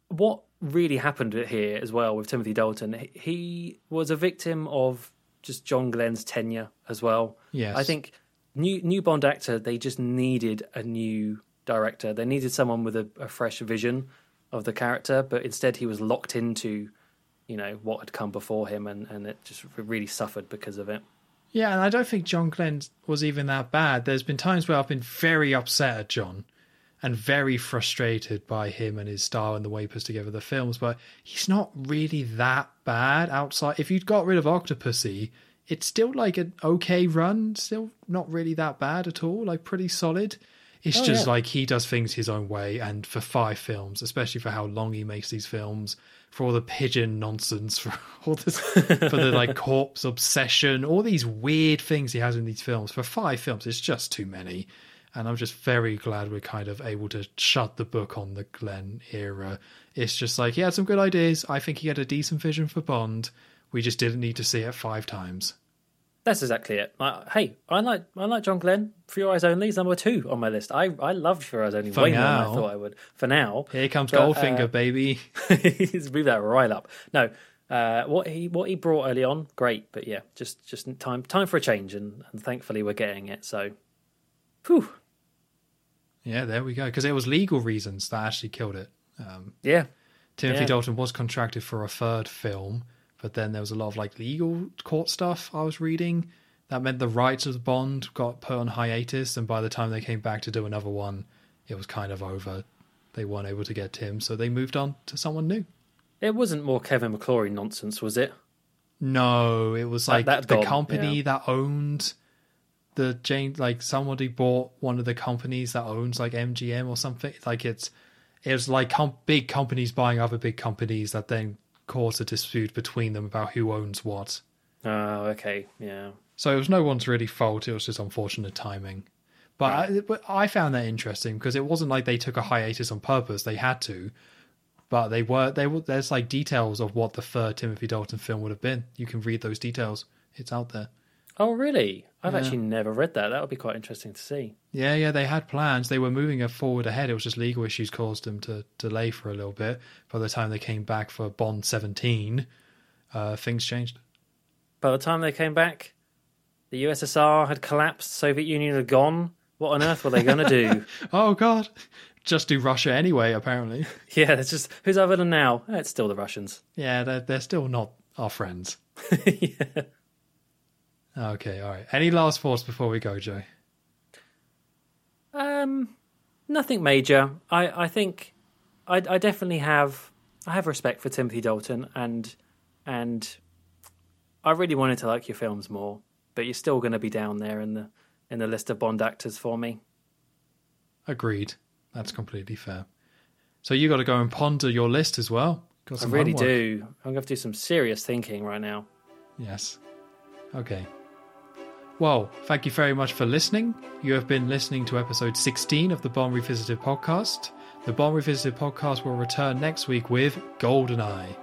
what really happened here as well with Timothy Dalton, he- he was a victim of just John Glen's tenure as well. Yes. I think new new Bond actor, they just needed a new director. They needed someone with a, a fresh vision of the character, but instead he was locked into, you know, what had come before him, and and it just really suffered because of it. Yeah, and I don't think John Glen was even that bad. There's been times where I've been very upset at John and very frustrated by him and his style and the way he puts together the films, but he's not really that bad outside. If you'd got rid of Octopussy, it's still like an okay run, still not really that bad at all, like pretty solid. It's Oh, just yeah. like he does things his own way, and for five films, especially for how long he makes these films, for all the pigeon nonsense, for all this, for the like corpse obsession, all these weird things he has in these films. For five films, it's just too many. And I'm just very glad we're kind of able to shut the book on the Glen era. It's just like he had some good ideas. I think he had a decent vision for Bond. We just didn't need to see it five times. That's exactly it. I, hey, I like I like John Glen. For Your Eyes Only is number two on my list. I I loved For Your Eyes Only For way more than I thought I would. For now, Here comes But, Goldfinger, uh, baby. he's moved that right up. No, uh, what he what he brought early on, great. But yeah, just just time time for a change, and, and thankfully we're getting it. So, whew, Yeah, there we go. Because it was legal reasons that actually killed it. Um, yeah, Timothy Yeah. Dalton was contracted for a third film, but then there was a lot of like legal court stuff I was reading. That meant the rights of the Bond got put on hiatus, and by the time they came back to do another one, it was kind of over. They weren't able to get Tim, so they moved on to someone new. it wasn't more Kevin McClory nonsense, was it? No, it was That- like that's the company yeah. that owned the Jane. Like somebody bought one of the companies that owns like MGM or something. Like it's it was like com- big companies buying other big companies that then caused a dispute between them about who owns what. Oh, okay, yeah. So it was no one's really fault. It was just unfortunate timing. But, I, but I found that interesting because it wasn't like they took a hiatus on purpose. They had to, but they were. They were. There's like details of what the third Timothy Dalton film would have been. You can read those details. It's out there. Oh, really? I've Yeah. actually never read that. That would be quite interesting to see. Yeah, yeah, they had plans. They were moving it forward ahead. It was just legal issues caused them to delay for a little bit. By the time they came back for Bond 17, uh, things changed. By the time they came back, the USSR had collapsed, Soviet Union had gone. What on earth were they going to do? Oh, God. Just do Russia anyway, apparently. yeah, it's just who's other than now? Eh, It's still the Russians. Yeah, they're, they're still not our friends. yeah. Okay, all right. Any last thoughts before we go, Joe? Um, nothing major. I I think I I definitely have I have respect for Timothy Dalton and and I really wanted to like your films more, but you're still going to be down there in the in the list of Bond actors for me. Agreed. That's completely fair. So you got to go and ponder your list as well. I really homework. do. I'm going to have to do some serious thinking right now. Yes. Okay. Well, thank you very much for listening. You have been listening to episode 16 of the Bond Revisited podcast. The Bond Revisited podcast will return next week with Goldeneye.